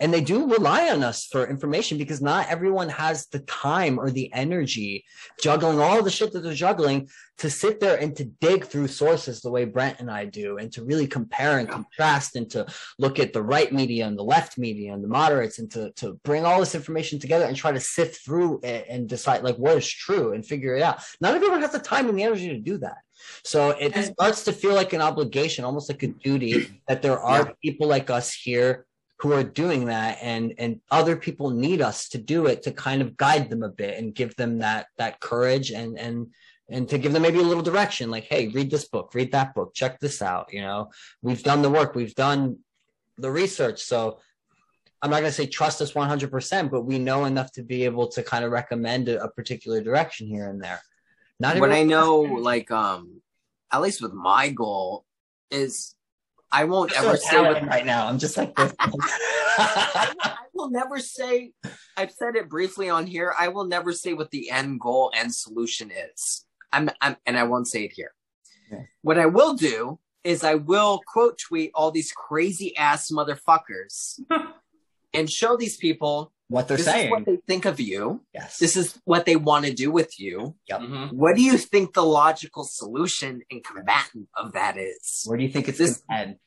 and they do rely on us for information because not everyone has the time or the energy juggling all the shit that they're juggling to sit there and to dig through sources the way Brent and I do and to really compare and contrast and to look at the right media and the left media and the moderates and to, to bring all this information together and try to sift through it and decide like what is true and figure it out. Not everyone has the time and the energy to do that. So it starts to feel like an obligation, almost like a duty that there are people like us here who are doing that and and other people need us to do it to kind of guide them a bit and give them that that courage and and and to give them maybe a little direction like hey read this book read that book check this out you know? We've done the work we've done the research so i'm not going to say trust us 100% but we know enough to be able to kind of recommend a, a particular direction here and there. Not when I know, like, um, at least with my goal is I won't I'm so ever say what right now i'm just like this I, I will never say I've said it briefly on here. I will never say what the end goal and solution is. I'm, I'm and I won't say it here. Yeah. What I will do is I will quote tweet all these crazy ass motherfuckers and show these people what they're saying. this saying is what they think of you. yes This is what they want to do with you. Mhm. What do you think the logical solution and combatant of that is? where do you think it's This- going to end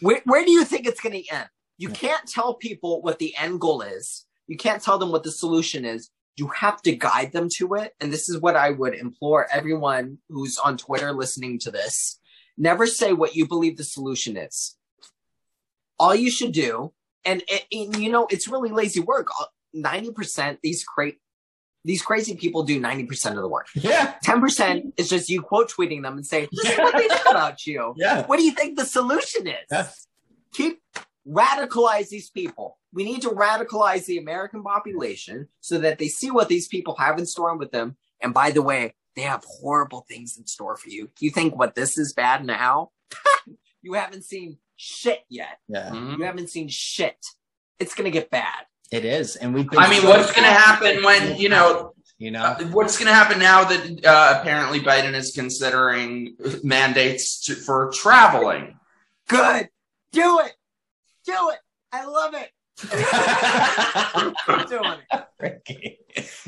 Where, where do you think it's going to end? You Yeah. can't tell people what the end goal is. You can't tell them what the solution is. You have to guide them to it. And this is what I would implore everyone who's on Twitter listening to this. Never say what you believe the solution is. All you should do, and, and, and, you know, it's really lazy work. Uh, ninety percent these cra- these crazy people do ninety percent of the work. yeah Ten percent is just you quote tweeting them and say, "This is what they think about you." yeah What do you think the solution is? Keep radicalize these people. We need to radicalize the American population so that they see what these people have in store with them. And by the way, they have horrible things in store for you. You think what this is bad now? you haven't seen shit yet. yeah Mhm. You haven't seen shit. It's gonna get bad. It is, and we've been. I mean, what's going to happen when you know you know, Uh, what's going to happen now that uh, apparently Biden is considering mandates to, for traveling? Good. Do it. Do it. I love it. Keep doing it. Ricky,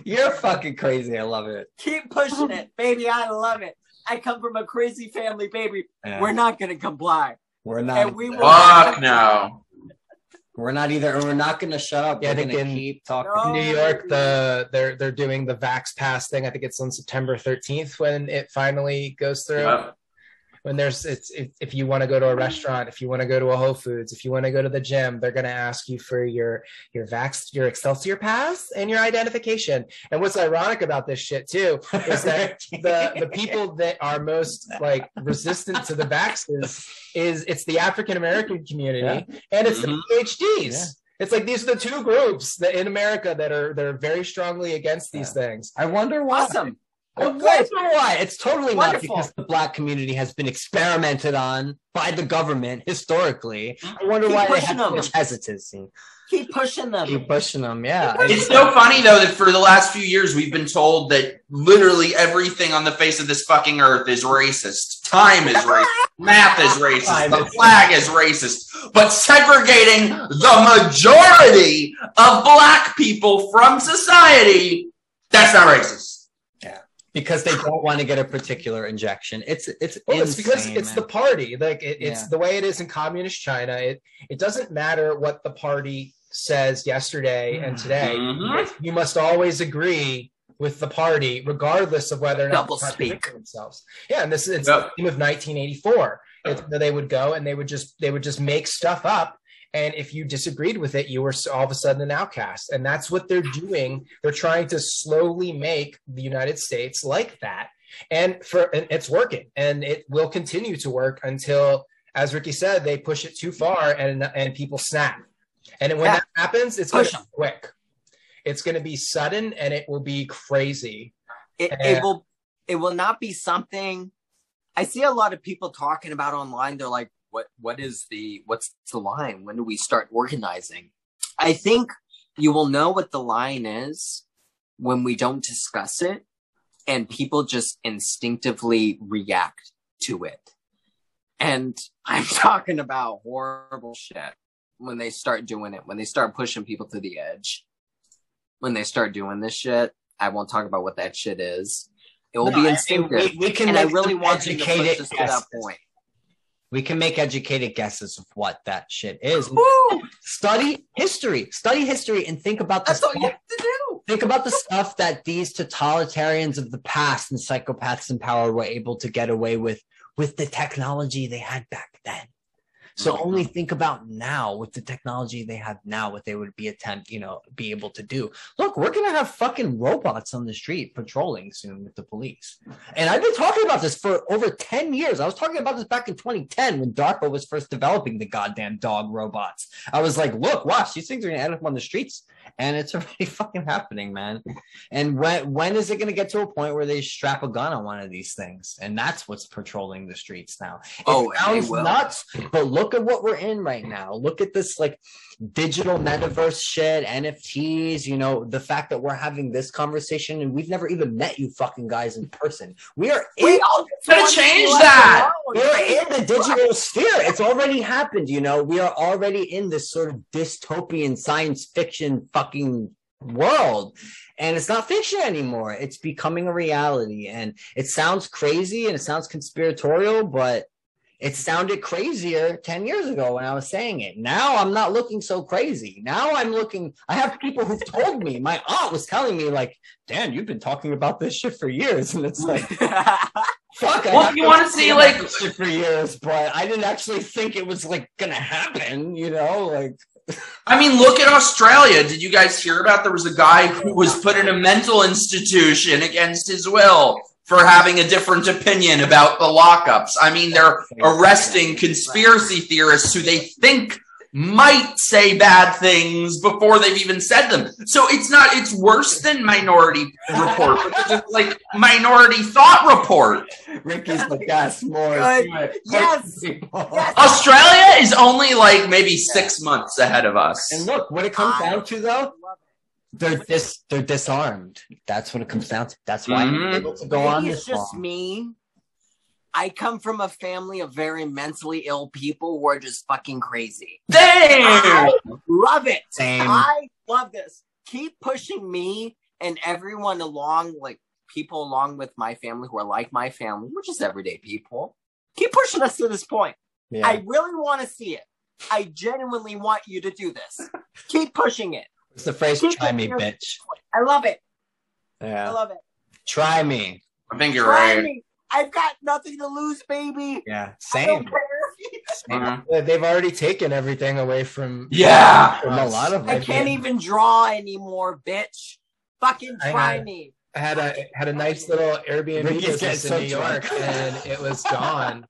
you're fucking crazy. I love it. Keep pushing it, baby. I love it. I come from a crazy family, baby. Yeah. We're not going to comply. We're not. and we will- Fuck no. We're not either. We're not going to shut up. Yeah, I we're think going to in- keep talking. No. New York, the they're they're doing the Vax Pass thing. I think it's on September 13th when it finally goes through. Yep. When there's it's if, if you want to go to a restaurant, if you want to go to a Whole Foods, if you want to go to the gym, they're going to ask you for your your Vax your Excelsior Pass and your identification. And what's ironic about this shit too is that the the people that are most like resistant to the vaxes is it's the African American community and it's Mhm. the PhDs. Yeah. It's like these are the two groups that in America that are they're very strongly against these things. I wonder why. Awesome. I Oh, wonder why. It's totally not because the black community has been experimented on by the government historically. I wonder Keep why they have so them. much hesitancy. Keep pushing them. Keep pushing them. Yeah. It's so funny though that for the last few years we've been told that literally everything on the face of this fucking earth is racist. Time is racist. Math is racist. Time The is- flag is racist. But segregating the majority of black people from society, that's not racist. Because they don't want to get a particular injection. It's it's Well, it's because it's the party. Like it, it's Yeah. the way it is in communist China. It it doesn't matter what the party says yesterday and today. Mhm. You must always agree with the party, regardless of whether or not Double they're speak. themselves. Yeah, and this is it's Yep. the theme of 1984. It's they would go and they would just they would just make stuff up, and if you disagreed with it, you were all of a sudden an outcast. And that's what they're doing. They're trying to slowly make the United States like that, and for and it's working, and it will continue to work until, as Ricky said, they push it too far and and people snap. And when Yeah. that happens, it's going to be quick. It's going to be sudden and it will be crazy. it, Yeah. it will it will not be something i see a lot of people talking about online they're like what what is the what's the line when do we start organizing i think you will know what the line is when we don't discuss it and people just instinctively react to it and i'm talking about horrible shit when they start doing it when they start pushing people to the edge when they start doing this shit I won't talk about what that shit is. It will No, I be instinctive. we, we can and I really want to push us to that point. We can make educated guesses of what that shit is. Woo! Study history. Study history and think about the That's all you stuff- have to do. think about the stuff that these totalitarians of the past and psychopaths in power were able to get away with with the technology they had back then. So mm-hmm. only think about now with the technology they have now, what they would be attempt, you know, be able to do. Look, we're gonna have fucking robots on the street patrolling soon with the police. And I've been talking about this for over 10 years. I was talking about this back in 2010 when DARPA was first developing the goddamn dog robots. I was like, look, watch, these things are gonna end up on the streets. And it's already fucking happening, man. And when when is it gonna get to a point where they strap a gun on one of these things? And that's what's patrolling the streets now. It Oh, sounds nuts, but look at what we're in right now. Look at this like digital metaverse shit, NFTs, you know, the fact that we're having this conversation and we've never even met you fucking guys in person. We are in We all Gotta change that. we're in the digital sphere. It's already happened, you know. We are already in this sort of dystopian science fiction fucking world. And it's not fiction anymore. It's becoming a reality. And it sounds crazy and it sounds conspiratorial, but it sounded crazier 10 years ago when I was saying it. Now I'm not looking so crazy. Now I'm looking, I have people who've told me, my aunt was telling me, like, Dan, you've been talking about this shit for years. And it's like, fuck. Well, have you wanna see, like- shit for years, but I didn't actually think it was like gonna happen, you know? Like, I mean, look at Australia. Did you guys hear about there was a guy who was put in a mental institution against his will for having a different opinion about the lockups? I mean, they're arresting conspiracy theorists who they think might say bad things before they've even said them. So it's not it's worse than Minority Report because it's like Minority Thought Report. Ricky's like, yes, more. Good. do it. Yes. Yes. Australia is only like maybe six months ahead of us. And look, what it comes down to though, they're dis they're disarmed. That's what it comes down to. That's why I'm Mhm. able to go on Maybe this it's just long. me. I come from a family of very mentally ill people who are just fucking crazy. Damn! I love it. Same. I love this. Keep pushing me and everyone along, like people along with my family who are like my family, which is everyday people. Keep pushing us to this point. Yeah. I really want to see it. I genuinely want you to do this. Keep pushing it. It's the phrase Keep try me, pushing us to bitch. I love it. Yeah. I love it. Try me. I think you're Try right. me. I've got nothing to lose, baby. Yeah. Same. care. Mhm. Uh, They've already taken everything away from Yeah. From a lot of them. I them. can't even draw anymore, bitch. Fucking I try had- me. I had a had a nice little Airbnb Ricky's business in New York, and it was gone.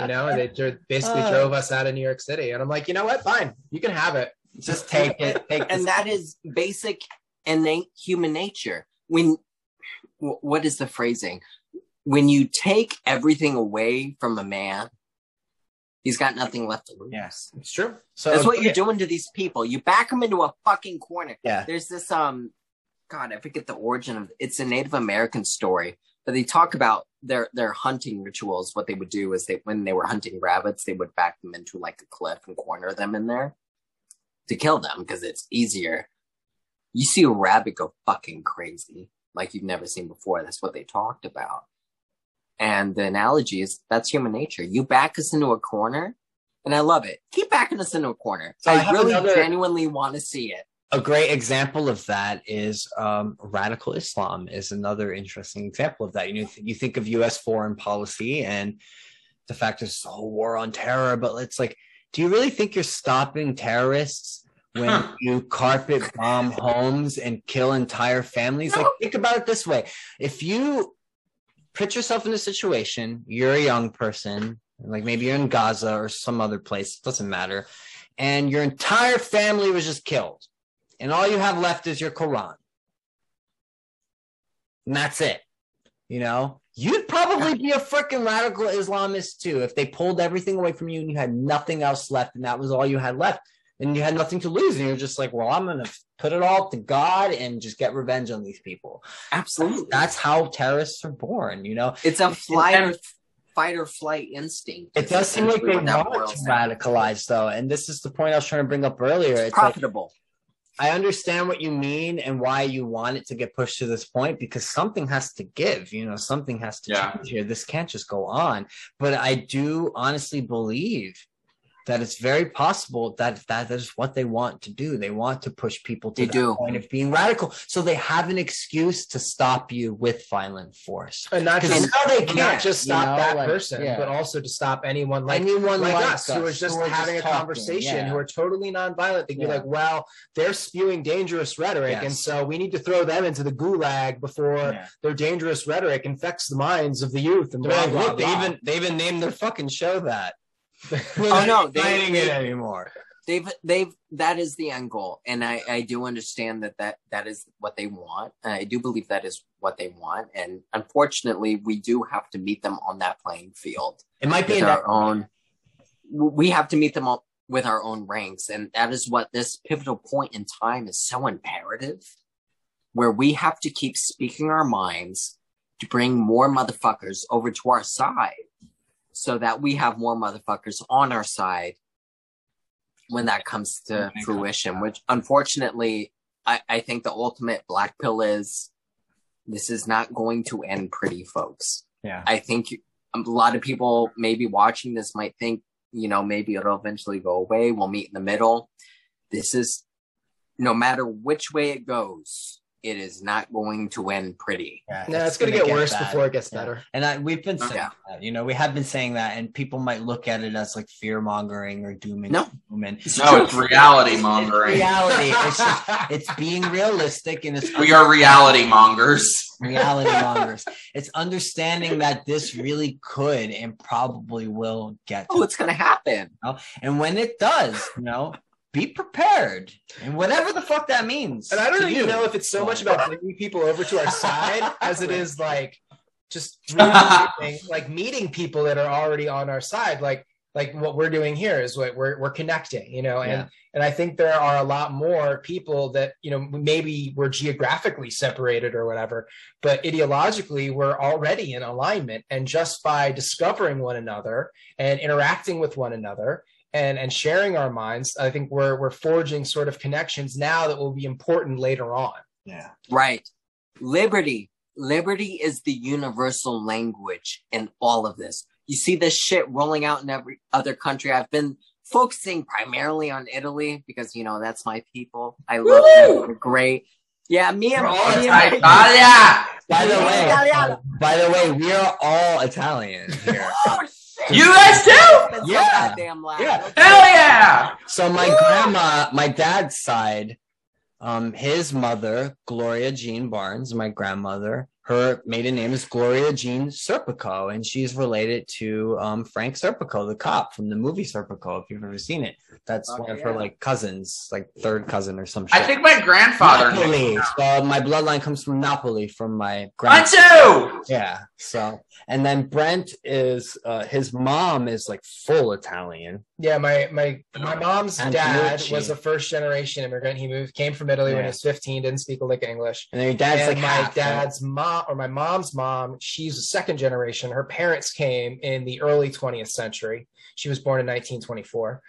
You know, and they dro- basically Uh. drove us out of New York City, and I'm like, you know what? Fine, you can have it. Just take it. Take and that is basic innate human nature when wh- what is the phrasing when you take everything away from a man he's got nothing left to lose Yes. It's true. So that's what you're doing to these people you back them into a fucking corner Yeah. there's this um god i forget the origin of it's a native american story but they talk about their their hunting rituals what they would do is they when they were hunting rabbits they would back them into like a cliff and corner them in there to kill them because it's easier you see a rabbit go fucking crazy like you've never seen before that's what they talked about and the analogy is that's human nature you back us into a corner and i love it keep backing us into a corner So I i, really another- genuinely want to see it a great example of that is um, radical Islam is another interesting example of that. You know, you think of U.S. foreign policy and the fact there's a whole war on terror, but it's like, do you really think you're stopping terrorists when Huh. you carpet bomb homes and kill entire families? Like, think about it this way: if you put yourself in a situation, you're a young person, like maybe you're in Gaza or some other place, doesn't matter, and your entire family was just killed, and all you have left is your Quran. And that's it. You know, you'd probably be a freaking radical Islamist too if they pulled everything away from you and you had nothing else left, and that was all you had left, and you had nothing to lose, and you're just like, well, I'm gonna put it all to God and just get revenge on these people. Absolutely. That's how terrorists are born. You know, It's a flight and- or fight or flight instinct. it does seem like they Essentially what that want to down radicalize, though, and this is the point I was trying to bring up earlier. It's It's like profitable. I understand what you mean and why you want it to get pushed to this point because something has to give, you know, something has to Yeah. change here. This can't just go on. But I do honestly believe that it's very possible that that is what they want to do. They want to push people to They that do. point of being radical. So they have an excuse to stop you with violent force. and not just now they not can't just you stop know, that like, person, yeah. but also to stop anyone like anyone like, like, us, who are just are having a talking, conversation, yeah. who are totally nonviolent. They can Yeah. be like, "Well, they're spewing dangerous rhetoric, and so we need to throw them into the gulag before Yeah. their dangerous rhetoric infects the minds of the youth." And They're blah, blah, look, they even they even named their fucking show that. Oh, no, they- fighting it anymore. they've they've that is the end goal and i i do understand that that that is what they want i do believe that is what they want and unfortunately we do have to meet them on that playing field It might be that our own we have to meet them all with our own ranks and that is what this pivotal point in time is so imperative where we have to keep speaking our minds to bring more motherfuckers over to our side so that we have more motherfuckers on our side when that comes to When it comes fruition which unfortunately I, I think the ultimate black pill is this is not going to end pretty folks Yeah. I think a lot of people maybe watching this might think, you know, maybe it'll eventually go away. We'll meet in the middle. This is, no matter which way it goes, it is not going to end pretty. Yeah, No, it's, gonna, get, worse bad. before it gets Yeah. better. And I, we've been saying Yeah. that, you know, we have been saying that, and people might look at it as like fear mongering or doom and No. gloom. And No, it's reality mongering. reality. It's just, it's being realistic and it's We are reality mongers. reality mongers. It's understanding that this really could and probably will get. Oh, it's going to happen. and when it does, you know, be prepared, and whatever the fuck that means. And I don't even you. know if it's so much about bringing people over to our side as it is like just really like meeting people that are already on our side. Like like what we're doing here is what we're we're connecting, you know, and Yeah. and I think there are a lot more people that you know maybe we're geographically separated or whatever, but ideologically we're already in alignment, and just by discovering one another and interacting with one another and and sharing our minds, I think we're we're forging sort of connections now that will be important later on. Yeah. Right. Liberty. Liberty is the universal language in all of this. You see this shit rolling out in every other country. I've been focusing primarily on Italy because, you know, that's my people. I love them. They're great. Yeah, me and, We're all me and Italia! By the way, by the way, we are all Italian here. Oh, shit. You guys too? It's so Yeah. goddamn loud. Yeah. Okay. Hell yeah! So my grandma, my dad's side, um, his mother, Gloria Jean Barnes, my grandmother, her maiden name is Gloria Jean Serpico, and she's related to um, Frank Serpico, the cop from the movie Serpico. If you've ever seen it, that's Okay, one of her like cousins, like third cousin or some shit. I think my grandfather. Napoli. So my bloodline comes from Napoli, from my Mine grand. too! Yeah. So and then Brent is uh, his mom is like full Italian. Yeah, my my my mom's And dad Gucci. was a first generation immigrant. He moved came from Italy when he was 15, didn't speak a lick of English. And then your dad's and like my half, right? dad's mom or my mom's mom, she's a second generation. Her parents came in the early 20th century. She was born in 1924.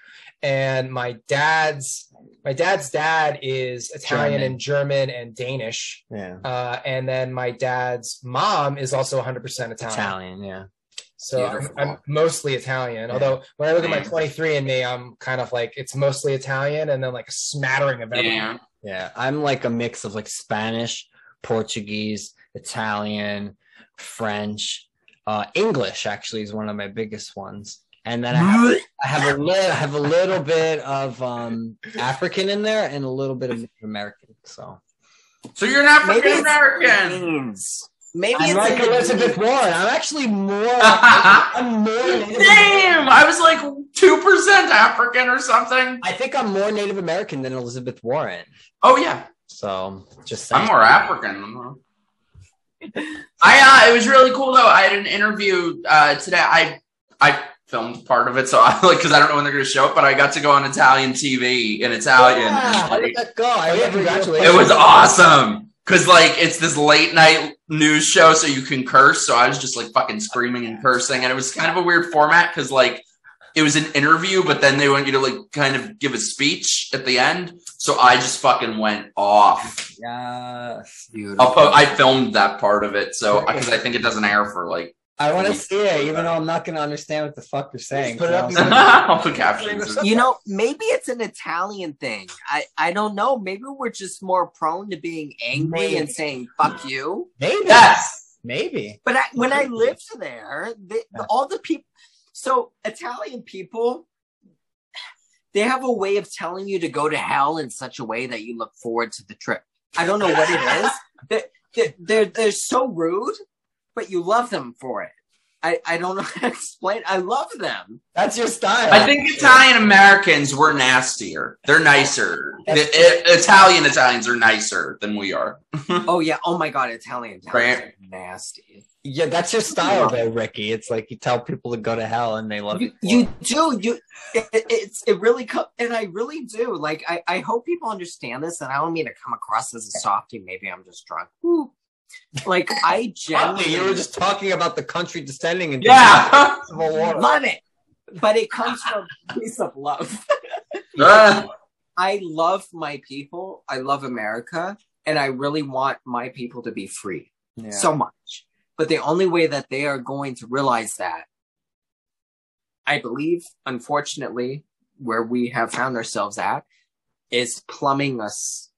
And my dad's my dad's dad is Italian German. and German and Danish. Yeah. Uh, and then my dad's mom is also 100% Italian. Italian, yeah. So I'm, I'm mostly Italian. Yeah. Although when I look at my 23 and me, I'm kind of like it's mostly Italian and then like a smattering of everything. Yeah. Yeah, I'm like a mix of like Spanish, Portuguese, Italian, French, uh, English. Actually, is one of my biggest ones, and then I have, I have a little, I have a little bit of um, African in there and a little bit of American. So So you're an African it's American. Maybe I'm it's like Elizabeth. Warren. I'm actually more. I'm more. Native Damn, I was like two percent African or something. I think I'm more Native American than Elizabeth Warren. Oh yeah, So just saying. I'm more African. I uh, it was really cool though. I had an interview uh, today. I I filmed part of it, so I like because I don't know when they're going to show it, but I got to go on Italian TV in Italian. Yeah, how did that go? I Yeah, congratulations. It was awesome because like it's this late night news show, so you can curse. So I was just like fucking screaming and cursing, and it was kind of a weird format because like it was an interview, but then they want you to like kind of give a speech at the end. So I just fucking went off. Yes. I'll po- I filmed that part of it, so because I think it doesn't air for like I want to see it, even though I'm not going to understand what the fuck you're saying. put it up So- I'll put captions. You know, maybe it's an Italian thing. I, I don't know. Maybe we're just more prone to being angry Maybe. and saying "fuck you." Maybe. Yes. Maybe. But I, when I lived there, the, the- all the people, so Italian people, they have a way of telling you to go to hell in such a way that you look forward to the trip. I don't know what it is. They're, they're, they're, they're so rude, but you love them for it. I, I don't know how to explain. I love them. That's your style. I think Italian Americans were nastier. They're nicer. The, I- Italian Italians are nicer than we are. Oh yeah. Oh my god, Italian. Italians Right. are nasty. Yeah, that's your style, though, Ricky. It's like you tell people to go to hell and they love You, you. you do you. It, it- it's it really co- and I really do. Like I I hope people understand this, and I don't mean to come across as a softie. Maybe I'm just drunk. Woo. Like I genuinely you were just talking about the country descending into Yeah. civil war. love it, but it comes from a place of love. Uh, I love my people. I love America, and I really want my people to be free. Yeah. so much. But the only way that they are going to realize that, I believe, unfortunately, where we have found ourselves at, is plumbing us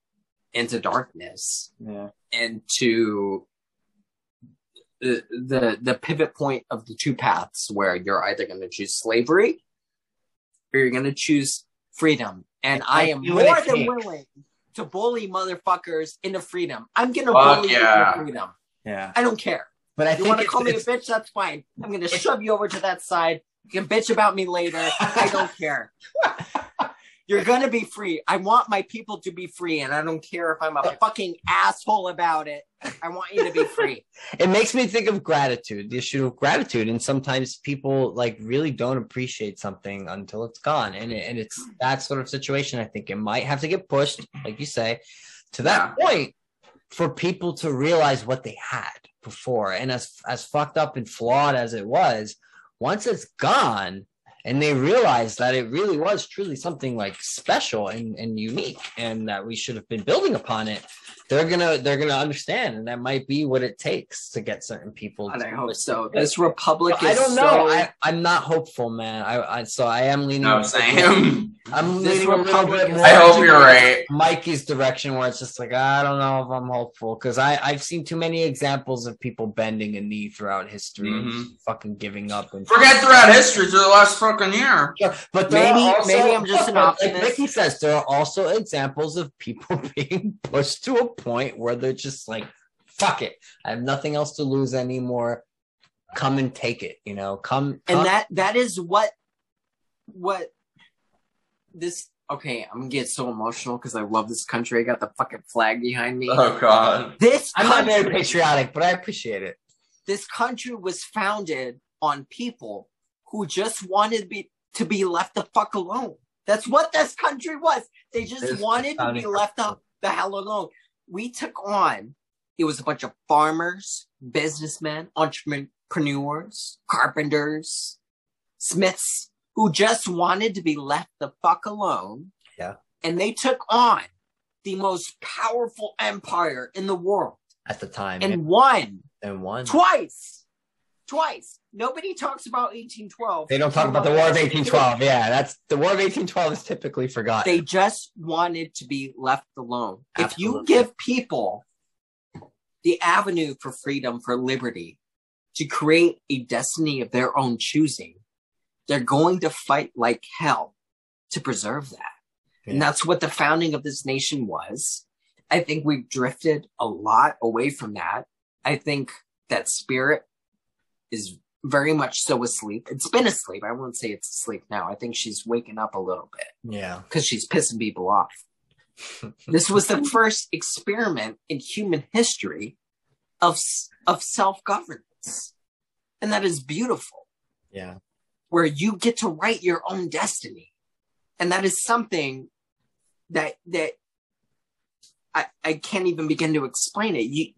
into darkness yeah. into the the the pivot point of the two paths where you're either going to choose slavery or you're going to choose freedom. And i am more than cake. willing to bully motherfuckers into freedom. I'm going to bully yeah. you into freedom. Yeah. i don't care. But I you think want to call me a bitch? That's fine. I'm going to shove you over to that side. You can bitch about me later. I don't care you're gonna be free. I want my people to be free, and I don't care if I'm a fucking asshole about it. I want you to be free. it makes me think of gratitude, the issue of gratitude, and sometimes people like really don't appreciate something until it's gone, and it, and it's that sort of situation. I think it might have to get pushed, like you say, to that point for people to realize what they had before, and as as fucked up and flawed as it was, once it's gone. And they realized that it really was truly something like special and, and unique, and that we should have been building upon it they're gonna they're gonna understand, and that might be what it takes to get certain people. And to I hope so. This republic is I don't know. so- I, I'm not hopeful, man. I, I so I am leaning. no, same. I'm This leaning a little Republic bit is- more. I hope you're right. Mikey's direction, where it's just like I don't know if I'm hopeful because I I've seen too many examples of people bending a knee throughout history and Mhm. just fucking giving up. And Forget throughout history through the last fucking year. But Maybe- also, maybe I'm just an optimist. like optimist. Mickey says, there are also examples of people being pushed to a point where they're just like, "Fuck it, I have nothing else to lose anymore. Come and take it." You know, come. come. and that that is what what this okay i'm gonna get so emotional because i love this country i got the fucking flag behind me Oh god. this I'm not very patriotic, but I appreciate it. this country was founded on people who just wanted to be to be left the fuck alone that's what this country was they just This wanted to be left the, the hell alone we took on it was a bunch of farmers businessmen entrepreneurs carpenters smiths who just wanted to be left the fuck alone. Yeah. And they took on the most powerful empire in the world At the time, and won and won twice. Twice. Nobody talks about 1812. They don't talk about the War of 1812. Yeah, that's the War of 1812 is typically forgotten. They just wanted to be left alone. If you give people the avenue for freedom, for liberty, to create a destiny of their own choosing, they're going to fight like hell to preserve that. And that's what the founding of this nation was. I think we've drifted a lot away from that. I think that spirit is very much so asleep. It's been asleep. I won't say it's asleep now. I think she's waking up a little bit yeah. because she's pissing people off. this was the first experiment in human history of of self governance, and that is beautiful. Yeah. Where you get to write your own destiny, and that is something that that I I can't even begin to explain it. You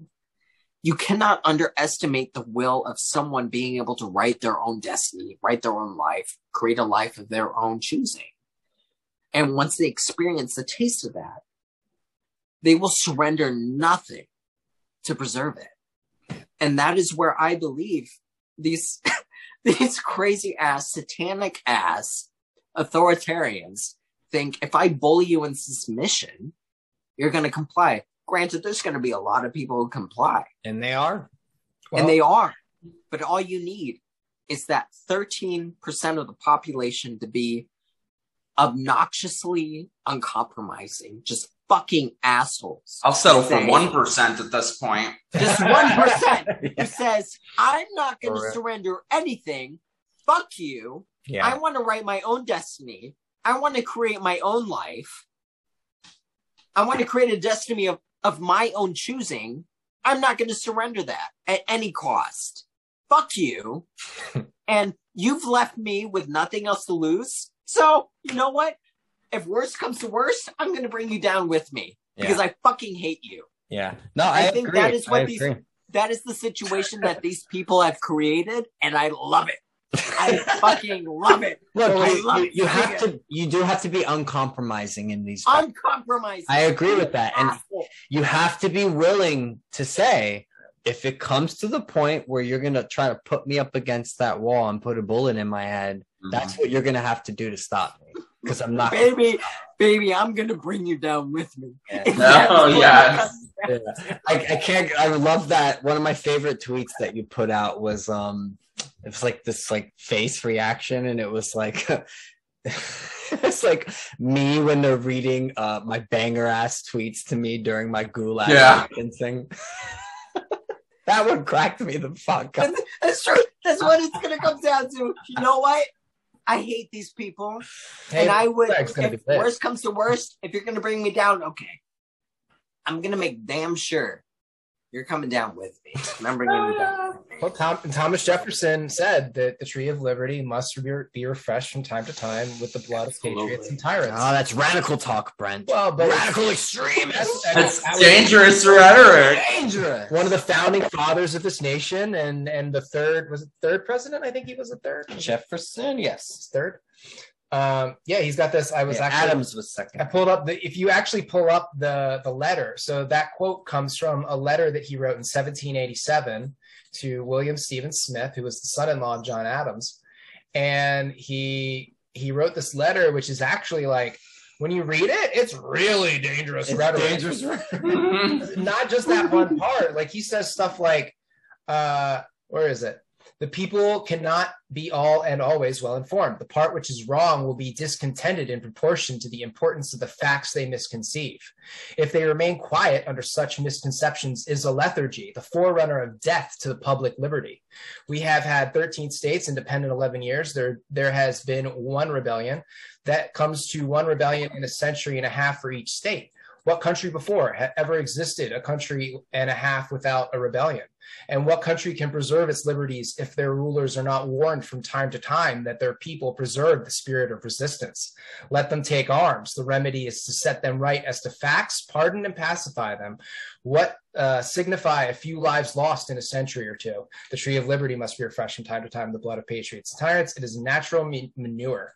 you cannot underestimate the will of someone being able to write their own destiny, write their own life, create a life of their own choosing. And once they experience the taste of that, they will surrender nothing to preserve it. And that is where I believe these, these crazy ass, satanic ass authoritarians think if I bully you in submission, you're going to comply. Granted, there's going to be a lot of people who comply And they are. Well, and they are. But all you need is that 13% of the population to be obnoxiously uncompromising, just fucking assholes. I'll settle for one percent at this point. Just 1% who says, I'm not going to surrender anything. Fuck you. yeah. I want to write my own destiny. I want to create my own life. I want to create a destiny of, of my own choosing. I'm not going to surrender that at any cost. Fuck you. and you've left me with nothing else to lose. So, you know what? If worst comes to worst, I'm going to bring you down with me because I fucking hate you. yeah. No, I, I think agree. that is what I these- agree. That is the situation that these people have created, and I love it. I fucking love it. Look, I you, love you, you have it. to you do have to be uncompromising in these Uncompromising. I agree with that. And Asshole. you have to be willing to say if it comes to the point where you're gonna try to put me up against that wall and put a bullet in my head, that's mm-hmm. what you're gonna have to do to stop me. Because I'm not baby, baby, I'm gonna bring you down with me. Yeah. If No, yeah. it comes down Yeah. I, I can't I love that one of my favorite tweets that you put out was um it was like this like face reaction and it was like it's like me when they're reading uh my banger ass tweets to me during my gulag Yeah. thing. that one cracked me the fuck up. That's true. That's what it's gonna come down to. You know what? I hate these people, Hey, and I would. If worst comes to worst, if you're gonna bring me down, okay, I'm gonna make damn sure you're coming down with me. And I'm bringing you down. Well, Tom, Thomas Jefferson said that the tree of liberty must be, be refreshed from time to time with the blood of patriots and tyrants. Oh, that's radical talk, Brent. well, but radical extremist. That's- That's dangerous rhetoric. dangerous. One of the founding fathers of this nation, and and the third was it third president. I think he was the third. Jefferson, yes. Third. Um, yeah, he's got this. I was Yeah, actually Adams was second. I pulled up the if you actually pull up the the letter, so that quote comes from a letter that he wrote in 1787 to William Stephen Smith, who was the son-in-law of John Adams, and he he wrote this letter, which is actually like when you read it, it's really dangerous rhetoric. Not just that one part. Like he says stuff like, uh, where is it? The people cannot be all and always well informed. The part which is wrong will be discontented in proportion to the importance of the facts they misconceive. If they remain quiet under such misconceptions is a lethargy, the forerunner of death to the public liberty. We have had 13 states, independent 11 years. There, there has been one rebellion. That comes to one rebellion in a century and a half for each state. What country before ever existed a country and a half without a rebellion? And what country can preserve its liberties if their rulers are not warned from time to time that their people preserve the spirit of resistance? Let them take arms. The remedy is to set them right as to facts, pardon and pacify them. What uh, signify a few lives lost in a century or two? The tree of liberty must be refreshed from time to time. The blood of patriots and tyrants. It is natural ma- manure.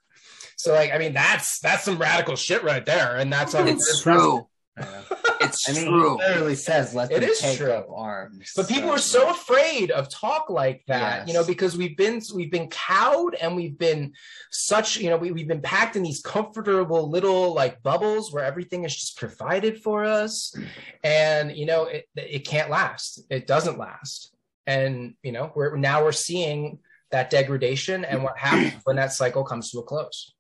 So, like, I mean, that's that's some radical shit right there, and that's on It's true. Yeah. It's It's I mean, true. he literally says, "Let It them is take true. up arms." But people are so afraid of talk like that, Yes. you know, because we've been we've been cowed and we've been such, you know, we, we've been packed in these comfortable little like bubbles where everything is just provided for us. And you know, it it can't last. It doesn't last. And you know, we're now we're seeing that degradation and what happens when that cycle comes to a close.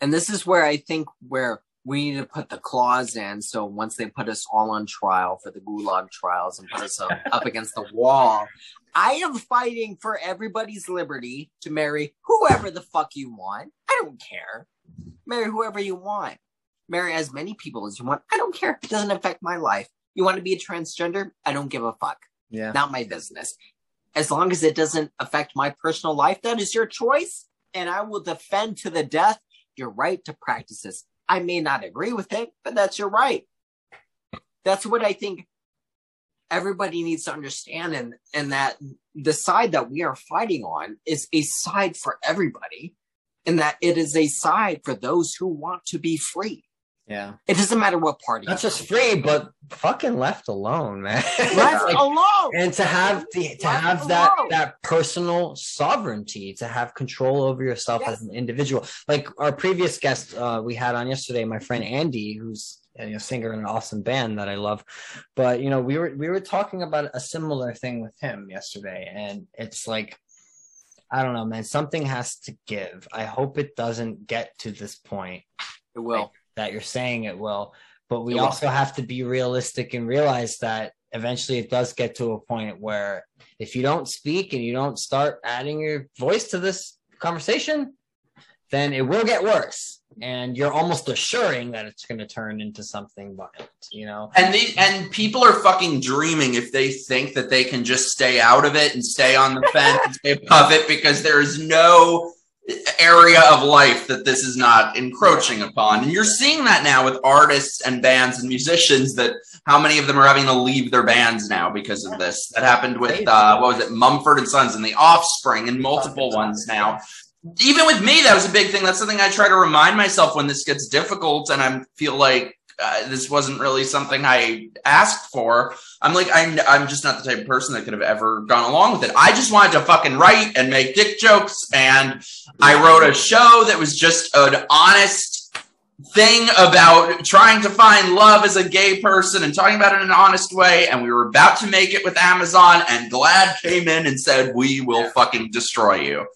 And this is where I think where we need to put the clause in. So once they put us all on trial for the Gulag trials and put us up, up against the wall, I am fighting for everybody's liberty to marry whoever the fuck you want. I don't care. Marry whoever you want. Marry as many people as you want. I don't care. If it doesn't affect my life. You want to be a transgender? I don't give a fuck. yeah. Not my business. As long as it doesn't affect my personal life, that is your choice. And I will defend to the death your right to practice this. I may not agree with it, but that's your right. That's what I think everybody needs to understand and and that the side that we are fighting on is a side for everybody and that it is a side for those who want to be free. Yeah. It doesn't matter what party. Not just free, but fucking left alone, man. left Like, alone. and to have the to Left have that alone. that personal sovereignty to have control over yourself Yes. as an individual like our previous guest uh, we had on yesterday my friend andy who's a you know, singer in an awesome band that i love but you know we were we were talking about a similar thing with him yesterday and it's like i don't know man something has to give i hope it doesn't get to this point It will. That you're saying it will, but we also have to be realistic and realize that eventually it does get to a point where if you don't speak and you don't start adding your voice to this conversation, then it will get worse. And you're almost assuring that it's going to turn into something violent, you know? And the and people are fucking dreaming if they think that they can just stay out of it and stay on the fence and stay above it because there is no area of life that this is not encroaching upon. And you're seeing that now with artists and bands and musicians that how many of them are having to leave their bands now because of this. That happened with uh what was it, Mumford and Sons and the Offspring and multiple ones now. Even with me, that was a big thing. That's something I try to remind myself when this gets difficult and I feel like uh, this wasn't really something I asked for. I'm like, I'm, I'm just not the type of person that could have ever gone along with it. I just wanted to fucking write and make dick jokes. And I wrote a show that was just an honest thing about trying to find love as a gay person and talking about it in an honest way. And we were about to make it with Amazon and GLAAD came in and said, we will fucking destroy you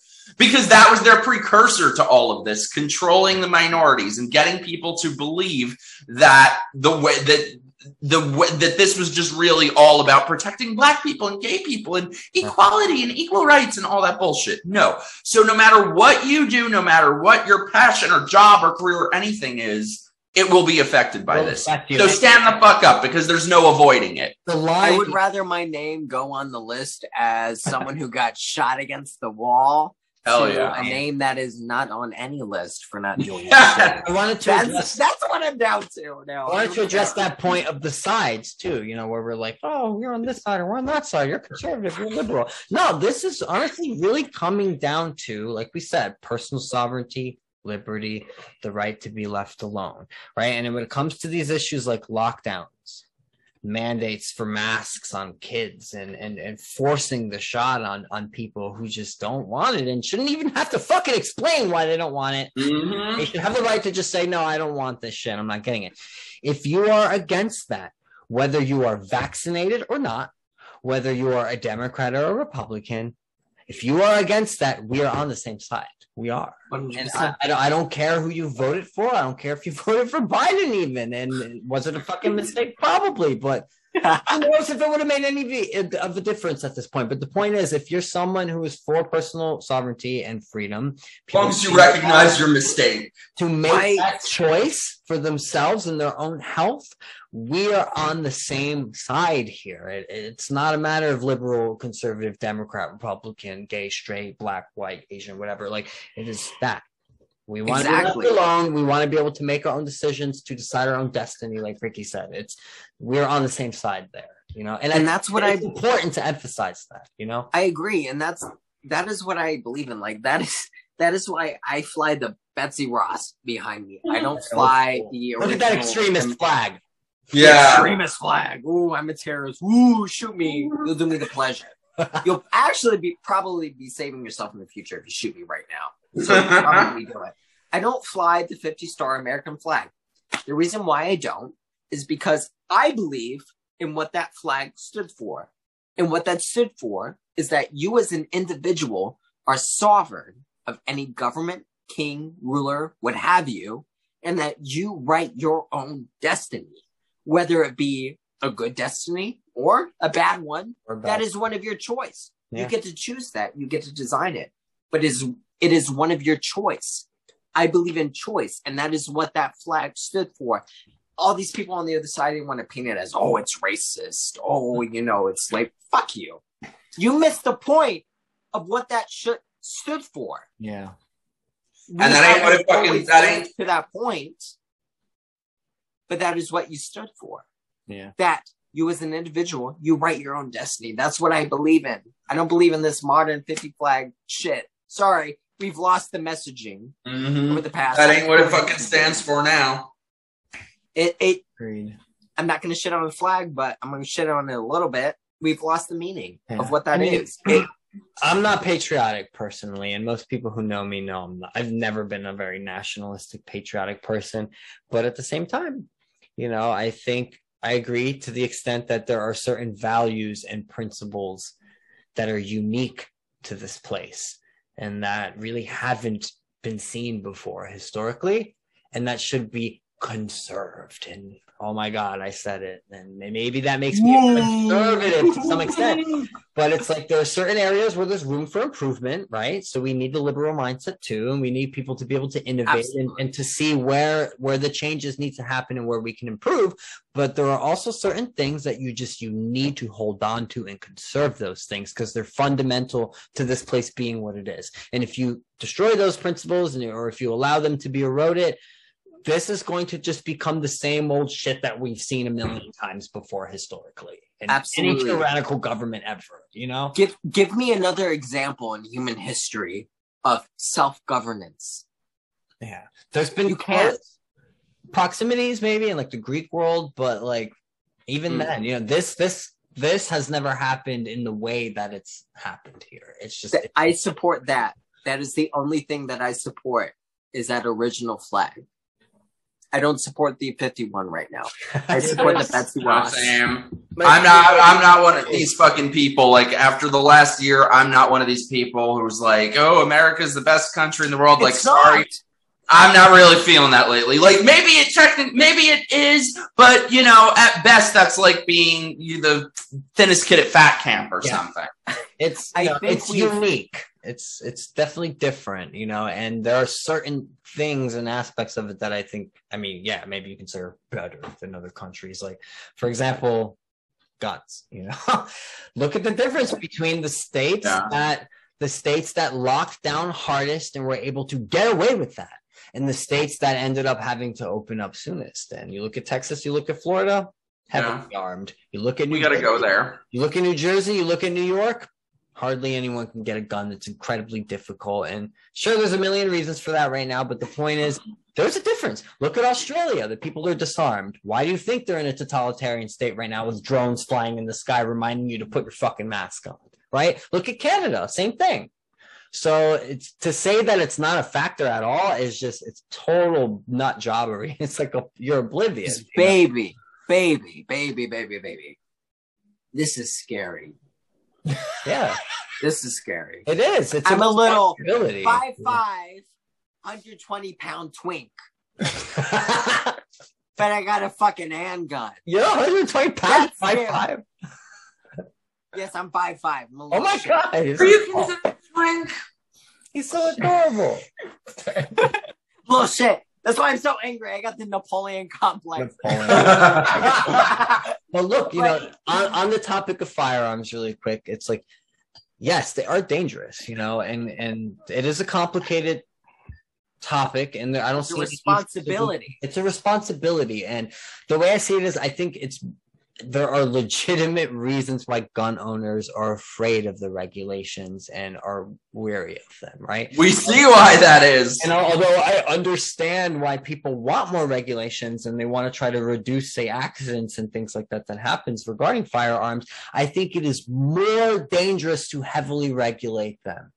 because that was their precursor to all of this controlling the minorities and getting people to believe that the way that the way that this was just really all about protecting black people and gay people and equality and equal rights and all that bullshit. No. So no matter what you do no matter what your passion or job or career or anything is it will be affected by Well, this. so stand the fuck up because there's no avoiding it. The I would rather my name go on the list as someone who got shot against the wall. Hell to yeah. A name that is not on any list for not doing that. I wanted to that's, address that's what I'm down to now. I wanted to address that point of the sides too, you know, where we're like, oh, you're on this side or we're on that side. You're conservative, you're liberal. No, this is honestly really coming down to, like we said, personal sovereignty, liberty, the right to be left alone, right? And when it comes to these issues like lockdowns, mandates for masks on kids and and and forcing the shot on on people who just don't want it and shouldn't even have to fucking explain why they don't want it Mhm. they should have the right to just say, no, I don't want this shit. I'm not getting it. If you are against that, whether you are vaccinated or not, whether you are a Democrat or a Republican, if you are against that, we are on the same side. We are. And I, I, don't, I don't care who you voted for. I don't care if you voted for Biden, even. And was it a fucking mistake? Probably. But who knows if it would have made any uh, of a- difference at this point? But the point is, if you're someone who is for personal sovereignty and freedom, as long as you recognize your mistake to make Right. that choice for themselves and their own health, we are on the same side here. It, it's not a matter of liberal, conservative, Democrat, Republican, gay, straight, black, white, Asian, whatever. Like it is that. We want Exactly. to be left alone. We want to be able to make our own decisions, to decide our own destiny, like Ricky said. It's we're on the same side there, you know. And, And I- that's what it's I- important to emphasize that, you know. I agree, and that's that is what I believe in. Like that is that is why I fly the Betsy Ross behind me. I don't fly cool. the Look at that extremist flag. Yeah. extremist flag. Ooh, I'm a terrorist. Ooh, shoot me. You'll do me the pleasure. You'll actually be probably be saving yourself in the future if you shoot me right now. So probably do it. I don't fly the 50 star American flag. The reason why I don't is because I believe in what that flag stood for. And what that stood for is that you as an individual are sovereign of any government, king, ruler, what have you, and that you write your own destiny, whether it be a good destiny or a bad one. Or bad. is one of your choice. Yeah. You get to choose that. You get to design it. But is it is one of your choice. I believe in choice, and that is what that flag stood for. All these people on the other side they want to paint it as, oh, it's racist. Oh, you know, it's like fuck you. You missed the point of what that should stood for. yeah. We And that ain't what it haven't fucking- that ain't- to that point. But that is what you stood for Yeah. that you as an individual, you write your own destiny. That's what I believe in. I don't believe in this modern 50 flag shit. Sorry, we've lost the messaging Mhm. over the past. That ain't what it fucking stands for now. It, it, Agreed. I'm not going to shit on the flag, but I'm going to shit on it a little bit. We've lost the meaning Yeah. of what that I is. mean, I'm not patriotic personally, and most people who know me know I'm not. I've never been a very nationalistic, patriotic person. But at the same time, you know, I think I agree to the extent that there are certain values and principles that are unique to this place and that really haven't been seen before historically, and that should be conserved. And oh my God, I said it. And maybe that makes me a conservative to some extent but it's like there are certain areas where there's room for improvement, right? So we need the liberal mindset too, and we need people to be able to innovate and, and to see where where the changes need to happen and where we can improve. But there are also certain things that you just you need to hold on to and conserve those things because they're fundamental to this place being what it is. And if you destroy those principles and or if you allow them to be eroded, this is going to just become the same old shit that we've seen a million times before historically. And Absolutely. any tyrannical government ever, you know? Give, give me another example in human history of self governance. Yeah. There's been You can't. proximities maybe in like the Greek world, but like even Mm. then, you know, this this this has never happened in the way that it's happened here. It's just I support that. That is the only thing that I support is that original flag. I don't support the 51 right now. I support the Betsy You know what I'm Ross. saying? I'm not. I'm not one of these fucking people. Like after the last year, I'm not one of these people who's like, "Oh, America's the best country in the world." Like, It's sorry, not. I'm not really feeling that lately. Like maybe it technically, maybe it is, but you know, at best, that's like being you the thinnest kid at fat camp or Yeah. something. it's I know, think it's unique. It's it's definitely different, you know, and there are certain things and aspects of it that I think I mean, yeah, maybe you consider better than other countries. Like, for example, guns, you know. Look at the difference between the states Yeah. that the states that locked down hardest and were able to get away with that. And the states that ended up having to open up soonest. And you look at Texas, you look at Florida, heavily armed. You look at New We got to Jersey, go there. you look at New Jersey, you look at New York, hardly anyone can get a gun. It's incredibly difficult. And sure, there's a million reasons for that right now. But the point is, there's a difference. Look at Australia. The people are disarmed. Why do you think they're in a totalitarian state right now with drones flying in the sky reminding you to put your fucking mask on? Right? Look at Canada. Same thing. So it's to say that it's not a factor at all is just it's total nut jobbery. It's like a, you're oblivious. You know? baby, baby, baby, baby, baby. This is scary. Yeah, This is scary. it is. It's I'm a little. Five five, 120 pound twink, but I got a fucking handgun. You're 120 pounds, five fair. five. Yes, I'm five five. I'm Oh my shit. god, he's, Are you considered twink? he's so adorable. Little shit. That's why I'm so angry. I got the Napoleon complex. But look, you know, on, on the topic of firearms, really quick, it's like, yes, they are dangerous, you know, and and it is a complicated topic, and I don't It's a see any- responsibility. It's a responsibility, and the way I see it is, I think it's there are legitimate reasons why gun owners are afraid of the regulations and are weary of them, right? We see why that is. And although I understand why people want more regulations and they want to try to reduce, say, accidents and things like that that happens regarding firearms, I think it is more dangerous to heavily regulate them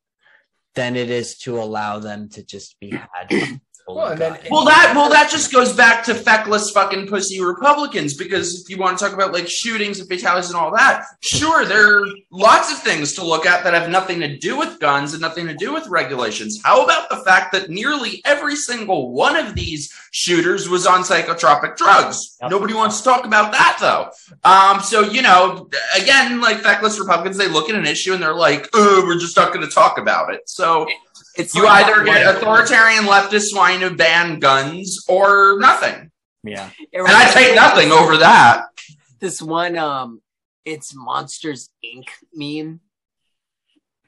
than it is to allow them to just be had. Well, and then- Well, that well, that just goes back to feckless fucking pussy Republicans. Because if you want to talk about like shootings and fatalities and all that, sure, there are lots of things to look at that have nothing to do with guns and nothing to do with regulations. How about the fact that nearly every single one of these shooters was on psychotropic drugs? Yep. Nobody wants to talk about that though. Um, so you know, again, like feckless Republicans, they look at an issue and they're like, "Oh, we're just not going to talk about it." So It's you like either get authoritarian leftist whine to ban guns or nothing. yeah. And I take nothing over that. This one, um, it's Monsters Inc. meme,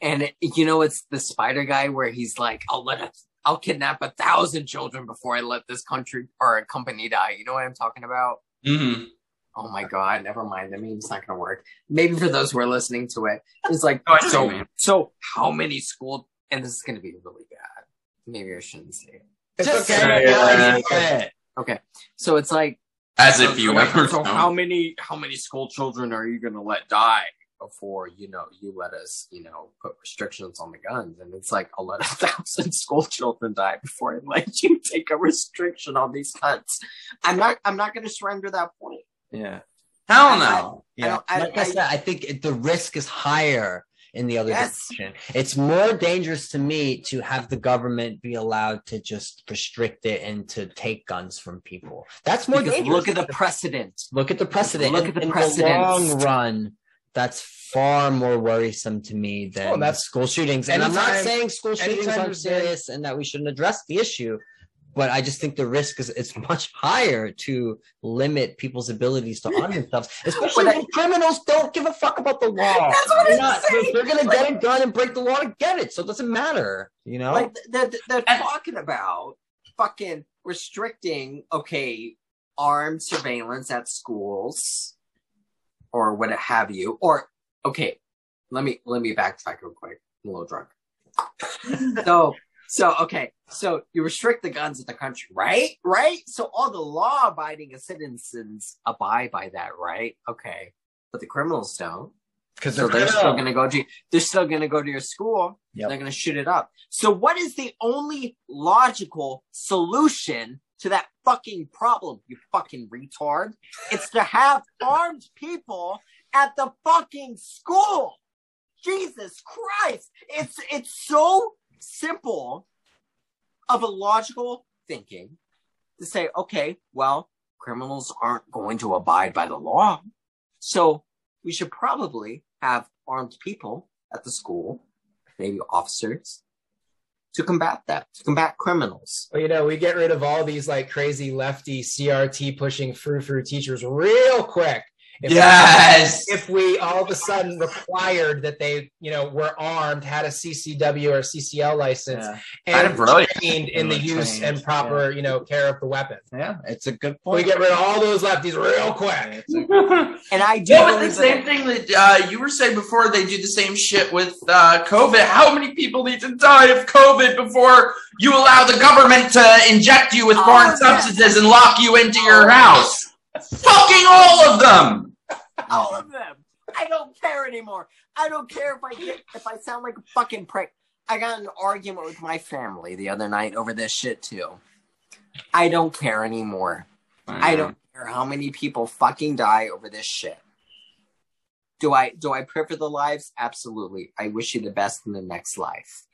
and it, you know it's the spider guy where he's like, "I'll let a, I'll kidnap a thousand children before I let this country or a company die." You know what I'm talking about? Mm-hmm. Oh my god, never mind. The meme's not gonna work. Maybe for those who are listening to it, it's like Oh, so. what you mean. So how many school? And this is gonna be really bad. Maybe I shouldn't say it. It's Just okay. say it, Yeah. guys, say it. Okay, so it's like As if you ever so know. how many how many school children are you gonna let die before you know you let us you know put restrictions on the guns and it's like i'll let a thousand school children die before i let you take a restriction on these guns i'm not i'm not gonna surrender that point Yeah. Hell no. Yeah. don't- I- like I, I- said, I think it, the risk is higher in the other Yes. direction. It's more dangerous to me to have the government be allowed to just restrict it and to take guns from people. That's more because dangerous. look at the precedent look at the precedent. Look at the in precedents. the long run. That's far more worrisome to me than Well, that's- school shootings. And I'm not saying school shootings aren't serious and that we shouldn't address the issue, but I just think the risk is it's much higher to limit people's abilities to arm themselves, especially But I- when criminals don't give a fuck about the law. That's what they're I'm not, saying. They're gonna Like- get a gun and break the law to get it, so it doesn't matter. You know, like they're, they're And- talking about fucking restricting okay armed surveillance at schools or what have you or okay let me let me backtrack real quick i'm a little drunk so so okay so you restrict the guns in the country right right so all the law abiding citizens abide by that right okay but the criminals don't because so they're still gonna go to they're still gonna go to your school. Yep. They're gonna shoot it up. So what is the only logical solution to that fucking problem, you fucking retard? It's to have armed people at the fucking school. Jesus Christ. It's it's so simple of a logical thinking to say, okay, well, criminals aren't going to abide by the law. So we should probably have armed people at the school, maybe officers, to combat that, to combat criminals. Well, you know, we get rid of all these like crazy lefty CRT pushing frou frou teachers real quick. If Yes. if we all of a sudden required that they, you know, were armed, had a CCW or CCL license, Yeah. And of brilliant. trained in the Really use trained, and proper, you know, care of the weapon. yeah, it's a good point. We get rid of all those lefties real quick. And I do Yeah, the same thing that uh, you were saying before, they do the same shit with uh, COVID. How many people need to die of COVID before you allow the government to inject you with Oh, foreign yeah. substances and lock you into your Oh. house? Fucking all of them! all of them. I don't care anymore. I don't care if I get if I sound like a fucking prick. I got an argument with my family the other night over this shit too. I don't care anymore. I don't mm. care how many people fucking die over this shit. Do I do I pray for the lives? Absolutely. I wish you the best in the next life.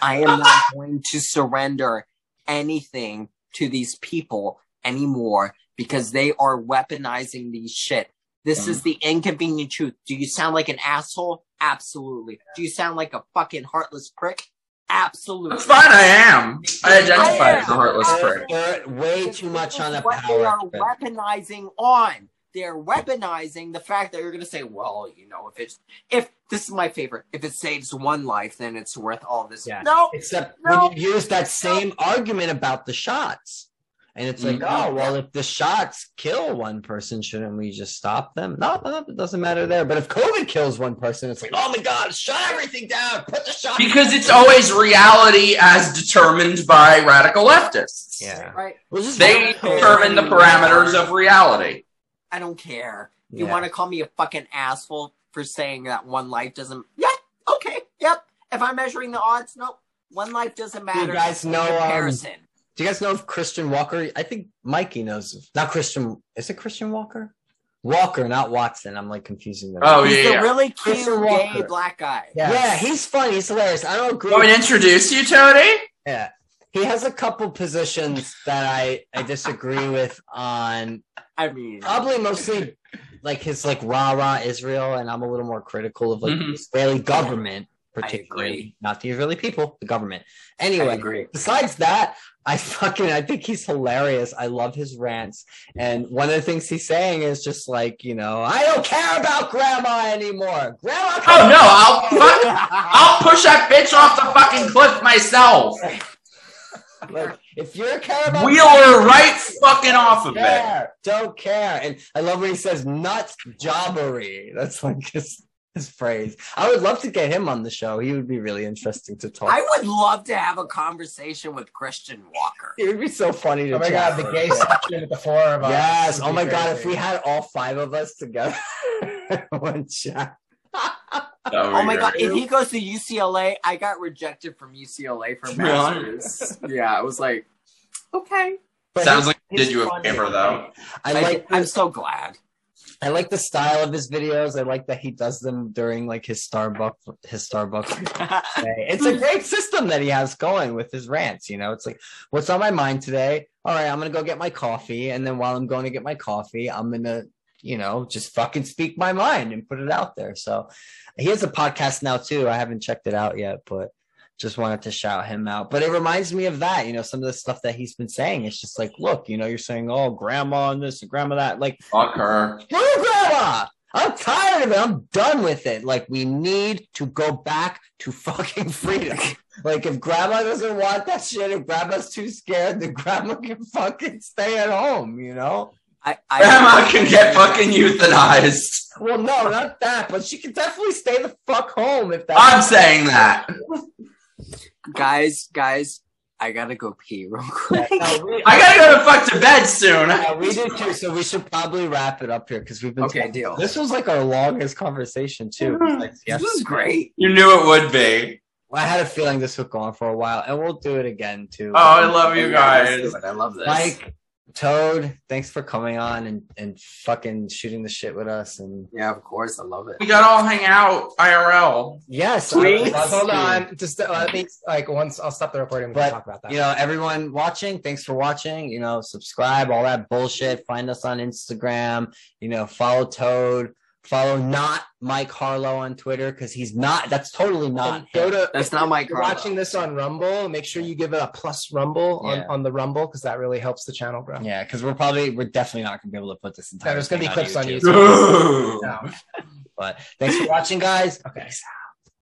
I am not going to surrender anything to these people anymore because they are weaponizing these shit. This is mm. the inconvenient truth. Do you sound like an asshole? Absolutely. Do you sound like a fucking heartless prick? Absolutely. That's fine, I am. I identify I as a heartless I prick. Way Because too much on is the what they are power. trip. weaponizing on. They're weaponizing the fact that you're going to say, well, you know, if it's if this is my favorite, if it saves one life, then it's worth all this. Yeah. No, Except No. when you use that same argument about the shots. And it's like, Mhm. oh well, if the shots kill one person, shouldn't we just stop them? No, no, it doesn't matter there. But if COVID kills one person, it's like, oh my god, shut everything down, put the shot. Because it's always reality as determined by radical leftists. yeah, Right. We'll They determine the parameters of reality. I don't care. You Yeah. want to call me a fucking asshole for saying that one life doesn't? Yeah. Okay. Yep. If I'm measuring the odds, no. One life doesn't matter. You guys in know, um, comparison. Do you guys know of Christian Walker? I think Mikey knows. of- Not Christian. Is it Christian Walker? Walker, not Watson. I'm like confusing them. Oh, He's yeah, the yeah. really cute gay black guy. Yes. yeah, he's funny. He's hilarious. I don't agree. Want me to introduce you, Tony? Yeah. He has a couple positions that I, I disagree with on I mean, probably mostly like his like rah rah Israel, and I'm a little more critical of like the Mhm. Israeli government, I particularly not the Israeli people, the government. Anyway, agree. besides that, I fucking I think he's hilarious. I love his rants, and one of the things he's saying is just like you know I don't care about grandma anymore. Grandma. Oh no, I'll fuck, I'll push that bitch off the fucking cliff myself. Like, if you're care about Wheel her right fucking off of it. don't care. And I love when he says nuts jobbery. That's like his his phrase. I would love to get him on the show. He would be really interesting to talk. I would love to have a conversation with Christian Walker. it would be so funny to Oh my god, the GAYception with the four of us. Yes. Oh be my god, if we had all five of us together one chat. Oh my god! If he goes to UCLA, I got rejected from UCLA for Really? masters. yeah, I was like, okay. But Sounds like did you a funny. favor though. I I like I'm so glad. I like the style of his videos. I like that he does them during like his Starbucks his Starbucks. It's a great system that he has going with his rants. You know, it's like, what's on my mind today? All right, I'm gonna go get my coffee, and then while I'm going to get my coffee, I'm gonna, you know, just fucking speak my mind and put it out there. So he has a podcast now too. I haven't checked it out yet, but just wanted to shout him out. But it reminds me of that, you know, some of the stuff that he's been saying. It's just like, look, you know, you're saying, oh, grandma and this and grandma that. Like, Fuck her. Screw grandma. I'm tired of it. I'm done with it. Like, we need to go back to fucking freedom. like, if grandma doesn't want that shit, if grandma's too scared, then grandma can fucking stay at home, you know? I, I Grandma can get fucking euthanized. Well, no, not that, but she can definitely stay the fuck home if I'm that's. saying that. guys, guys, I gotta go pee real quick. No, we, I gotta go to fuck to bed soon. yeah, we do too, so we should probably wrap it up here because we've been. Okay, deal. This was like our longest conversation too. Mm-hmm. Like, This was great. You knew it would be. I had a feeling this would go on for a while, and we'll do it again too. Oh, I love you guys. I love this. Mike, Toad, thanks for coming on and, and fucking shooting the shit with us. And Yeah, of course, I love it. We gotta all hang out IRL. yes, Sweet. I would love Hold on, just uh, let me like once I'll stop the recording. We But, can talk about that. You know, everyone watching, thanks for watching. You know, subscribe, all that bullshit. Find us on Instagram. You know, follow Toad. Follow not Mike Harlow on Twitter because he's not. That's totally not. Go to That's not Mike. if you're watching this on Rumble. Make sure you give it a plus Rumble on, Yeah. on the Rumble because that really helps the channel grow. Yeah, because we're probably we're definitely not gonna be able to put this entire. Yeah, there's gonna be thing clips on YouTube. YouTube. No. But thanks for watching, guys. Okay. Peace out.